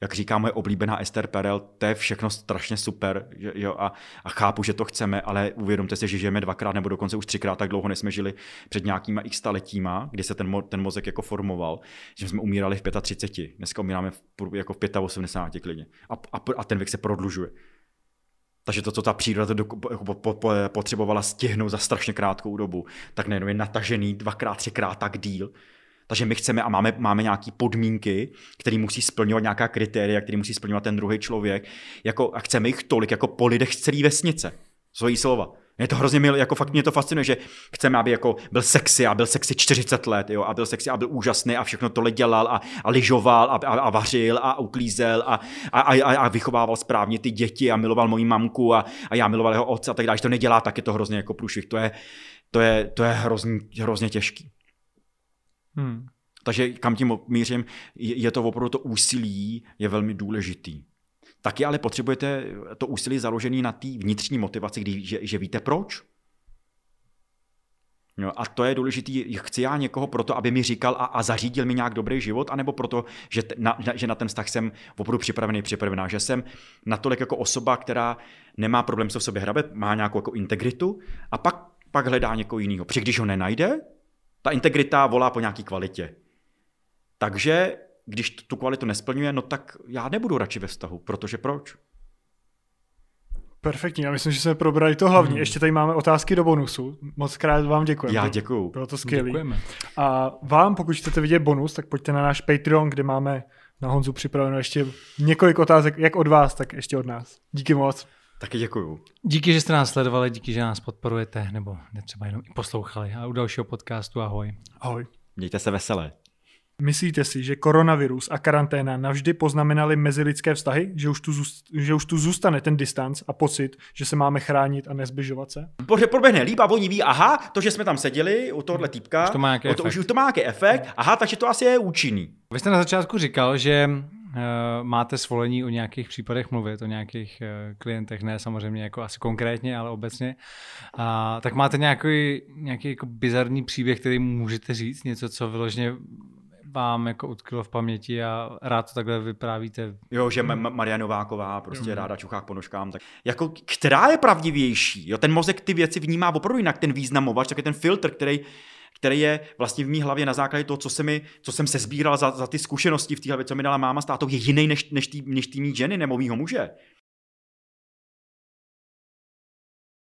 Jak říká moje oblíbená Esther Perel, to je všechno strašně super že, jo, a, a chápu, že to chceme, ale uvědomte si, že žijeme dvakrát nebo dokonce už třikrát tak dlouho, než jsme žili před nějakýma x staletíma, kdy se ten, mo, ten mozek jako formoval, že jsme umírali v 35. Dneska umíráme v, jako v 85 klidně. A, a, a ten věk se prodlužuje. Takže to, co ta příroda to jako po, po, po, potřebovala stihnout za strašně krátkou dobu, tak nejenom je natažený dvakrát, třikrát tak díl. Takže my chceme a máme, máme nějaké podmínky, které musí splňovat nějaká kritéria, které musí splňovat ten druhý člověk. Jako, a chceme jich tolik jako po lidech z celé vesnice. Svojí slova. Mě to hrozně mil, jako fakt mě to fascinuje, že chceme, aby jako byl sexy a byl sexy 40 let, jo, a byl sexy a byl úžasný a všechno tohle dělal a, a lyžoval a, a, a vařil a uklízel a, a, a, a, vychovával správně ty děti a miloval moji mamku a, a já miloval jeho otce a tak dále. Když to nedělá, tak je to hrozně jako průšvih. To je, to je, to je hrozně, hrozně těžký. Hmm. Takže kam tím mířím, je, je to opravdu to úsilí, je velmi důležitý taky ale potřebujete to úsilí založené na té vnitřní motivaci, kdy, že, že víte proč. No a to je důležité. Chci já někoho proto, aby mi říkal a, a zařídil mi nějak dobrý život, anebo proto, že, t, na, že na ten vztah jsem opravdu připravený, připravená, že jsem natolik jako osoba, která nemá problém se v sobě hrabet, má nějakou jako integritu a pak, pak hledá někoho jiného. Protože když ho nenajde, ta integrita volá po nějaké kvalitě. Takže když tu kvalitu nesplňuje, no tak já nebudu radši ve vztahu, protože proč? Perfektní, já myslím, že jsme probrali to hlavní. Hmm. Ještě tady máme otázky do bonusu. Moc krát vám děkujeme. Já děkuju. Bylo to skvělé. A vám, pokud chcete vidět bonus, tak pojďte na náš Patreon, kde máme na Honzu připraveno ještě několik otázek, jak od vás, tak ještě od nás. Díky moc. Taky děkuju. Díky, že jste nás sledovali, díky, že nás podporujete, nebo třeba jenom i poslouchali. A u dalšího podcastu ahoj. Ahoj. Mějte se veselé. Myslíte si, že koronavirus a karanténa navždy poznamenali mezilidské vztahy, že už, tu zůst, že už tu zůstane ten distanc a pocit, že se máme chránit a nezbližovat se? Protože proběhne líp a oni ví, aha, to, že jsme tam seděli u tohohle týpka, už to má nějaký to, už, už to má nějaký efekt, aha, takže to asi je účinný. Vy jste na začátku říkal, že uh, máte svolení o nějakých případech mluvit, o nějakých uh, klientech, ne samozřejmě jako asi konkrétně, ale obecně. Uh, tak máte nějaký, nějaký jako bizarní příběh, který můžete říct, něco, co vyloženě vám jako utkilo v paměti a rád to takhle vyprávíte. Jo, že Ma- Maria Nováková prostě jo. ráda čuchá po nožkám. Tak jako, která je pravdivější? Jo, ten mozek ty věci vnímá opravdu jinak, ten významovač, tak je ten filtr, který který je vlastně v mý hlavě na základě toho, co, se mi, co jsem se sbíral za, za ty zkušenosti v té hlavě, co mi dala máma s tátou, je jiný než, než tý, než tý mý ženy nebo mýho muže.